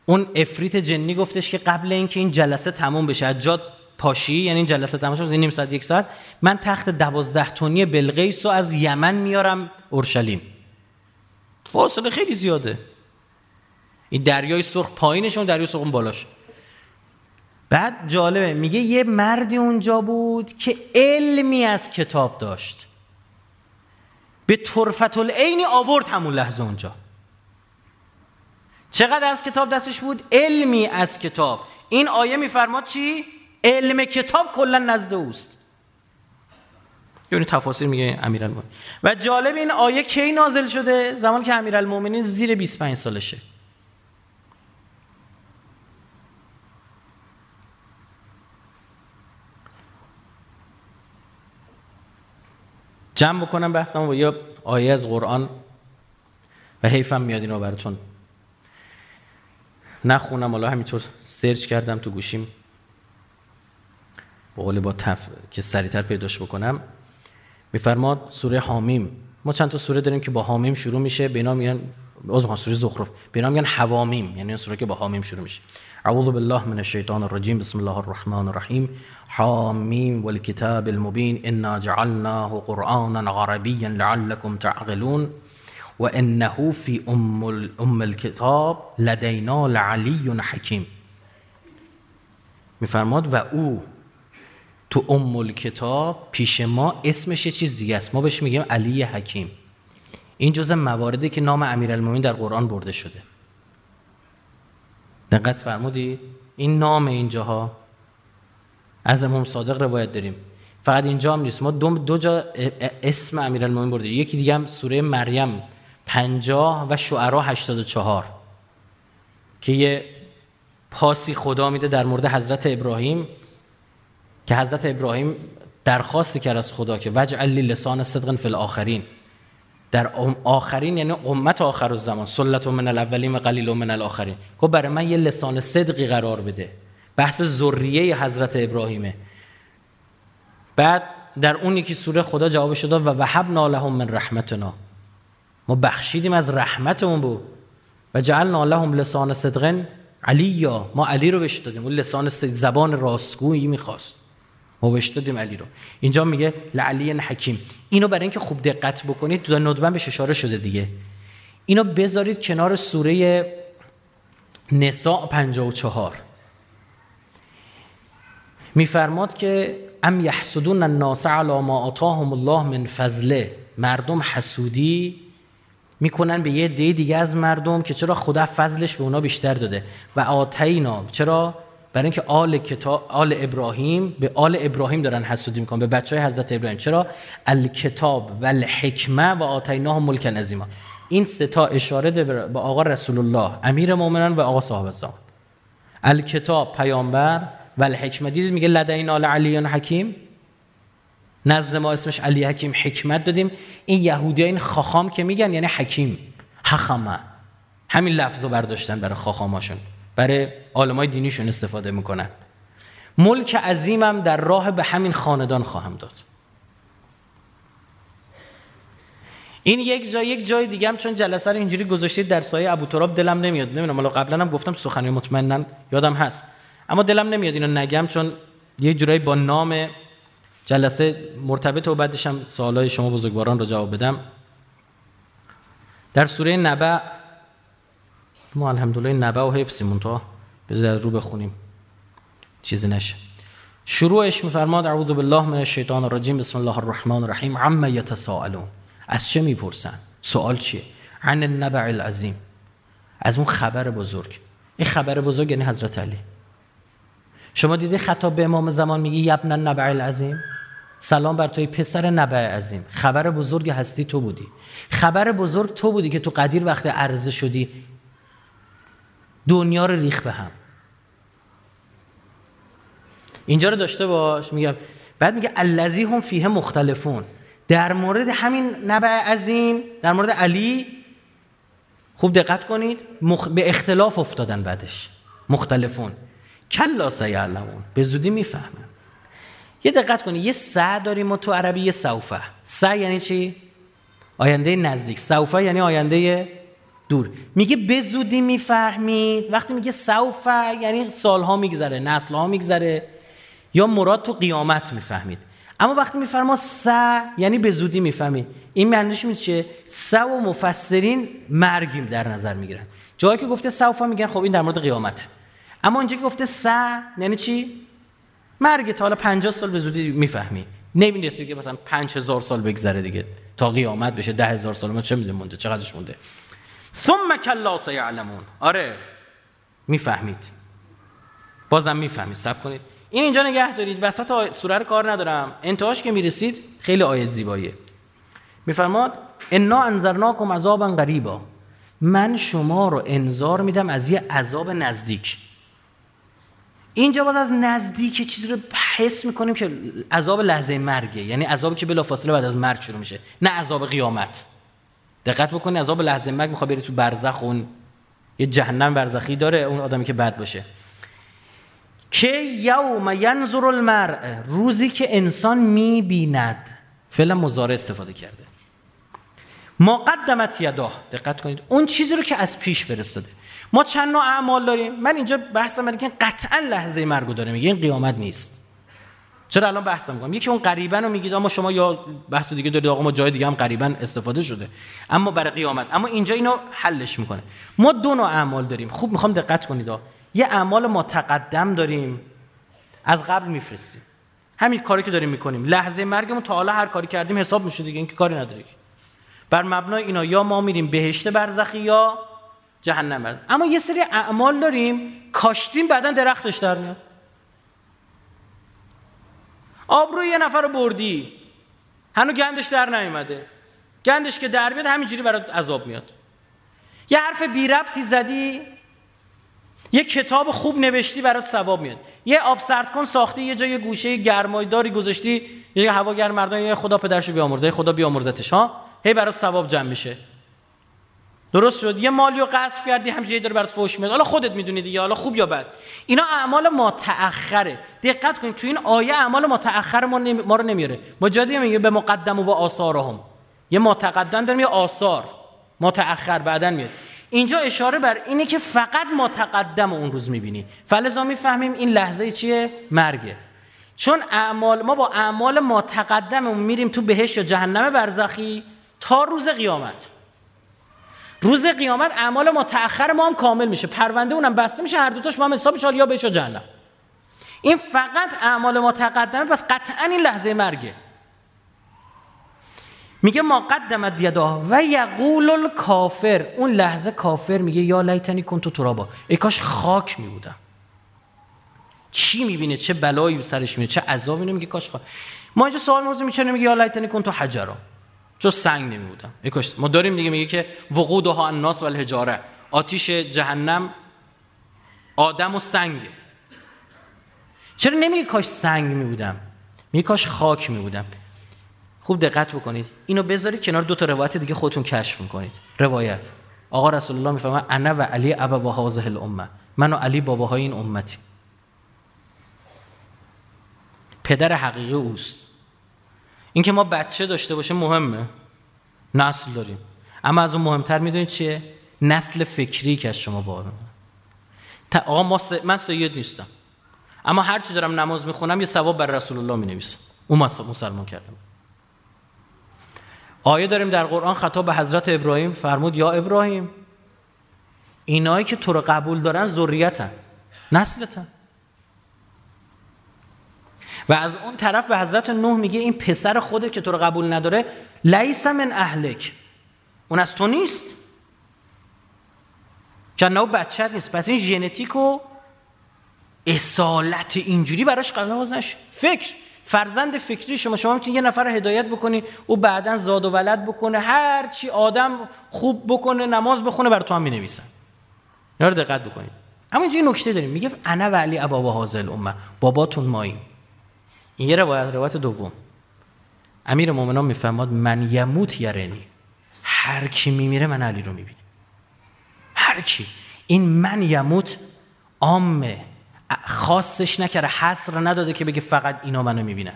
اون افریت جنی گفتش که قبل اینکه این جلسه تموم بشه از پاشی یعنی این جلسه تموم شد نیم ساعت یک ساعت. من تخت دوازده تونی بلقیس رو از یمن میارم اورشلیم. فاصله خیلی زیاده. این دریای سرخ پایینشون دریای سرخ بالاش. بعد جالبه میگه یه مردی اونجا بود که علمی از کتاب داشت. به طرفت العینی آورد همون لحظه اونجا. چقدر از کتاب دستش بود؟ علمی از کتاب. این آیه میفرماد چی؟ علم کتاب کلا نزد اوست. یعنی تفاصیل میگه امیرالمومنین. و جالب این آیه کی نازل شده؟ زمان که امیرالمومنین زیر 25 سالشه. جمع بکنم بحثم با یه آیه از قرآن و حیفم میاد اینو براتون. نخونم حالا همینطور سرچ کردم تو گوشیم. با با تف که سریعتر پیداش بکنم. میفرماد سوره حامیم. ما چند تا سوره داریم که با حامیم شروع میشه به اینا میگن از سوره زخرف. به اینا میگن حوامیم یعنی سوره که با حامیم شروع میشه. اعوذ بالله من الشیطان الرجیم. بسم الله الرحمن الرحیم. حامیم والکتاب المبین انا جعلناه قرآنا عربیا لعلكم تعقلون و انه فی ام, ام الکتاب لدینا لعلی حکیم میفرماد و او تو ام الکتاب پیش ما اسمش یه چیز دیگه است. ما بهش میگیم علی حکیم. این جزء مواردی که نام امیرالمومنین در قرآن برده شده. دقت فرمودید این نام اینجاها. از امام صادق روایت داریم. فقط اینجا هم نیست. ما دو, دو جا اسم امیرالمومنین برده. یکی دیگه هم سوره مریم پنجاه و شعرا هشتاد و چهار که یه پاسی خدا میده در مورد حضرت ابراهیم که حضرت ابراهیم درخواستی کرد از خدا که وجه علی لسان صدق فی الاخرین. در آخرین یعنی امت آخر الزمان. سلت من الاولین و قلیل من الاخرین. که برای من یه لسان صدقی قرار بده. بحث ذریه حضرت ابراهیمه. بعد در اون یکی سوره خدا جوابش داد و وهبنا لهم من رحمتنا. ما بخشیدیم از رحمتمون بود و جعلنا لهم لسان صدق علیا. ما علی رو بهش دادیم. اون لسان زبان راستگویی می‌خواست. ما بهش دادیم علی رو. اینجا میگه لعلی حکیم. اینو برای اینکه خوب دقت بکنید تو ندبن بهش اشاره شده دیگه. اینو بذارید کنار سوره نساء 54 میفرماد که ام یحسدون الناس علی ما آتاهم الله من فضله. مردم حسودی می‌کنن به یه دی دیگه از مردم که چرا خدا فضلش به اونا بیشتر داده. و آتینا چرا؟ برای اینکه آل کتاب آل ابراهیم به آل ابراهیم دارن حسودی می‌کنن به بچه های حضرت ابراهیم. چرا؟ الکتاب و الحکمه و آتیناه ملک نظیما این ستا اشاره به آقا رسول الله امیر مؤمنان و آقا صاحب الزمان. الکتاب پیامبر و الحکمه دیدید میگه لدین آل علی حکیم؟ نزد ما اسمش علی حکیم حکمت دادیم. این یهودی این خاخام که میگن یعنی حکیم. حخمه همین لفظ رو برداشتن برای خاخاماشون. برای عالمای دینیشون استفاده می‌کنن. ملک عظیمم در راه به همین خاندان خواهم داد. این یک جای یک جای دیگه هم چون جلسه رو اینجوری گذاشتید در سایه ابو تراب دلم نمیاد. نمی‌دونم حالا قبلا هم گفتم سخنی مطمئنا یادم هست. اما دلم نمیاد اینو نگم چون یه جورایی با نام جلسه مرتبط و بعدش هم سوالای شما بزرگواران رو جواب بدم. در سوره نبع ما الحمدلله نبع و حفظیمون تا بذار رو بخونیم. چیزی نشه. شروعش میفرماد اعوذ بالله من الشیطان الرجیم بسم الله الرحمن الرحیم عما یتساءلون. از چه می‌پرسن؟ سوال چیه؟ عن النبع العظیم. از اون خبر بزرگ. این خبر بزرگ یعنی حضرت علی. شما دیدی خطاب به امام زمان میگی یبن النبع العظیم؟ سلام بر توی پسر نبع عظیم. خبر بزرگ هستی تو بودی. خبر بزرگ تو بودی که تو قدیر وقت عرضه شدی. دنیا رو ریخ به هم. اینجا رو داشته باش. میگم. بعد میگه الذی هم فیه مختلفون. در مورد همین نبع عظیم در مورد علی خوب دقت کنید به اختلاف افتادن بعدش. مختلفون. کلا سیعلمون. به زودی می‌فهمن یه دقت کنید یه سع داریم ما تو عربی یه سوفه. سع یعنی چی؟ آینده نزدیک. سوفه یعنی آینده دور. میگه به زودی می‌فهمید. وقتی میگه سوفه یعنی سالها میگذره نسلها میگذره. یا مراد تو قیامت می‌فهمید. اما وقتی میفرما س یعنی به زودی می‌فهمید این معنیش می چیه؟ س و مفسرین مرگیم در نظر می‌گیرن. جایی که گفته سوفا میگن خب این در مورد قیامت. اما اینجا که گفته س یعنی چی؟ مرگ تا حالا 50 سال به زودی می‌فهمی. نمی‌رسی که مثلا 5000 سال بگذره دیگه. تا قیامت بشه 10000 سال ما چه می‌دونم مونده چقدرش مونده. ثم کلا سیعلمون. آره می‌فهمید. بازم می‌فهمید. سب کنید. این اینجا نگه دارید. وسط سوره رو کار ندارم. انتهاش که می‌رسید خیلی آیت زیباییه. میفرماد انا انذرناکم عذابا غریبا. من شما رو انذار میدم از یه عذاب نزدیک. اینجا باز از نزدیک چیزی رو حس می‌کنیم که عذاب لحظه مرگه. یعنی عذابی که بلافاصله بعد از مرگ شروع میشه. نه عذاب قیامت. دقت بکنی عذاب لحظه مرگ می‌خواد بری تو برزخ اون یه جهنم برزخی داره اون آدمی که بد باشه. که یوم ینظر المرء؟ روزی که انسان می‌بیند. فعلا مزاره استفاده کرده. ما قدمت یداه. دقت کنید. اون چیزی رو که از پیش فرستاده. ما چند نوع اعمال داریم؟ من اینجا بحثم که قطعا لحظه مرگو داره میگه این قیامت نیست. چرا الان بحثم می‌کنم؟ یکی اون قریبا رو میگید اما شما یا بحث دیگه دارید آقا ما جای دیگه هم قریبا استفاده شده. اما برای قیامت. اما اینجا اینو حلش می‌کنه. ما دو نوع اعمال داریم. خوب می‌خوام دقت کنید یه اعمال متقدم داریم. از قبل میفرستیم. همین کاری که داریم می‌کنیم. لحظه مرگمون تا حالا هر کاری کردیم حساب میشه دیگه اینکه کاری نداره بر مبنای اینا یا ما میریم بهشت برزخی یا جهنم برزخی اما یه سری اعمال داریم کاشتیم بعدا درختش در میاد. آبروی یه نفر رو بردی هنو گندش در نیومده. گندش که در بیاد همینجوری برات عذاب میاد. یه حرف بی ربطی زدی یه کتاب خوب نوشتی برات ثواب میاد. یه آب سرد کن ساختی یه جای گوشه گرمایداری گذاشتی. یه هوا گرم مردان یه خدا پدرشو بیامرزه خدا بیامرزتش ها؟ هی برات ثواب جمع میشه. درست شد؟ یه مالی رو غصب کردی همینجوری داره برات فوش میاد حالا خودت می‌دونی دیگه. حالا خوب یا بد؟ اینا اعمال متأخره. دقت کنید تو این آیه اعمال متأخر ما, نمی... ما رو نمیاره. ما جادی میگه به مقدم و آثارهم. یه متقدم داریم یه آثار. متأخر بعدن میاد. اینجا اشاره بر اینه که فقط متقدم اون روز می‌بینی. فلزا می‌فهمیم این لحظه چیه؟ مرگه. چون اعمال ما با اعمال متقدممون میریم تو بهش یا جهنم برزخی تا روز قیامت. روز قیامت اعمال متأخر ما هم کامل میشه. پرونده اونم بسته میشه هر دوتاش ما هم حساب میشه یا بهش جهنم. این فقط اعمال متقدمه پس قطعا این لحظه مرگه. میگه ما قدمت یدا و یقول الکافر اون لحظه کافر میگه یا لیتنی کنتو ترابا. ای کاش خاک میبودم. چی می‌بینه؟ چه بلایی سرش میاد چه عذابی میگه کاش خواه. ما اینجا سوال موضوع میچنه میگه یا لیتنی کن تو حجرا؟ چون سنگ نمیبودم ما داریم دیگه میگه که وقودها الناس و الحجاره آتیش جهنم آدم و سنگه. چرا نمیگه کاش سنگ میبودم؟ میگه کاش خاک میبودم. خوب دقت بکنید. اینو بذارید کنار دو تا روایت دیگه خودتون کشف می‌کنید. روایت. آقا رسول الله می‌فهمه انا و علی ابا و هذه الامه. من و علی باباهای این امتی پدر حقیقی اوست. اینکه ما بچه داشته باشه مهمه. نسل داریم. اما از اون مهمتر می‌دونید چیه؟ نسل فکری که از شما بارون آقا ما س... من سید نیستم. اما هر چی دارم نماز می‌خونم یه ثواب بر رسول الله می‌نویسم. اون مسلمان کردم. آیه داریم در قرآن خطاب به حضرت ابراهیم فرمود یا ابراهیم اینایی که تو رو قبول دارن ذریتن نسلتن. و از اون طرف به حضرت نوح میگه این پسر خوده که تو رو قبول نداره لیس من اهلک. اون از تو نیست. چون بچه نیست. پس این ژنتیک و اصالت اینجوری براش قلاز نشه. فکر. فرزند فکری شما. شما می‌تونید یه نفر هدایت بکنی او بعدا زاد و ولد بکنه هر چی آدم خوب بکنه نماز بخونه بر تو هم می‌نویسن. اینا رو دقت بکنید. اما اینجا یه نکته داریم. میگه انا و علی ابا و حاضر امه باباتون مایی این یه روایت روایت دوم. امیر مومنان میفهماد من یموت یرنی. هر کی میمیره من علی رو می‌بینم. هر کی. این من یموت عامه. خاصش نکرده حصر نداده که بگه فقط اینا منو می‌بینن.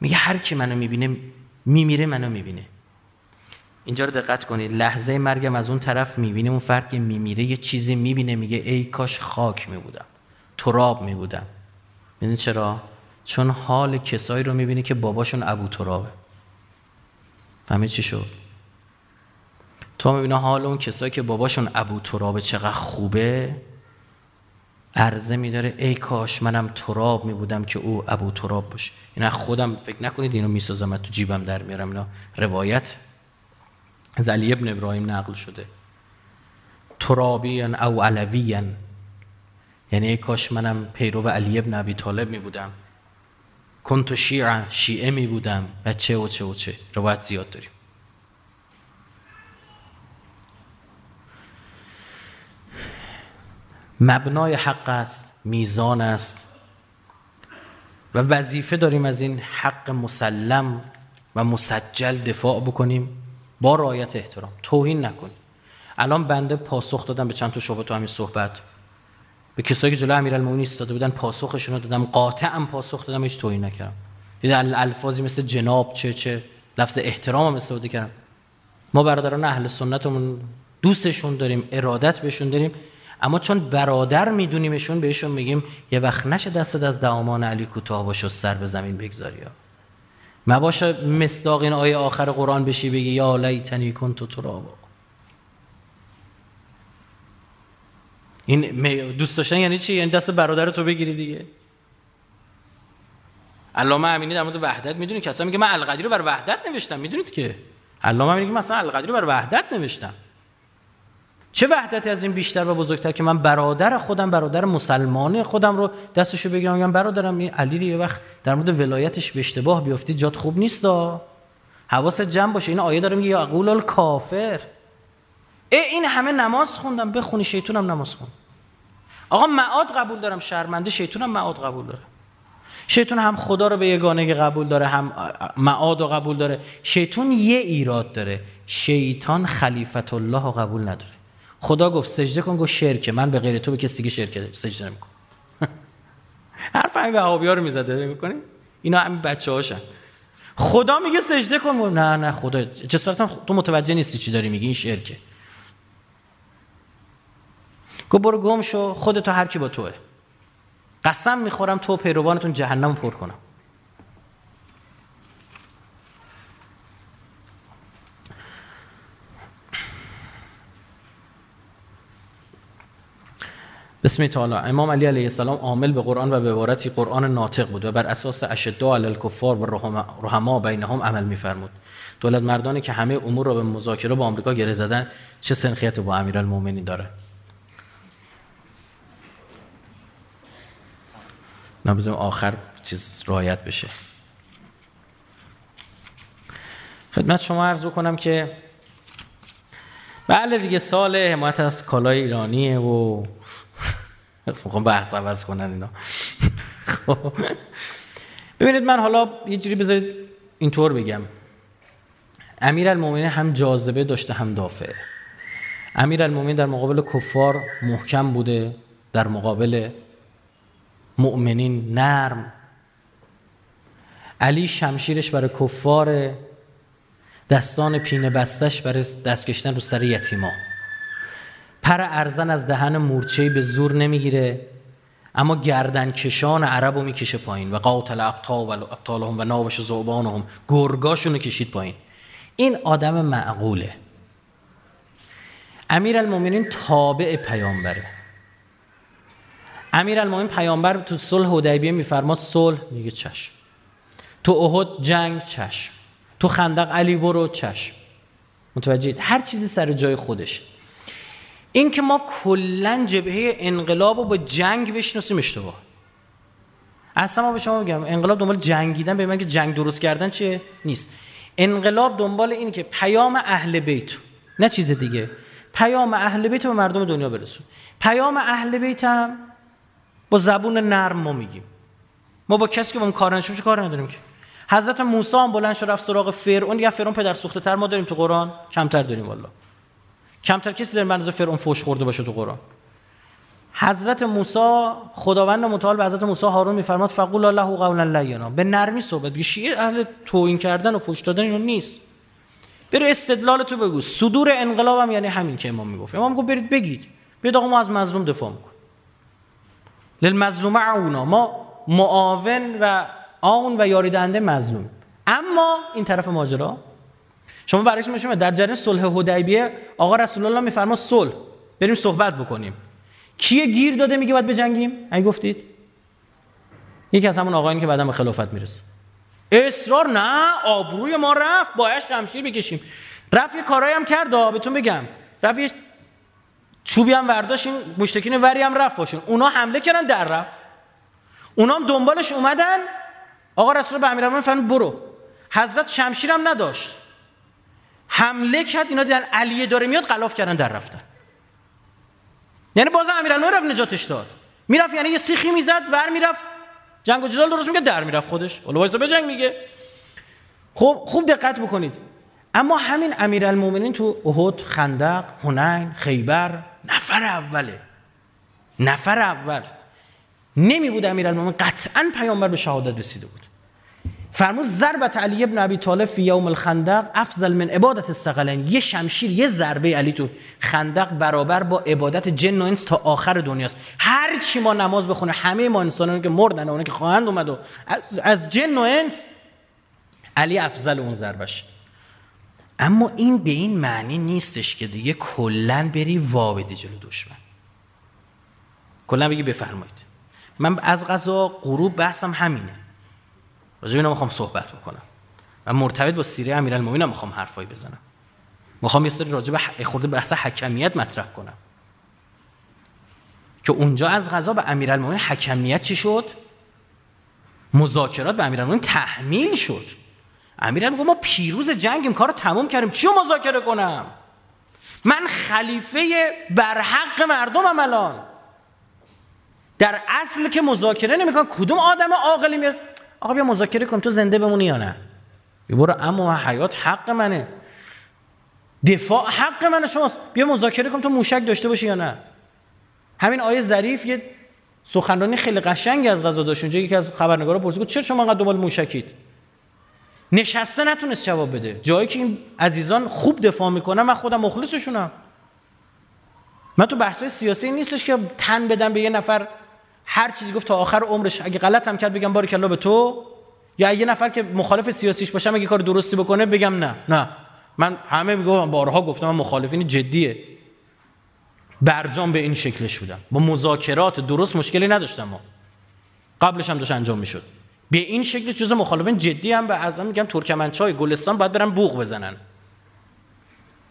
میگه هر کی منو می‌بینه میمیره منو می‌بینه. اینجا رو دقت کنید. لحظه مرگم از اون طرف می‌بینه اون فرد که میمیره یه چیزی می‌بینه میگه ای کاش خاک میبودم. تراب میبودم. می‌دونی چرا؟ چون حال کسایی رو می‌بینه که باباشون ابو ترابه. فهمید چی شد؟ تو می‌بینه حال اون کسایی که باباشون ابو ترابه چقدر خوبه؟ عرضه میداره ای کاش منم تراب میبودم که او ابو تراب باشه. اینا خودم فکر نکنید اینو می‌سازم تو جیبم در میارم. اینا روایت. از علی ابن ابراهیم نقل شده. ترابیان او علویان یعنی ای کاش منم پیرو علی ابن ابی طالب می بودم کنت شیعه شیعه می بودم و چه و چه و چه. روایت زیاد داریم. مبنای حق است میزان است. و وظیفه داریم از این حق مسلم و مسجل دفاع بکنیم با رعایت احترام. توهین نکنیم الان بنده پاسخ دادم به چند تا شبهه تو همین صحبت. به کسایی که جلو امیرالمومنین ایستاده بودن پاسخشون رو دادم. قاطعا پاسخ دادم هیچ توهین نکردم. دیدن الفاظی مثل جناب چه چه لفظ احترام هم استفاده کردم. ما برادران اهل سنتمون دوستشون داریم ارادت بهشون داریم اما چون برادر میدونیمشون بهشون میگیم یه وقت نشه دستت از دامان علی کوتاه باشه و سر به زمین بگذاری مباشه مصداق این آیه آخر قرآن بشی بگی یا لیتنی کنت ترابا. این دوست داشتن یعنی چی؟ یعنی دست برادر تو بگیری دیگه. علامه امینی در مورد وحدت می‌دونید که اصلا میگه من القدیر رو بر وحدت نوشتم. می‌دونید که؟ علامه امینی میگه مثلا القدیر رو بر وحدت نوشتم. چه وحدتی از این بیشتر و بزرگتر که من برادر خودم برادر مسلمانه خودم رو دستشو بگیرم؟ میگم برادرم این علی یه وقت در مورد ولایتش به اشتباه بیافتی جات خوب نیست دا حواست جمع باشه. این آیه داره میگه یقول الکافر. ای این همه نماز خوندم بخونی شیطونم نماز خون. آقا معاد قبول دارم شرمنده شیطونم معاد قبول داره. شیطون هم خدا رو به یگانه قبول داره هم معاد رو قبول داره. شیطون یه ایراد داره شیطان خلیفت الله رو قبول نداره. خدا گفت سجده کن گفت شرکه. من به غیر تو به کسی دیگه شرکه سجده نمی‌کنم. <laughs> حرف همین وهابی‌ها رو می‌زده می‌کنیم اینا همین بچه هاشن خدا میگه سجده کن نه نه خدا جسارتا تو متوجه نیستی چی داری میگی این شرکه. گفت برو گم شو خودتو هر کی با توه. قسم می‌خورم تو پیروانتون جهنم پر کنم. بسم تعالی. امام علی علیه السلام عامل به قرآن و به عبارتی قرآن ناطق بود و بر اساس اشداء علی الکفار و رحما بینهم عمل میفرمود. دولت مردانی که همه امور را به مذاکره با آمریکا گره زدن چه سنخیت با امیرالمومنین داره؟ نه آخر چیز رایت بشه. خدمت شما عرض بکنم که بله دیگه سال حمایت از کالای ایرانیه و <laughs> می‌خوام بحث عوض کنن اینا. <laughs> خب. ببینید من حالا یه جوری بذارید اینطور بگم. امیر هم جاذبه داشته هم دافعه امیر در مقابل کفار محکم بوده در مقابل مؤمنین نرم. علی شمشیرش برای کفار دستان پینه بستش برای دست کشتن رو سر یتیما. پر ارزن از دهن مورچه به زور نمی‌گیره اما گردن کشان عرب رو می‌کشه پایین و قاتل ابطال و ابطالهم و ناوش زعبانهم گرگاشون رو کشید پایین. این آدم معقوله. امیر المومنین تابع پیامبره. امیر المومنین پیامبر تو صلح حدیبیه میفرماد صلح میگه چشم. تو احد جنگ چشم. تو خندق علی برو چشم. متوجهید؟ هر چیزی سر جای خودش. این که ما کلا جبهه انقلاب رو با جنگ بشناسیم اشتباه. اصلا ما به شما بگم انقلاب دنبال جنگیدن به من که جنگ درست کردن چیه نیست. انقلاب دنبال اینه که پیام اهل بیت نه چیز دیگه. پیام اهل بیت به مردم دنیا برسون. پیام اهل بیت هم با زبون نرم ما میگیم. ما با کسی که با اون کار چه کار نداریم که؟ حضرت موسی هم بلند شد رفت سراغ فرعون. دیگه فرعون پدر سوخته تر ما داریم تو قرآن. کمتر داریم والله. کمتر کسی در منظور فرعون فوش خورده باشه تو قرآن. حضرت موسی خداوند متعال به حضرت موسی هارون میفرماد فقول الله قولا لینا. به نرمی صحبت بگی شیعه اهل توهین کردن و فوش دادن اینو نیست. برو استدلال تو بگو. صدور انقلاب هم یعنی همین که امام می‌گفت. امام گفت برید بگید. بیاد آقا ما از مظلوم دفاع می‌کنیم. للمظلوم عونا. ما معاون و آن و یاری دهنده مظلوم. اما این طرف ماجرا شما برایش میشم در جریان صلح حدیبیه آقا رسول الله میفرما صلح. بریم صحبت بکنیم. کیه گیر داده میگه باید بجنگیم؟ ای گفتید. یکی از همون آقایانی که بعدا به خلافت می‌رسه. اصرار نه آبروی ما رفت باید شمشیر بکشیم. رفت یه کارایی هم کرد بهتون بگم. رفت یه چوبی هم ورداشت این مشتکین وری هم رفت باشون اونا حمله کردن در رفت. اونا هم دنبالش اومدن. آقا رسول به امیرالمومنین فرمود برو. حضرت شمشیر هم نداشت. حمله کرد اینا دیدن علیه داره میاد غلاف کردن در رفتن. یعنی باز امیرالمومنین رفت نجاتش داد. می‌رفت یعنی یه سیخی می‌زد ور می‌رفت. جنگ و جدال درست میگه در می‌رفت خودش. ولی وایسا به جنگ میگه. خب خوب دقت بکنید. اما همین امیرالمومنین تو احد خندق هنین خیبر نفر اوله. نفر اول. نمی بود امیرالمومنین قطعا پیامبر به شهادت رسیده بود. فرمود ضربت علی ابن ابی طالب فی یوم الخندق افضل من عبادت الثقلین. یه شمشیر یه ضربه علی تو خندق برابر با عبادت جن و انس تا آخر دنیاست. هر چی ما نماز بخونه همه ما انسانانی که مردن اونایی که خواهند اومد و از جن و انس علی افضل اون ضربش. اما این به این معنی نیستش که دیگه کلا بری وابدی جلو دشمن. کلا بگی بفرمایید. من از غذا غروب بحثم همینه. راجع اینا می‌خوام صحبت بکنم. و مرتبط با سیره امیرالمومنین می‌خوام حرفایی بزنم. می‌خوام یه سری راجع به خورده بحث حکمیت مطرح کنم. که اونجا از غذا به امیرالمومنین حکمیت چی شد؟ مذاکرات به امیرالمومنین تحمیل شد. امیرالمومنین ما پیروز جنگیم کارو تموم کردیم. چی مذاکره کنم؟ من خلیفه برحق مردمم الان. در اصل که مذاکره نمی‌کنم کدوم آدم عاقلی میاد آقا بیا مذاکره کن تو زنده بمونی یا نه؟ بیا برو اما حیات حق منه. دفاع حق منه. شماست بیا مذاکره کن تو موشک داشته باشی یا نه؟ همین آیه ظریف یه سخنرانی خیلی قشنگی از غذا داشت. اونجا یکی از خبرنگارا پرسید چرا شما انقدر دنبال موشکید؟ نشسته نتونست جواب بده. جایی که این عزیزان خوب دفاع می‌کنن من خودم مخلصشونم. من تو بحثای سیاسی نیستش که تن بدم به یه نفر هر چیزی گفت تا آخر عمرش. اگه غلط هم کرد بگم باری کلا به تو. یا یه نفر که مخالف سیاسیش باشم اگه کار درستی بکنه بگم نه. نه. من همه میگم بارها گفتم من مخالفین جدیه. برجام به این شکلش بودم. با مذاکرات درست مشکلی نداشتم. ما قبلش هم داشت انجام می‌شد. به این شکل جز مخالفین جدی هم به اعظم میگم ترکمنچای گلستان باید برن بوق بزنن.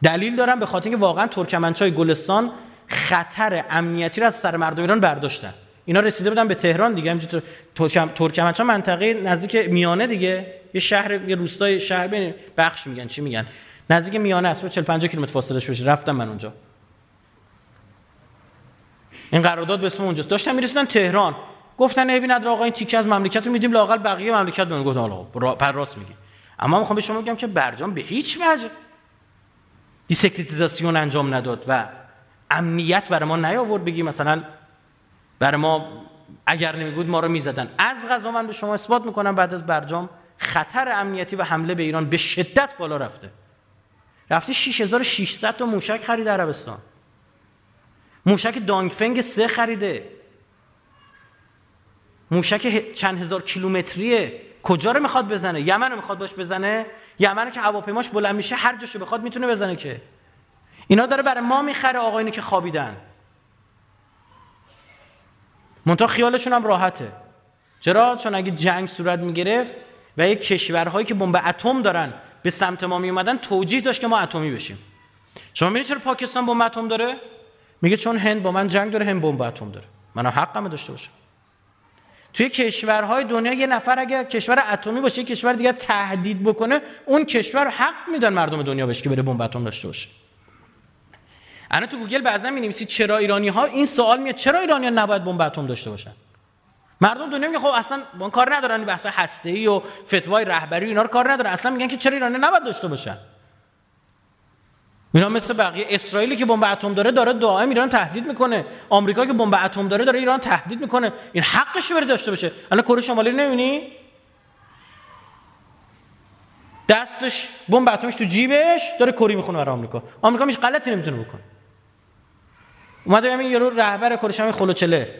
دلیل دارم به خاطر اینکه واقعا ترکمنچای گلستان خطر امنیتی را از سر مردم ایران برداشتن. اینا رسیده بودن به تهران دیگه همینجوری ترکم ترکمنچا منطقه نزدیک میانه دیگه. یه شهر یه روستای شهر بین بخش میگن چی میگن؟ نزدیک میانه است 40 50 کیلومتر فاصله شوشه رفتم من اونجا. این قرارداد به اسم اونجاست. داشتن می‌رسیدن تهران. گفتن عیبی نداره آقا این تیکه از مملکت رو میدیم لاقل بقیه مملکت بهمون گفت حالا پر راست میگی. اما می‌خوام به شما بگم که برجام به هیچ وجه desecuritization انجام نداد و امنیت برای ما نیاورد بگی مثلا برای ما اگر نمی‌بود ما رو می‌زدن. از قضا من به شما اثبات می‌کنم بعد از برجام خطر امنیتی و حمله به ایران به شدت بالا رفته. رفته 6600 تا موشک خرید عربستان. موشک دانگفنگ سه خریده. موشک چند هزار کیلومتریه. کجا رو می‌خواد بزنه؟ یمن رو می‌خواد باش بزنه؟ یمن که هواپیماش بلند میشه هر جاشو بخواد می‌تونه بزنه که. اینا داره برای ما می‌خره آقایونی که خوابیدن. منتها خیالشون هم راحته. چرا؟ چون اگه جنگ صورت می‌گرفت و یک کشورهایی که بمب اتم دارن به سمت ما می اومدن توجیه داشت که ما اتمی بشیم. شما می‌بینید چرا پاکستان بمب اتم داره؟ میگه چون هند با من جنگ داره هند بمب اتم داره. منم حقم داشته باشم. توی کشورهای دنیا یه نفر اگر کشور اتمی باشه یه کشور دیگه تهدید بکنه اون کشور حق میدن مردم دنیا بهش که بره بمب اتم داشته باشه. الان تو گوگل بعضا می‌نویسید چرا ایرانی ها این سوال میاد چرا ایرانی ها نباید بمب اتم داشته باشن؟ مردم دنیا میگه خب اصلا با کار ندارن بحث هسته ای و فتوای رهبری اینا رو کار ندارن اصلا میگن که چرا ایرانی نباید داشته باشن؟ اینا مثل بقیه اسرائیلی که بمب اتم داره داره دائم ایران تهدید می‌کنه. آمریکا که بمب اتم داره داره ایران تهدید می‌کنه. این حقش بره داشته باشه. الان کره شمالی رو نمی‌بینی؟ دستش بمب اتمش تو جیبش داره کری می‌خونه برای آمریکا. آمریکا میش غلطی نمی‌تونه بکنه. اومده همین یارو رهبر کره شمالی خلوچله.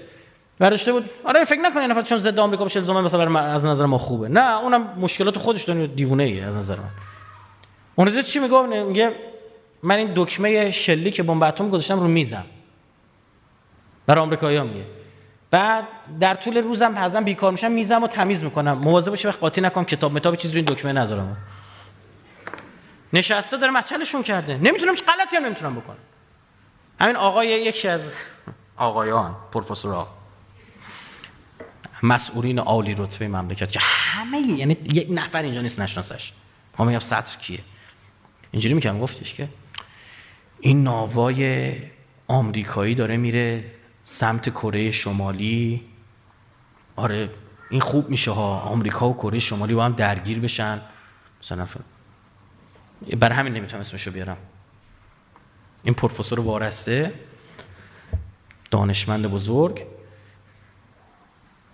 برداشته بود. آره فکر نکنی نفر چون ضد آمریکا باشه الزاما مثلا از نظر ما خوبه. نه اونم مشکلات خودش داره دیوونه ای از نظر من. اون چی میگه میگه من این دکمه شلی که بمب اتم گذاشتم رو میزم. برای آمریکایی‌ها میگه. بعد در طول روزم بعضا بیکار میشم میزم و تمیز می‌کنم. مواظب باشه وقت قاطی نکنم کتاب متاب چیزی رو این دکمه نذارم. نشسته داره مچلشون کرده. نمی‌تونم غلطی نمی‌تونم بکنم. همین آقای یکی از آقایان پروفسورها مسئولین عالی رتبه مملکت که همه یعنی یک نفر اینجا نیست نشناسش. ما میگم سطر کیه؟ اینجوری میگم گفتش که این ناوای آمریکایی داره میره سمت کره شمالی. آره این خوب میشه ها. آمریکا و کره شمالی با هم درگیر بشن. مثلا برای همین نمی‌تونم اسمشو بیارم. این پروفسور وارسته دانشمند بزرگ.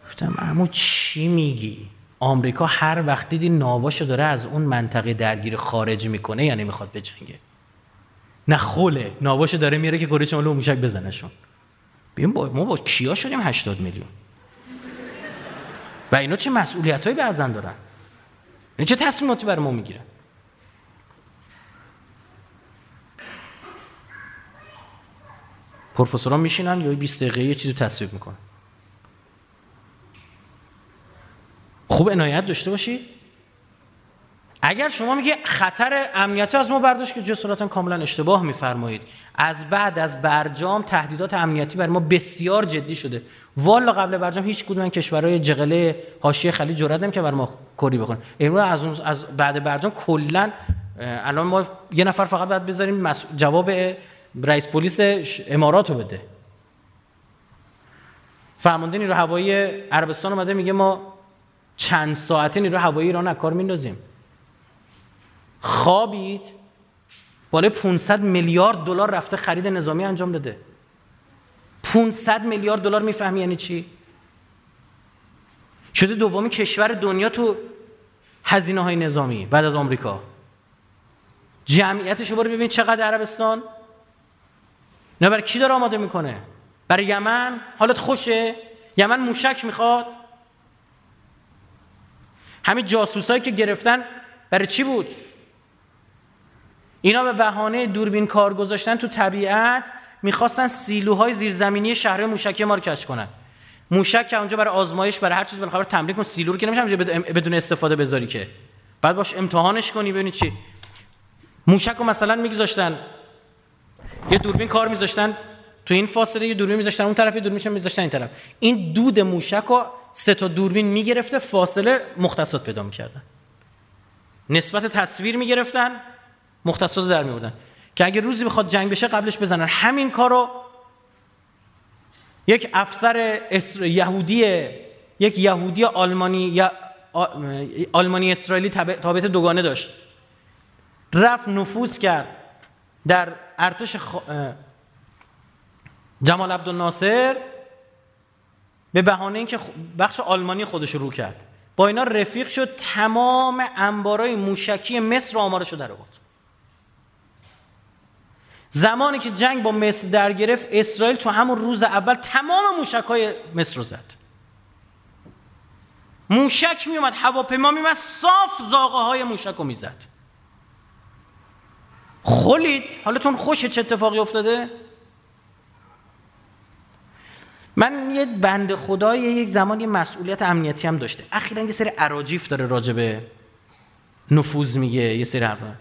گفتم امو چی میگی؟ آمریکا هر وقت دیدی ناواشو داره از اون منطقه درگیر خارج می‌کنه یعنی می‌خواد بجنگه. نه خوله ناواشو داره میره که کره شمالی موشک بزنشون. ببین ما با کیا شدیم 80 میلیون؟ و اینا چه مسئولیت هایی بعضن دارن؟ این چه تصمیماتی برای ما می‌گیرن؟ پروفسوران میشینن یا 20 دقیقه یه چیزی تصویب می‌کنن. خوب عنایت داشته باشید اگر شما میگه خطر امنیتی از ما برداشت که جسارتا کاملا اشتباه میفرمایید. از بعد از برجام تهدیدات امنیتی بر ما بسیار جدی شده. والا قبل برجام هیچ کدوم کشورهای جغله حاشیه خلیج جرأت که بر ما کری بکنن امروز از اون از بعد برجام کلا الان ما یه نفر فقط باید بذاریم جواب رئیس پلیس امارات رو بده. فرمانده نیرو هوایی عربستان اومده میگه ما چند ساعته نیرو هوایی ایران از کار میندازیم. خوابید بالای 500 میلیارد دلار رفته خرید نظامی انجام داده. 500 میلیارد دلار می‌فهمی یعنی چی؟ شده دومی کشور دنیا تو هزینه های نظامی بعد از آمریکا. جمعیتش رو ببین چقدر عربستان. نه برای کی داره آماده می‌کنه؟ برای یمن؟ حالت خوشه؟ یمن موشک می‌خواد؟ همین جاسوسایی که گرفتن برای چی بود؟ اینا به بهانه دوربین کار گذاشتن تو طبیعت می‌خواستن سیلوهای زیرزمینی شهر موشکی ما رو کنن. موشک که اونجا برای آزمایش برای هر چیز بالاخره تمرین کن سیلو رو که نمیشه بدون استفاده بذاری که. بعد باش امتحانش کنی ببینی چی. موشک رو مثلا میگذاشتن یه دوربین کار میذاشتن تو این فاصله یه دوربین میذاشتن اون طرف یه دوربین میذاشتن این طرف. این دود موشک رو سه تا دوربین می‌گرفته فاصله مختصات پیدا می‌کردن. نسبت تصویر می‌گرفتن. مختصات در میوردن که اگه روزی بخواد جنگ بشه قبلش بزنن. همین کارو یک افسر یهودی یک یهودی آلمانی یا آلمانی اسرائیلی تابعیت دوگانه داشت. رفت نفوذ کرد. در ارتش خ... جمال عبدالناصر به بهانه اینکه بخش آلمانی خودش رو کرد. با اینا رفیق شد تمام انبارای موشکی مصر آمارشو در آورد. زمانی که جنگ با مصر در گرفت اسرائیل تو همون روز اول تمام موشکای مصر رو زد. موشک میومد هواپیما میومد صاف زاغه های موشک رو می‌زد. خولید حالتون خوشه چه اتفاقی افتاده؟ من یه بند خدای یک زمانی مسئولیت امنیتی هم داشته. اخیرا یه سری عراجیف داره راجبه نفوذ میگه یه سری حرفا.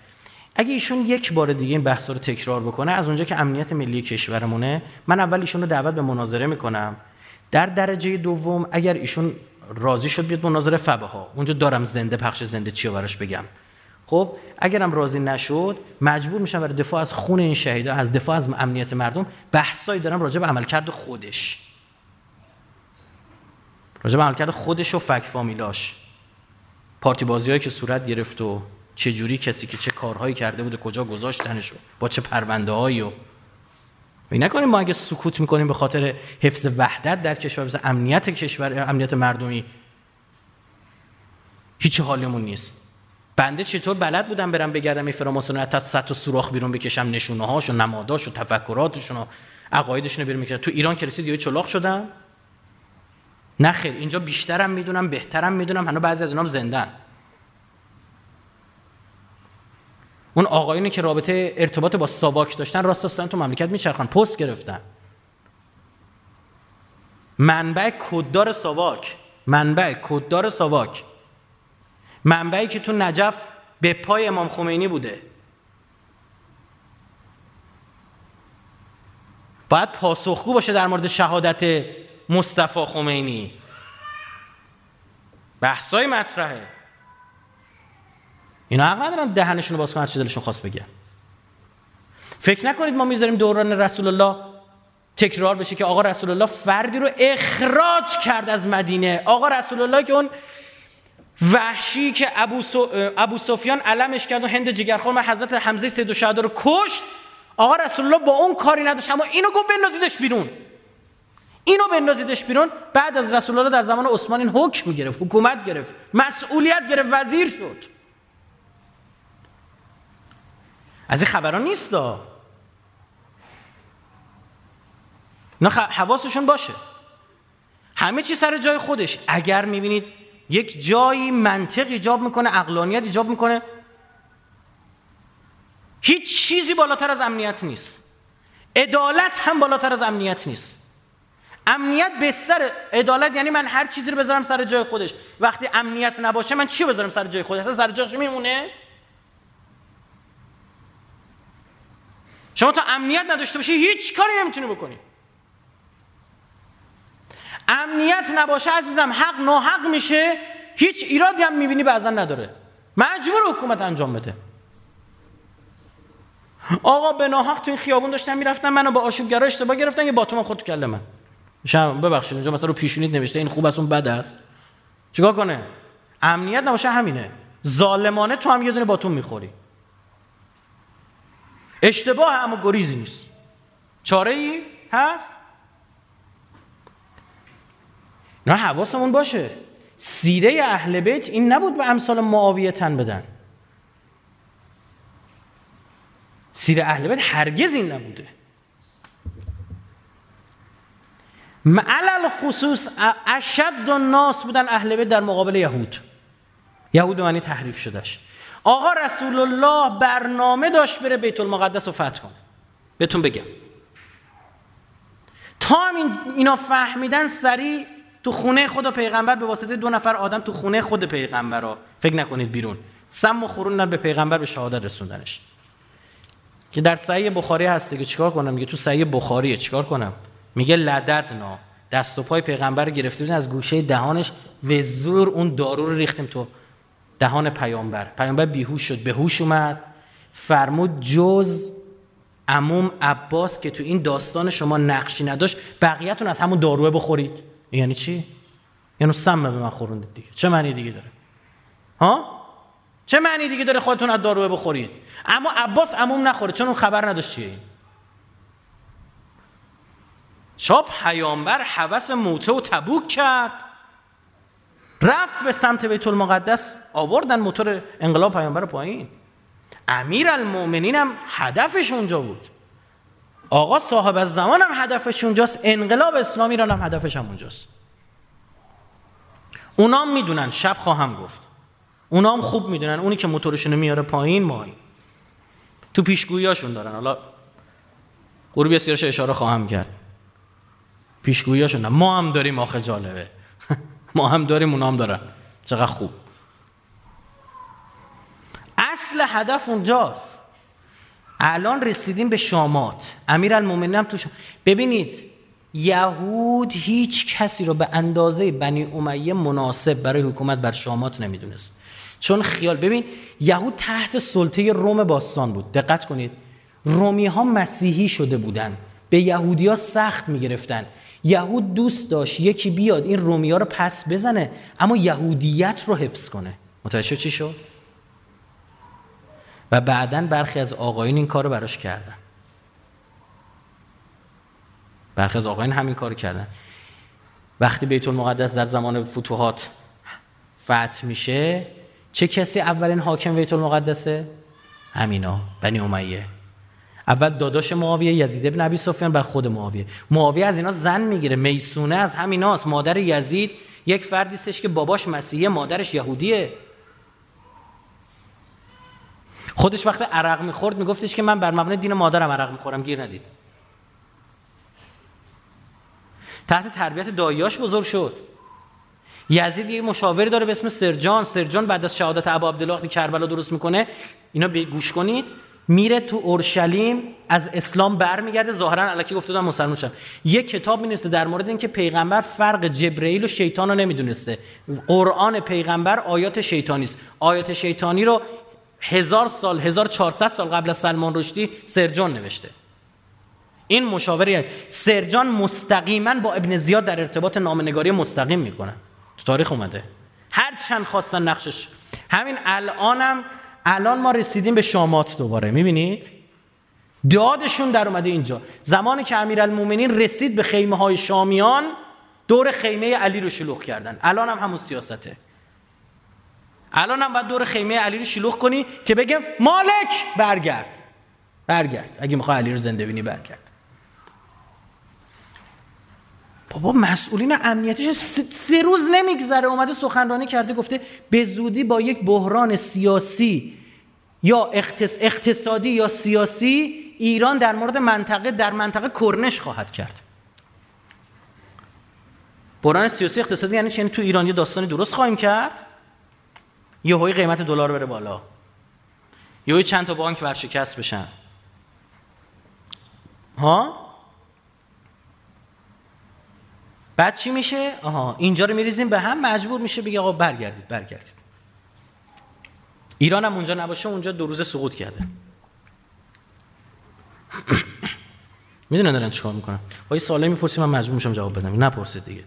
اگه ایشون یک بار دیگه این بحث رو تکرار بکنه از اونجا که امنیت ملی کشورمونه من اول ایشون رو دعوت به مناظره می‌کنم. در درجه دوم اگر ایشون راضی شد بیاد مناظره فبه ها اونجا دارم زنده پخش زنده چی براش بگم. خب اگرم راضی نشد مجبور میشم برای دفاع از خون این شهیدا از دفاع از امنیت مردم بحثایی دارم راجع به عملکرد خودش. راجع به عملکرد خودش و فک فامیلاش. پارتی بازی که صورت گرفت و چه جوری کسی که چه کارهایی کرده بوده کجا گذاشتنش با چه پرونده هایی و این نکنیم ما اگه سکوت می‌کنیم به خاطر حفظ وحدت در کشور مثل امنیت کشور امنیت مردمی هیچ حالمون نیست. بنده چطور بلد بودم برم بگردم این فراماسون از صد سوراخ بیرون بکشم نشونه هاش و نماداش و تفکراتشون و عقایدشون رو بیرون می‌کردم تو ایران که رسید یه چلاق شدم نه خیر اینجا بیشترم می‌دونم بهترم می‌دونم هنوز بعضی از اونام زندن. اون آقایونی که رابطه ارتباط با ساواک داشتن راست راستن تو مملکت میچرخن پست گرفتن. منبع کددار ساواک منبع کددار ساواک. منبعی که تو نجف به پای امام خمینی بوده. باید پاسخگو باشه در مورد شهادت مصطفی خمینی. بحثای مطرحه. اینا حق ندارن دهنشون رو باز کنن دلشون خواست بگن فکر نکنید ما می‌ذاریم دوران رسول الله تکرار بشه که آقا رسول الله فردی رو اخراج کرد از مدینه. آقا رسول الله که اون وحشی که ابو, ابو سفیان علمش کرد و هند جگرخور و حضرت حمزه سید و رو کشت آقا رسول الله با اون کاری نداشت. اما اینو گفت بندازیدش بیرون. اینو بندازیدش بیرون. بعد از رسول الله در زمان عثمان این حکم گرفت حکومت گرفت مسئولیت گرفت وزیر شد. از این خبران نیست دا. نه حواسشون باشه. همه چی سر جای خودش. اگر می‌بینید یک جایی منطق ایجاب می‌کنه اقلانیت ایجاب می‌کنه هیچ چیزی بالاتر از امنیت نیست. عدالت هم بالاتر از امنیت نیست. امنیت بستر عدالت یعنی من هر چیزی رو بذارم سر جای خودش. وقتی امنیت نباشه من چی بذارم سر جای خودش؟ سر جایش میمونه؟ شما تا امنیت نداشته باشی هیچ کاری نمی‌تونی بکنی. امنیت نباشه عزیزم حق ناحق میشه هیچ ایرادی هم می‌بینی بعضا نداره. مجبور حکومت انجام بده. آقا به ناحق تو این خیابون داشتن می‌رفتن منو با آشوبگرا اشتباه گرفتن یه باتوم خود تو کله من. شما ببخشید اینجا مثلا رو پیشونیت نوشته این خوب است اون بد است. چیکار کنه؟ امنیت نباشه همینه. ظالمانه تو هم یه دونه باتوم می‌خوری. اشتباه اما گریزی نیست. چاره ای هست؟ نه حواسمون باشه. سیره اهل بیت این نبود به امثال معاویه تن بدن. سیره اهل بیت هرگز این نبوده. معلل خصوص اشد ناس بودن اهل بیت در مقابل یهود. یهود معنی تحریف شدش آقا رسول الله برنامه داشت بره بیت المقدس رو فتح کنه. بهتون بگم. تا هم اینا فهمیدن سریع تو خونه خدا پیغمبر به واسطه دو نفر آدم تو خونه خود پیغمبر ها فکر نکنید بیرون. سم و خورون به پیغمبر به شهادت رسوندنش. که در صحیح بخاری هست که چیکار کنم؟ میگه تو صحیح بخاریه. چیکار کنم؟ میگه لددنا دست و پای پیغمبر رو گرفته بودن از گوشه دهانش و زور اون دارو رو ریختیم تو دهان پیامبر. پیامبر بیهوش شد به هوش اومد فرمود جز عموم عباس که تو این داستان شما نقشی نداشت بقیهتون از همون داروه بخورید. یعنی چی؟ یعنی سم به من خوروندید دیگه. چه معنی دیگه داره؟ ها؟ چه معنی دیگه داره خودتون از داروه بخورید؟ اما عباس عموم نخوره چون اون خبر نداشت چیه شاب پیامبر حوس موته و تبوک کرد. رفت به سمت بیت المقدس آوردن موتور انقلاب پیامبر پایین. امیر المؤمنین هم هدفش اونجا بود. آقا صاحب از زمان هم هدفش اونجاست انقلاب اسلامی را هم هدفش هم اونجاست. اونام می‌دونن شب خواهم گفت. اونام خوب می‌دونن اونی که موتورشونو میاره پایین مایی تو پیشگوییاشون دارن. حالا غروبی سیرش اشاره خواهم کرد. پیشگوییاشون ما هم داریم آخه جالبه. ما هم داریم اونا هم دارن. چقدر خوب. اصل هدف اونجاست. الان رسیدیم به شامات. امیر هم تو ببینید یهود هیچ کسی رو به اندازه بنی امیه مناسب برای حکومت بر شامات نمی‌دونست. چون خیال ببین یهود تحت سلطه روم باستان بود. دقت کنید. رومی ها مسیحی شده بودن. به یهودی ها سخت می‌گرفتن. یهود دوست داشت یکی بیاد این رومی ها رو پس بزنه اما یهودیت رو حفظ کنه متوجه چی شد؟ و بعدا برخی از آقایون این کار رو براش کردن برخی از آقایون همین کار کردن وقتی بیت المقدس در زمان فتوحات فتح میشه چه کسی اولین حاکم بیت المقدسه؟ همینا بنی امیه اول داداش معاویه یزید ابن ابی سفیان بعد خود معاویه. معاویه از اینا زن می‌گیره میسونه از همیناست مادر یزید یک فردی که باباش مسیحیه مادرش یهودیه. خودش وقت عرق می‌خورد میگفتش که من بر مبنای دین مادرم عرق می‌خورم گیر ندید. تحت تربیت دایاش بزرگ شد. یزید یه مشاوری داره به اسم سرجان. سرجان بعد از شهادت ابا عبدالله وقتی کربلا درست می‌کنه اینا گوش کنید. میره تو اورشلیم از اسلام برمیگرده. ظاهرا الکی گفته بودن مسلمان شد یه کتاب می‌نویسه در مورد اینکه پیغمبر فرق جبرئیل و شیطان رو نمی‌دونسته. قرآن پیغمبر آیات شیطانی است. آیات شیطانی رو هزار سال 1400 سال قبل از سلمان رشدی سرجان نوشته. این مشاوره سرجان مستقیما با ابن زیاد در ارتباط نامنگاری مستقیم می‌کنه. تو تاریخ اومده. هر چند خواستن نقشش. همین الانم الان ما رسیدیم به شامات دوباره می‌بینید؟ دادشون در اومده اینجا. زمانی که امیرالمومنین رسید به خیمه های شامیان دور خیمه علی رو شلوغ کردن. الان هم همون سیاسته. الان هم باید دور خیمه علی رو شلوغ کنی که بگم مالک برگرد. برگرد. اگه می‌خوای علی رو زنده بینی برگرد. بابا مسئولین امنیتیش سه روز نمیگذره. اومده سخنرانی کرده گفته به زودی با یک بحران سیاسی یا اقتصادی یا سیاسی ایران در مورد منطقه در منطقه کرنش خواهد کرد. بحران سیاسی اقتصادی یعنی یعنی تو ایران یه داستانی درست خواهیم کرد؟ یه هایی قیمت دلار بره بالا. یه چند تا بانک ورشکست بشن. ها؟ بعد چی میشه؟ آها اینجا رو میریزیم به هم مجبور میشه بگه آقا برگردید برگردید. ایران هم اونجا نباشه اونجا دو روز سقوط کرده. <coughs> می‌دونن دارن چیکار می‌کنن. با یه سوالی می‌پرسیم من مجبور میشم جواب بدم. نپرسید دیگه.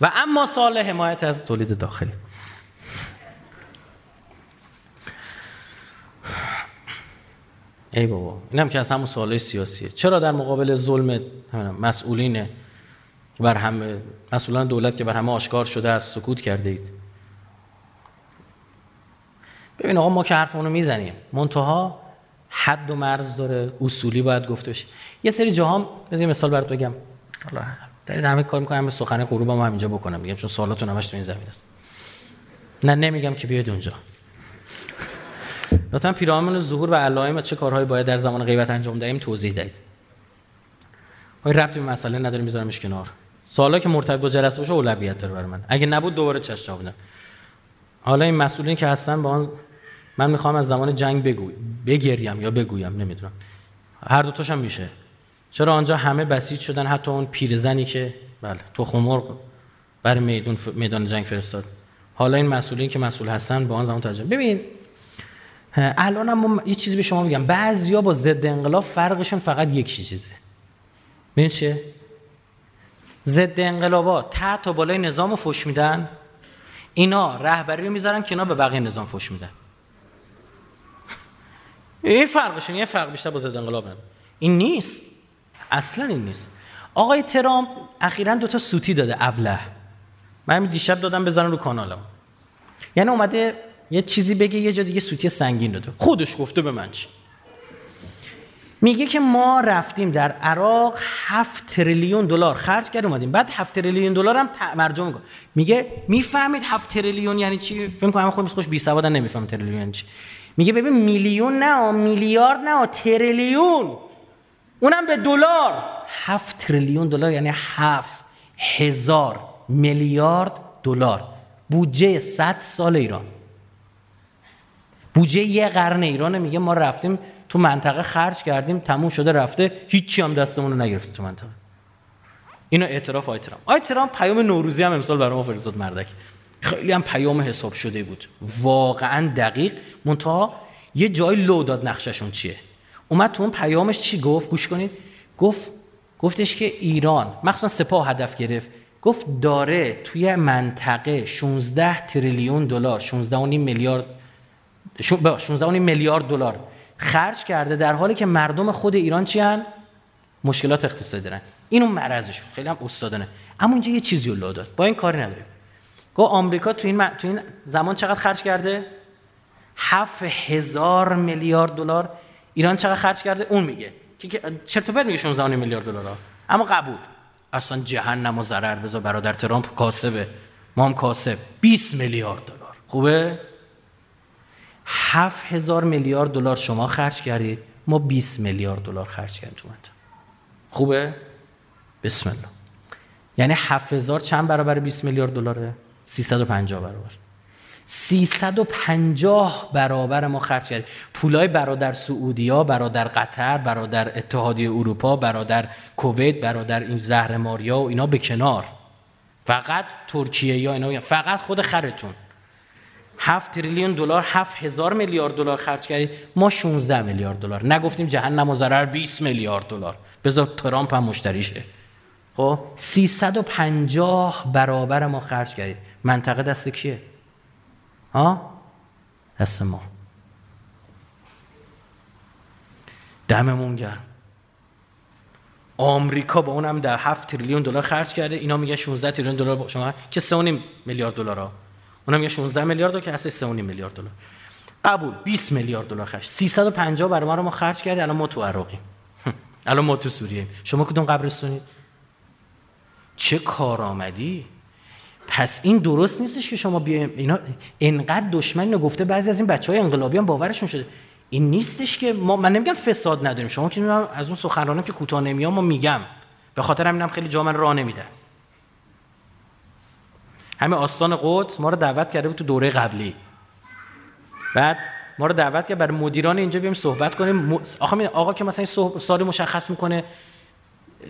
و اما سال حمایت از تولید داخلی. ای بابا اینم که از همون سوالای سیاسیه. چرا در مقابل ظلم مسئولین بر همه مسئولان دولت که بر همه آشکار شده است سکوت کرده اید. ببین آقا ما که حرفمونو می‌زنیم. منتها حد و مرز داره اصولی باید گفته بشه یه سری جاها بذار مثال برات بگم. حالا دارید همه کار می‌کنم به سخن غروب هم همینجا بکنم میگم چون سوالاتون همش تو این زمین است. نه نمیگم که بیاید اونجا. لطفا پیرامون ظهور و علائم و چه کارهایی باید در زمان غیبت انجام دهیم توضیح دهید. های ربطی به مسئله نداریم میذارمش کنار. سوالا که مرتبط با جلسه باشه اولویت داره برای من. اگه نبود دوباره چش جواب حالا این مسئولین که هستن با آن من می‌خوام از زمان جنگ بگوی بگریم یا بگویم نمی‌دونم. هر دو هم میشه. چرا آنجا همه بسیج شدن؟ حتی اون پیرزنی که بله تخم مرغ برای میدان میدان جنگ فرستاد. حالا این مسئولین که مسئول هستن با آن زمان ترجمه ببین الان هم یه چیزی به شما میگم. بعضیا با ضد انقلاب فرقشون فقط یک چیزه. ببین چه ضد انقلابا تحت تا بالای نظام فش میدن. اینا رهبری رو می‌ذارن که اینا به بقیه نظام فش میدن. این فرقشون یه فرق بیشتر با ضد انقلاب این نیست. اصلا این نیست. آقای ترامپ اخیرا دوتا سوتی داده ابله. من دیشب دادم بزنن رو کانالم یعنی اومده یه چیزی بگه یه جا دیگه سوتی سنگین داده. خودش گفته به من چی. میگه که ما رفتیم در عراق هفت تریلیون دلار خرج کرد اومدیم. بعد هفت تریلیون دلار هم ترجمه می‌کنه. میگه می‌فهمید هفت تریلیون یعنی چی؟ فکر کنم خودش خوش بی سوادن نمیفهم تریلیون یعنی چی. میگه ببین میلیون نه میلیارد نه تریلیون. اونم به دلار. هفت تریلیون دلار یعنی هفت هزار میلیارد دلار. بودجه 100 سال ایران. بودجه یه قرن ایران میگه ما رفتیم تو منطقه خرج کردیم تموم شده رفته هیچی هم دستمون رو نگرفته تو منطقه. اینو اعتراف آی ترامپ. آی ترامپ پیام نوروزی هم امسال برای ما فرستاد مردک. خیلی هم پیام حساب شده بود. واقعا دقیق. منتها یه جای لو داد نقششون چیه. اومد تو اون پیامش چی گفت؟ گوش کنید. گفت گفتش که ایران مخصوصا سپاه هدف گرفت. گفت داره توی منطقه 16 تریلیون دلار 16 میلیارد 16 میلیارد دلار خرج کرده در حالی که مردم خود ایران چی هن؟ مشکلات اقتصادی دارن. اینو مرزشون خیلی هم استادانه. اما اینجا یه چیزی رو داد. با این کاری نداریم. گو آمریکا تو این, تو این زمان چقدر خرج کرده؟ هفت هزار میلیارد دلار. ایران چقدر خرج کرده؟ اون میگه. که چطور میگه 16 میلیارد دلار اما قبول. اصلا جهنم و ضرر. بذار برادر ترامپ کاسبه. ما هم کاسب. 20 میلیارد دلار. خوبه؟ هفت هزار میلیارد دلار شما خرج کردید. ما 20 میلیارد دلار خرج کردیم تو خوبه؟ بسم الله. یعنی هفت هزار چند برابر 20 میلیارد دلاره؟ 350 برابر. 350 برابر ما خرج کردیم. پولای برادر سعودیا برادر قطر برادر اتحادیه اروپا برادر کویت برادر این زهر ماریا و اینا به کنار. فقط ترکیه یا اینا. فقط خود خرتون. 7 تریلیون دلار 7 هزار میلیارد دلار خرج کردید ما 16 میلیارد دلار. نگفتیم جهنم و ضرر 20 میلیارد دلار. بذار ترامپ هم مشتریشه خب؟ 350 برابر ما خرج کردید منطقه دست کیه؟ ها؟ دست ما. دممون گرم. آمریکا با اونم در 7 تریلیون دلار خرج کرده. اینا میگه 16 تریلیون دلار شما. که 3.5 میلیارد دلار ها اونم یه 16 میلیارد که اصلا 3.5 میلیارد دلار. قبول 20 میلیارد دلار خرج. 350 برای ما رو ما خرج کردیم الان ما تو عراقیم الان ما تو سوریه شما کدوم قبرستونید چه کارآمدی پس این درست نیستش که شما بیایم. اینا انقدر دشمن گفته بعضی از این بچه های انقلابیان باورشون شده. این نیستش که ما من نمیگم فساد نداریم. شما که از اون سخنرانم که کوتاه نمیام ما میگم. به خاطر همینم خیلی جا من راه نمیدن. همه آستان قدس ما رو دعوت کرده بود تو دوره قبلی. بعد ما رو دعوت کرد برای مدیران اینجا بیایم صحبت کنیم. آقا آقا که مثلا سالی مشخص می‌کنه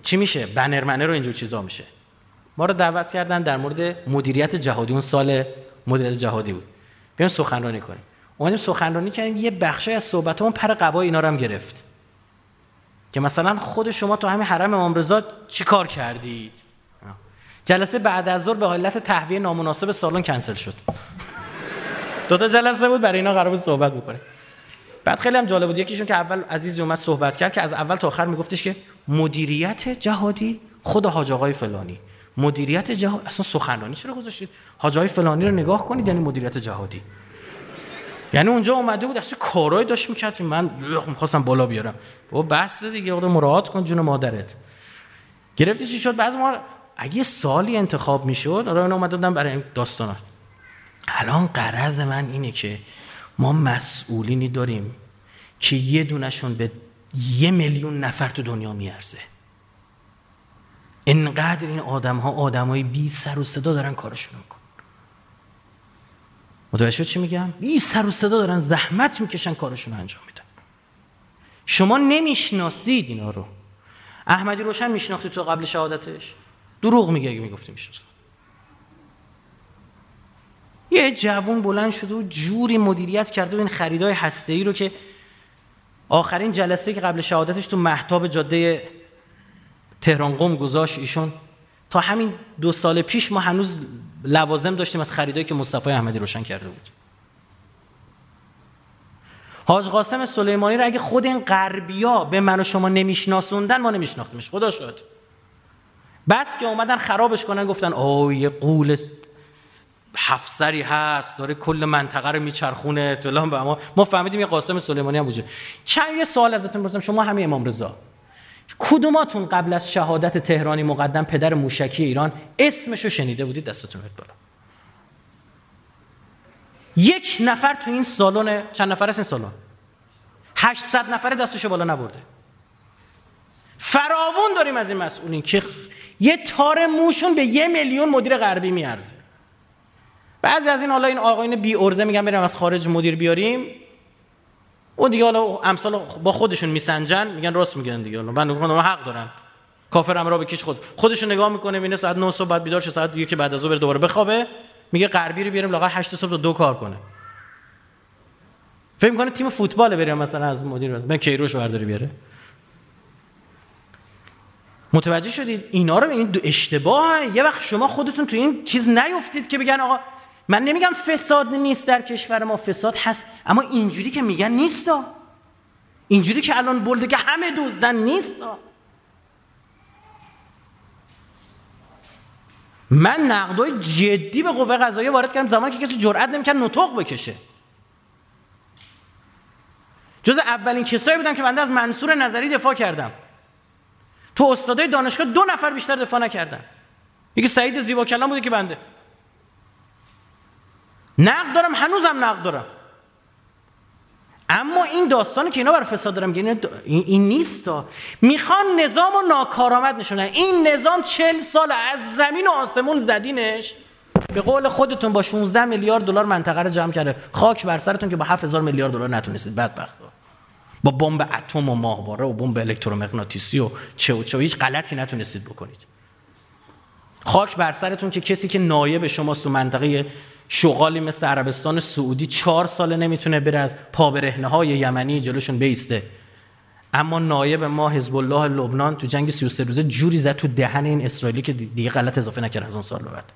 چی میشه؟ بنر منه رو اینجور چیزا میشه. ما رو دعوت کردن در مورد مدیریت جهادی. اون سال مدیریت جهادی بود. بیایم سخنرانی کنیم. اومدیم سخنرانی کردیم. یه بخشی از صحبتمون پر قبا اینا رو هم گرفت. که مثلا خود شما تو همین حرم امام رضا چیکار کردید؟ جلسه بعد از ظهر به حالت تهویه نامناسب سالن کنسل شد. دو تا جلسه بود برای اینا قرار بود صحبت بکنه بعد خیلی هم جالب بود. یکیشون که اول عزیزی اومد صحبت کرد که از اول تا آخر میگفتش که مدیریت جهادی خود حاج آقای فلانی. مدیریت جهاد اصلا سخنرانی چرا گذاشتید؟ حاج آقای فلانی رو نگاه کنید یعنی مدیریت جهادی. یعنی اونجا اومده بود اصلا کارهای داشت می‌کرد من می‌خواستم بالا بیارم. بابا بس دیگه خود مراعات کن جون مادرت. گرفتی چی شد؟ بعض ما اگه سالی انتخاب می‌شد آره اون اومده بودم برای داستانا. الان قرض من اینه که ما مسئولینی داریم که یه دونشون به یه میلیون نفر تو دنیا میارزه. انقدر این آدم ها آدم های بی سر و صدا دارن کارشون میکن متوجه چی میگم؟ بی سر و صدا دارن زحمت می‌کشن کارشون انجام میدن. شما نمی‌شناسید اینا رو. احمدی روشن میشناختی تو قبل شهادتش؟ دروغ میگه اگه می‌گفتی می‌شناسم یه جوون بلند شده و جوری مدیریت کرده و این خریدای هسته ای رو که آخرین جلسه که قبل شهادتش تو محتاب جاده تهران قم گذاشت ایشون. تا همین دو سال پیش ما هنوز لوازم داشتیم از خریدایی که مصطفی احمدی روشن کرده بود. حاج قاسم سلیمانی رو اگه خود این غربیا به من و شما نمیشناسوندن ما نمیشناختیمش. خدا شد بس که اومدن خرابش کنن گفتن اوه یه قول هفسری هست داره کل منطقه رو میچرخونه فلان به ما ما فهمیدیم یه قاسم سلیمانی هم بوده چند یه سوال ازتون پرسیدم شما همه امام رضا. کدوماتون قبل از شهادت تهرانی مقدم پدر موشکی ایران اسمشو شنیده بودید؟ دستتون بالا. یک نفر تو این سالن چند نفر است این سالن؟ 800 نفر دستشو بالا نبرده. فراوون داریم از این مسئولین که یه تار موشون به یه میلیون مدیر غربی میارزه. بعضی از این حالا این آقایون بی ارزه میگن بریم از خارج مدیر بیاریم. و دیگه حالا امثال با خودشون میسنجن میگن راست میگن دیگه. حالا بنده خدا حق دارن. کافر هم را بکش خود. خودشون نگاه می‌کنه می‌بینه ساعت 9 صبح بعد بیدار شه ساعت 2 که بعد از ظهر دوباره بخوابه. میگه غربی رو بیاریم لاغر 8 صبح تا دو کار کنه. فکر می‌کنه تیم فوتبال بریم مثلا از مدیر من کیروش برداری بیاره. متوجه شدید؟ اینا رو این اشتباه یه وقت شما خودتون تو این چیز نیفتید که بگن آقا من نمیگم فساد نیست در کشور ما فساد هست اما اینجوری که میگن نیستا. اینجوری که الان بلده که همه دوزدن نیستا. من نقدای جدی به قوه قضاییه وارد کردم زمانی که کسی جرئت نمی‌کرد نطق بکشه. جز اولین کسایی بودم که بنده از منصور نظری دفاع کردم. تو استادای دانشگاه دو نفر بیشتر دفاع نکردن. یکی سعید زیبا کلام بوده که بنده. نقد دارم هنوزم نقد دارم. اما این داستانی که اینا بر فساد دارم این, این نیست می‌خوان نظام و ناکارآمد نشونن این نظام چل سال از زمین و آسمون زدینش. به قول خودتون با 16 میلیارد دلار منطقه رو جمع کرده. خاک بر سرتون که با 7000 میلیارد دلار نتونستید. بدبخت. با بمب اتم و ماهواره و بمب الکترومغناطیسی و چه و چه و هیچ غلطی نتونستید بکنید. خاک بر سرتون که کسی که نایب شماست تو منطقه شغالی مثل عربستان سعودی چهار ساله نمی‌تونه بره از پابرهنه های یمنی جلوشون بیسته. اما نایب ما حزب الله لبنان تو جنگ 33 روزه جوری زد تو دهن این اسرائیلی که دیگه غلط اضافه نکرد از اون سال بعد.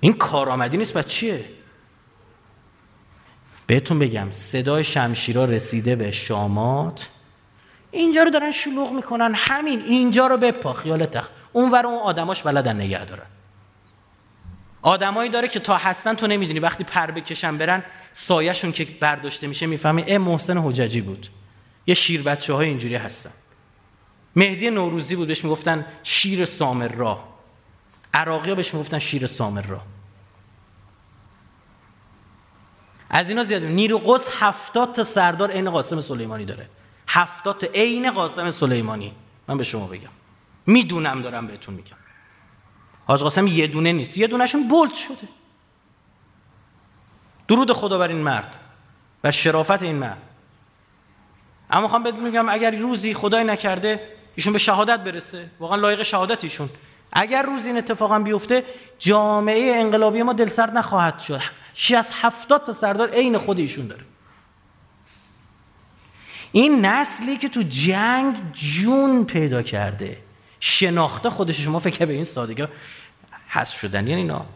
این کارآمدی نیست بعد چیه؟ بهتون بگم صدای شمشیرا رسیده به شامات. اینجا رو دارن شلوغ می‌کنن همین اینجا رو بپا خیال تخت اون ور اون آدماش بلدن نگه دارن. آدمایی داره که تا هستن تو نمی‌دونی وقتی پر بکشن برن سایهشون که برداشته میشه می‌فهمی ای محسن حججی بود. یه شیر بچه های اینجوری هستن. مهدی نوروزی بود بهش می‌گفتن شیر سامر را عراقی ها بهش می‌گفتن شیر سامر را از اینا زیاد نیرو قدس هفتاد تا سردار عین قاسم سلیمانی داره. هفتاد تا عین قاسم سلیمانی. من به شما بگم. می‌دونم دارم بهتون میگم. حاج قاسم یه دونه نیست. یه دونهشون بولد شده. درود خدا بر این مرد و شرافت این مرد. اما خواهم بهت میگم اگر روزی خدای نکرده ایشون به شهادت برسه. واقعا لایق شهادت ایشون. اگر روزی این اتفاقا بیفته جامعه انقلابی ما دلسرد نخواهد شد. شی از هفتاد تا سردار عین خود ایشون داره. این نسلی که تو جنگ جون پیدا کرده شناخته خودش شما فکر به این سادگی حذف شدن. یعنی اینا.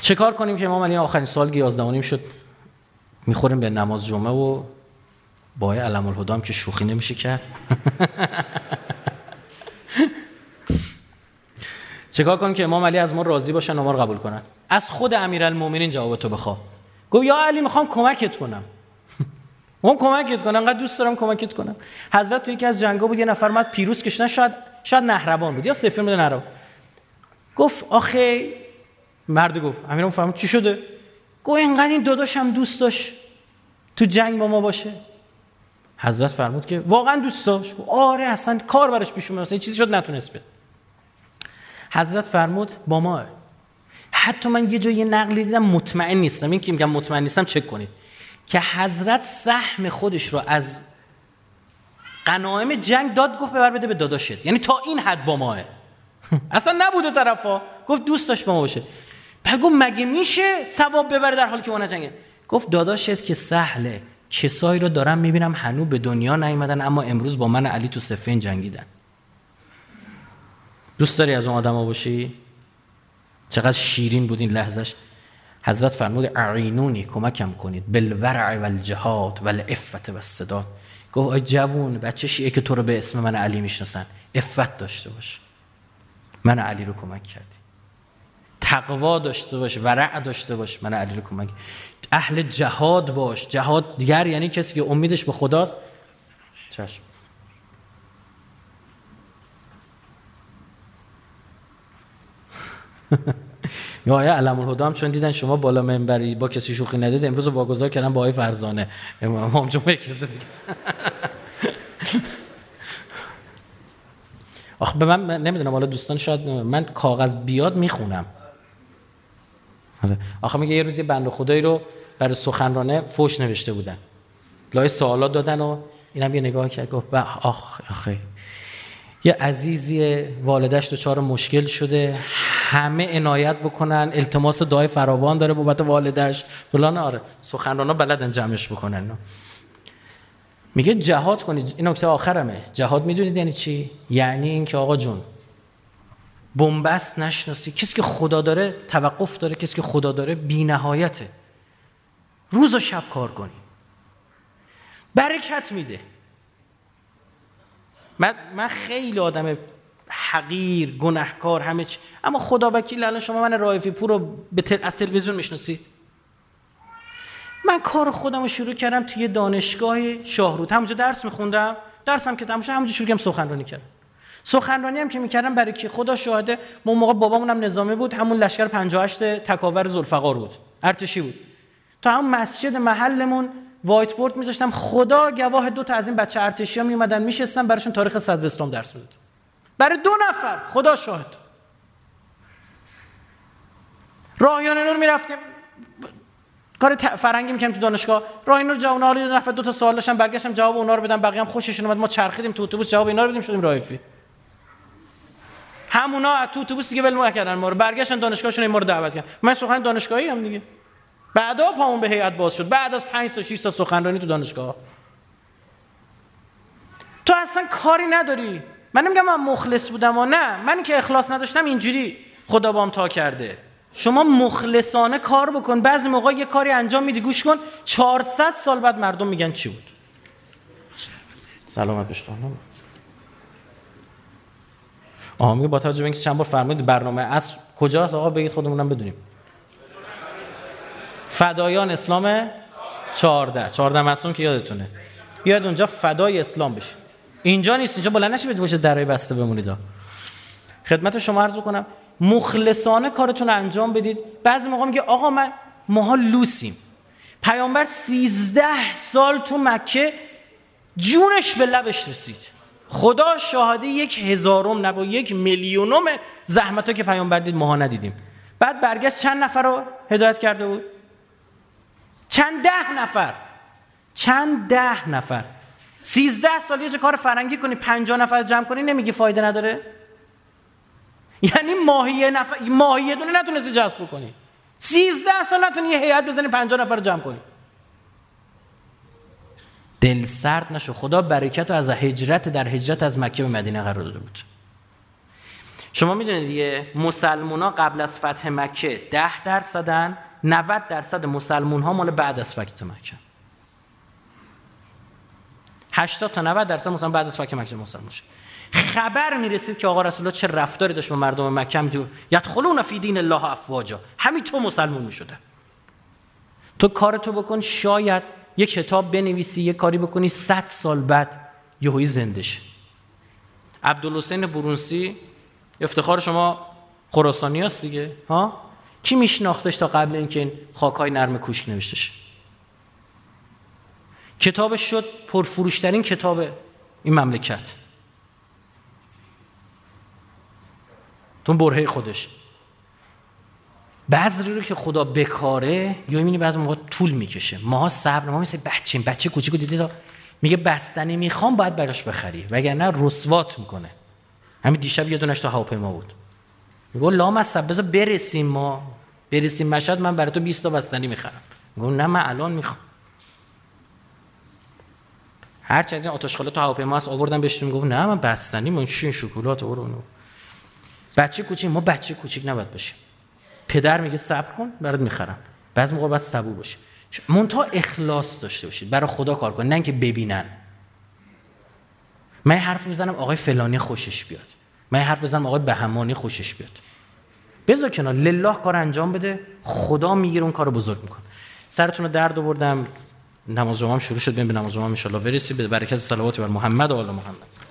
چه کار کنیم که امام علی آخرین سال 11 شد؟ می‌خوریم به نماز جمعه و با علم الهدام که شوخی نمیشه کرد. <laughs> <laughs> چکار کنیم که امام علی از ما راضی باشن و ما رو قبول کنن؟ از خود امیرالمومنین جواب تو بخوا. گفت یا علی می‌خوام کمکت کنم. <laughs> من کمکت کنم انقدر دوست دارم کمکت کنم. حضرت تو یکی از جنگا بود یه نفر مد پیروز کشیدن شاید شاید نهربان بود. یا سفیر بود نهربان گفت آخه مرد گفت امیرم فرمود چی شده؟ گفت اینقدر این داداشم دوست داشت تو جنگ با ما باشه. حضرت فرمود که واقعا دوست داشت آره اصلا کار براش پیش اومد اصلا چیزی شد نتونست بده. حضرت فرمود با ما. حتی من یه جای نقلی دیدم مطمئن نیستم. این که میگم مطمئن نیستم چک کنید. که حضرت سهم خودش رو از قنایم جنگ داد گفت ببر بده به داداشت. یعنی تا این حد با ماه. <laughs> اصلا نبوده طرفا. گفت دوست داشت با ما باشه. بعد گفت مگه میشه ثواب ببره در حالی که اون جنگه گفت داداشت که سهله. کسایی رو دارم می‌بینم هنوز به دنیا نیومدن اما امروز با من علی تو سفین جنگیدن. دوست داری از اون آدما باشی؟ چقدر شیرین بود این لحظش حضرت فرمود اعینونی کمکم کنید. بالورع و الجهاد و الافت و الصداد گفت آی جوون بچه شیعه که تو رو به اسم من علی می‌شناسن. افت داشته باش. من علی رو کمک کردی تقوا داشته باش ورع داشته باش من علی رو کمک اهل جهاد باش. جهاد دیگر یعنی کسی که امیدش به خداست. چشم. <laughs> یا آیا علم الهدا هم چون دیدن شما بالا منبری با کسی شوخی ندید امروز واگذار کردن با آقای فرزانه. امام جمعه کسی دیگه. <laughs> آخه به من نمی‌دونم حالا دوستان شاید من کاغذ بیاد می‌خونم. آره. آخه میگه یه روزی بند خدایی رو برای سخنرانه فوش نوشته بودن. لای سوالات دادن و اینم یه نگاه کرد گفت آخ آخه. یه عزیزی والدش دچار مشکل شده همه عنایت بکنن التماس دعای فراوان داره بابت والدش. فلان آره سخنرانا بلدن جمعش بکنن. میگه جهاد کنید این نکته آخرمه. جهاد می‌دونید یعنی چی؟ یعنی اینکه آقا جون بنبست نشناسی. کسی که خدا داره توقف داره کسی که خدا داره بی نهایته روز و شب کار کنی. برکت میده. من, من خیلی آدم حقیر گناهکار همه چی. اما خدا وکیل الان شما من رایفی پور رو به تل... از تلویزیون می‌شناسید؟ من کار خودم رو شروع کردم توی دانشگاه شاهرود. همونجا درس میخوندم. درسم که تماشا همونجا شروع کردم سخنرانی کردم. سخنرانی هم که می‌کردم برای کی؟ خدا شاهده ما موقع بابامون نظامی بود. همون لشکر 58 تکاور ذوالفقار بود. ارتشی بود. تا هم مسجد محلمون وایت بورد میذاشتم. خدا گواه دو تا از این بچه ارتشی ها میومدن میشستن براشون تاریخ صدر اسلام درس می‌دادم برای دو نفر. خدا شاهد. راهیان نور می‌رفتیم. کار فرنگی می‌کنم تو دانشگاه. راه نور جوان ها دو نفر دو تا سوال داشتم برگشتم جواب اونا رو بدم بقیه هم خوششون اومد. ما چرخیدیم تو اتوبوس جواب اینا رو بدیم شدیم رایفی. همونا تو اتوبوس دیگه ول کردن ما رو. برگشتن دانشگاهشون ما رو دعوت کردن. من سخن دانشگاهی هم دیگه. بعدا پامون به هیئت باز شد. بعد از 5 تا 6 تا سخنرانی تو دانشگاه. تو اصلا کاری نداری. من نمیگم من مخلص بودم و نه. من که اخلاص نداشتم اینجوری خدا بام تا کرده. شما مخلصانه کار بکن. بعضی موقع یه کاری انجام میدی. گوش کن. 400 سال بعد مردم میگن چی بود. سلامت بشتان آها میگه با توجه به اینکه چند بار فرمودید برنامه اصر کجاست؟ آقا بگید خودمونم بدونیم. فدایان اسلام 14 14 مصوم که یادتونه. بیاد اونجا فدای اسلام بشه. اینجا نیست. اینجا بلند نشه باشه درای بسته بمونید. خدمت شما عرض کنم مخلصانه کارتون انجام بدید. بعضی موقع میگه آقا من ماها لوسیم. پیامبر 13 سال تو مکه جونش به لبش رسید. خدا شاهده یک هزارم نه یک میلیونم زحمت ها که پیامبر دید ماها ندیدیم. بعد برگشت چند نفر رو هدایت کرده بود؟ چند ده نفر؟ چند ده نفر؟ سیزده سال یه کار فرنگی کنی پنجاه نفر جمع کنی نمیگی فایده نداره؟ یعنی ماهی نفر ماهی دونه نتونستی جذب کنی سیزده سال نتونی یه هیئت بزنی پنجاه نفر جمع کنی. دل سرد نشو. خدا برکت از هجرت در هجرت از مکه به مدینه قرار داده بود. شما می‌دونید دیگه مسلمونا قبل از فتح مکه ده درصدن 90 درصد مسلمون ها مال بعد از فتح مکه. 80 تا 90 درصد مسلمان بعد از فتح مکه مسلمان شد خبر می‌رسید که آقا رسول الله چه رفتاری داشت با مردم مکه؟ هم یدخلون فی دین الله افواجا. همین تو مسلمان می‌شده. تو کارتو بکن شاید یک کتاب بنویسی یک کاری بکنی 100 سال بعد یهویی زنده شه. عبدالحسین برونسی افتخار شما خراسانی هست دیگه ها؟ کی میشناختش تا قبل اینکه این خاکای نرم کوشک نوشته شه؟ کتابش شد پرفروشترین کتاب این مملکت. تو برهه خودش. بذری رو که خدا بکاره یا می‌بینی بعضی موقع طول می‌کشه. ماها صبر ما مثل بچه بچه کوچیکو دیدی تا میگه بستنی می‌خوام باید براش بخری. وگرنه رسوات می‌کنه. همین دیشب یه دونش تو هواپیما بود. میگه لام از بذار برسیم ما. برسیم مشهد من برای تو 20 تا بستنی می‌خرم. میگه نه من الان می‌خوام. هر چیزی این آتشخاله تو هواپیما هست آوردن بهش. می‌گفت نه من بستنی من چی شکلات آوردم بچه کوچیک ما بچه کوچیک نباید باشیم. پدر میگه صبر کن برات می‌خرم. بعض موقع باید صبور باشی. منتها اخلاص داشته باشید. برای خدا کار کن نه اینکه ببینن. من حرف می‌زنم آقای فلانی خوشش بیاد. من حرف بزنم آقای بهمانی خوشش بیاد. بذار کنار لله کار انجام بده خدا می‌گیره اون کارو بزرگ می‌کنه. سرتون رو درد آوردم نماز جمعه شروع شد ببین به نماز جمعه ان برسی به برکت صلوات بر محمد و آل محمد.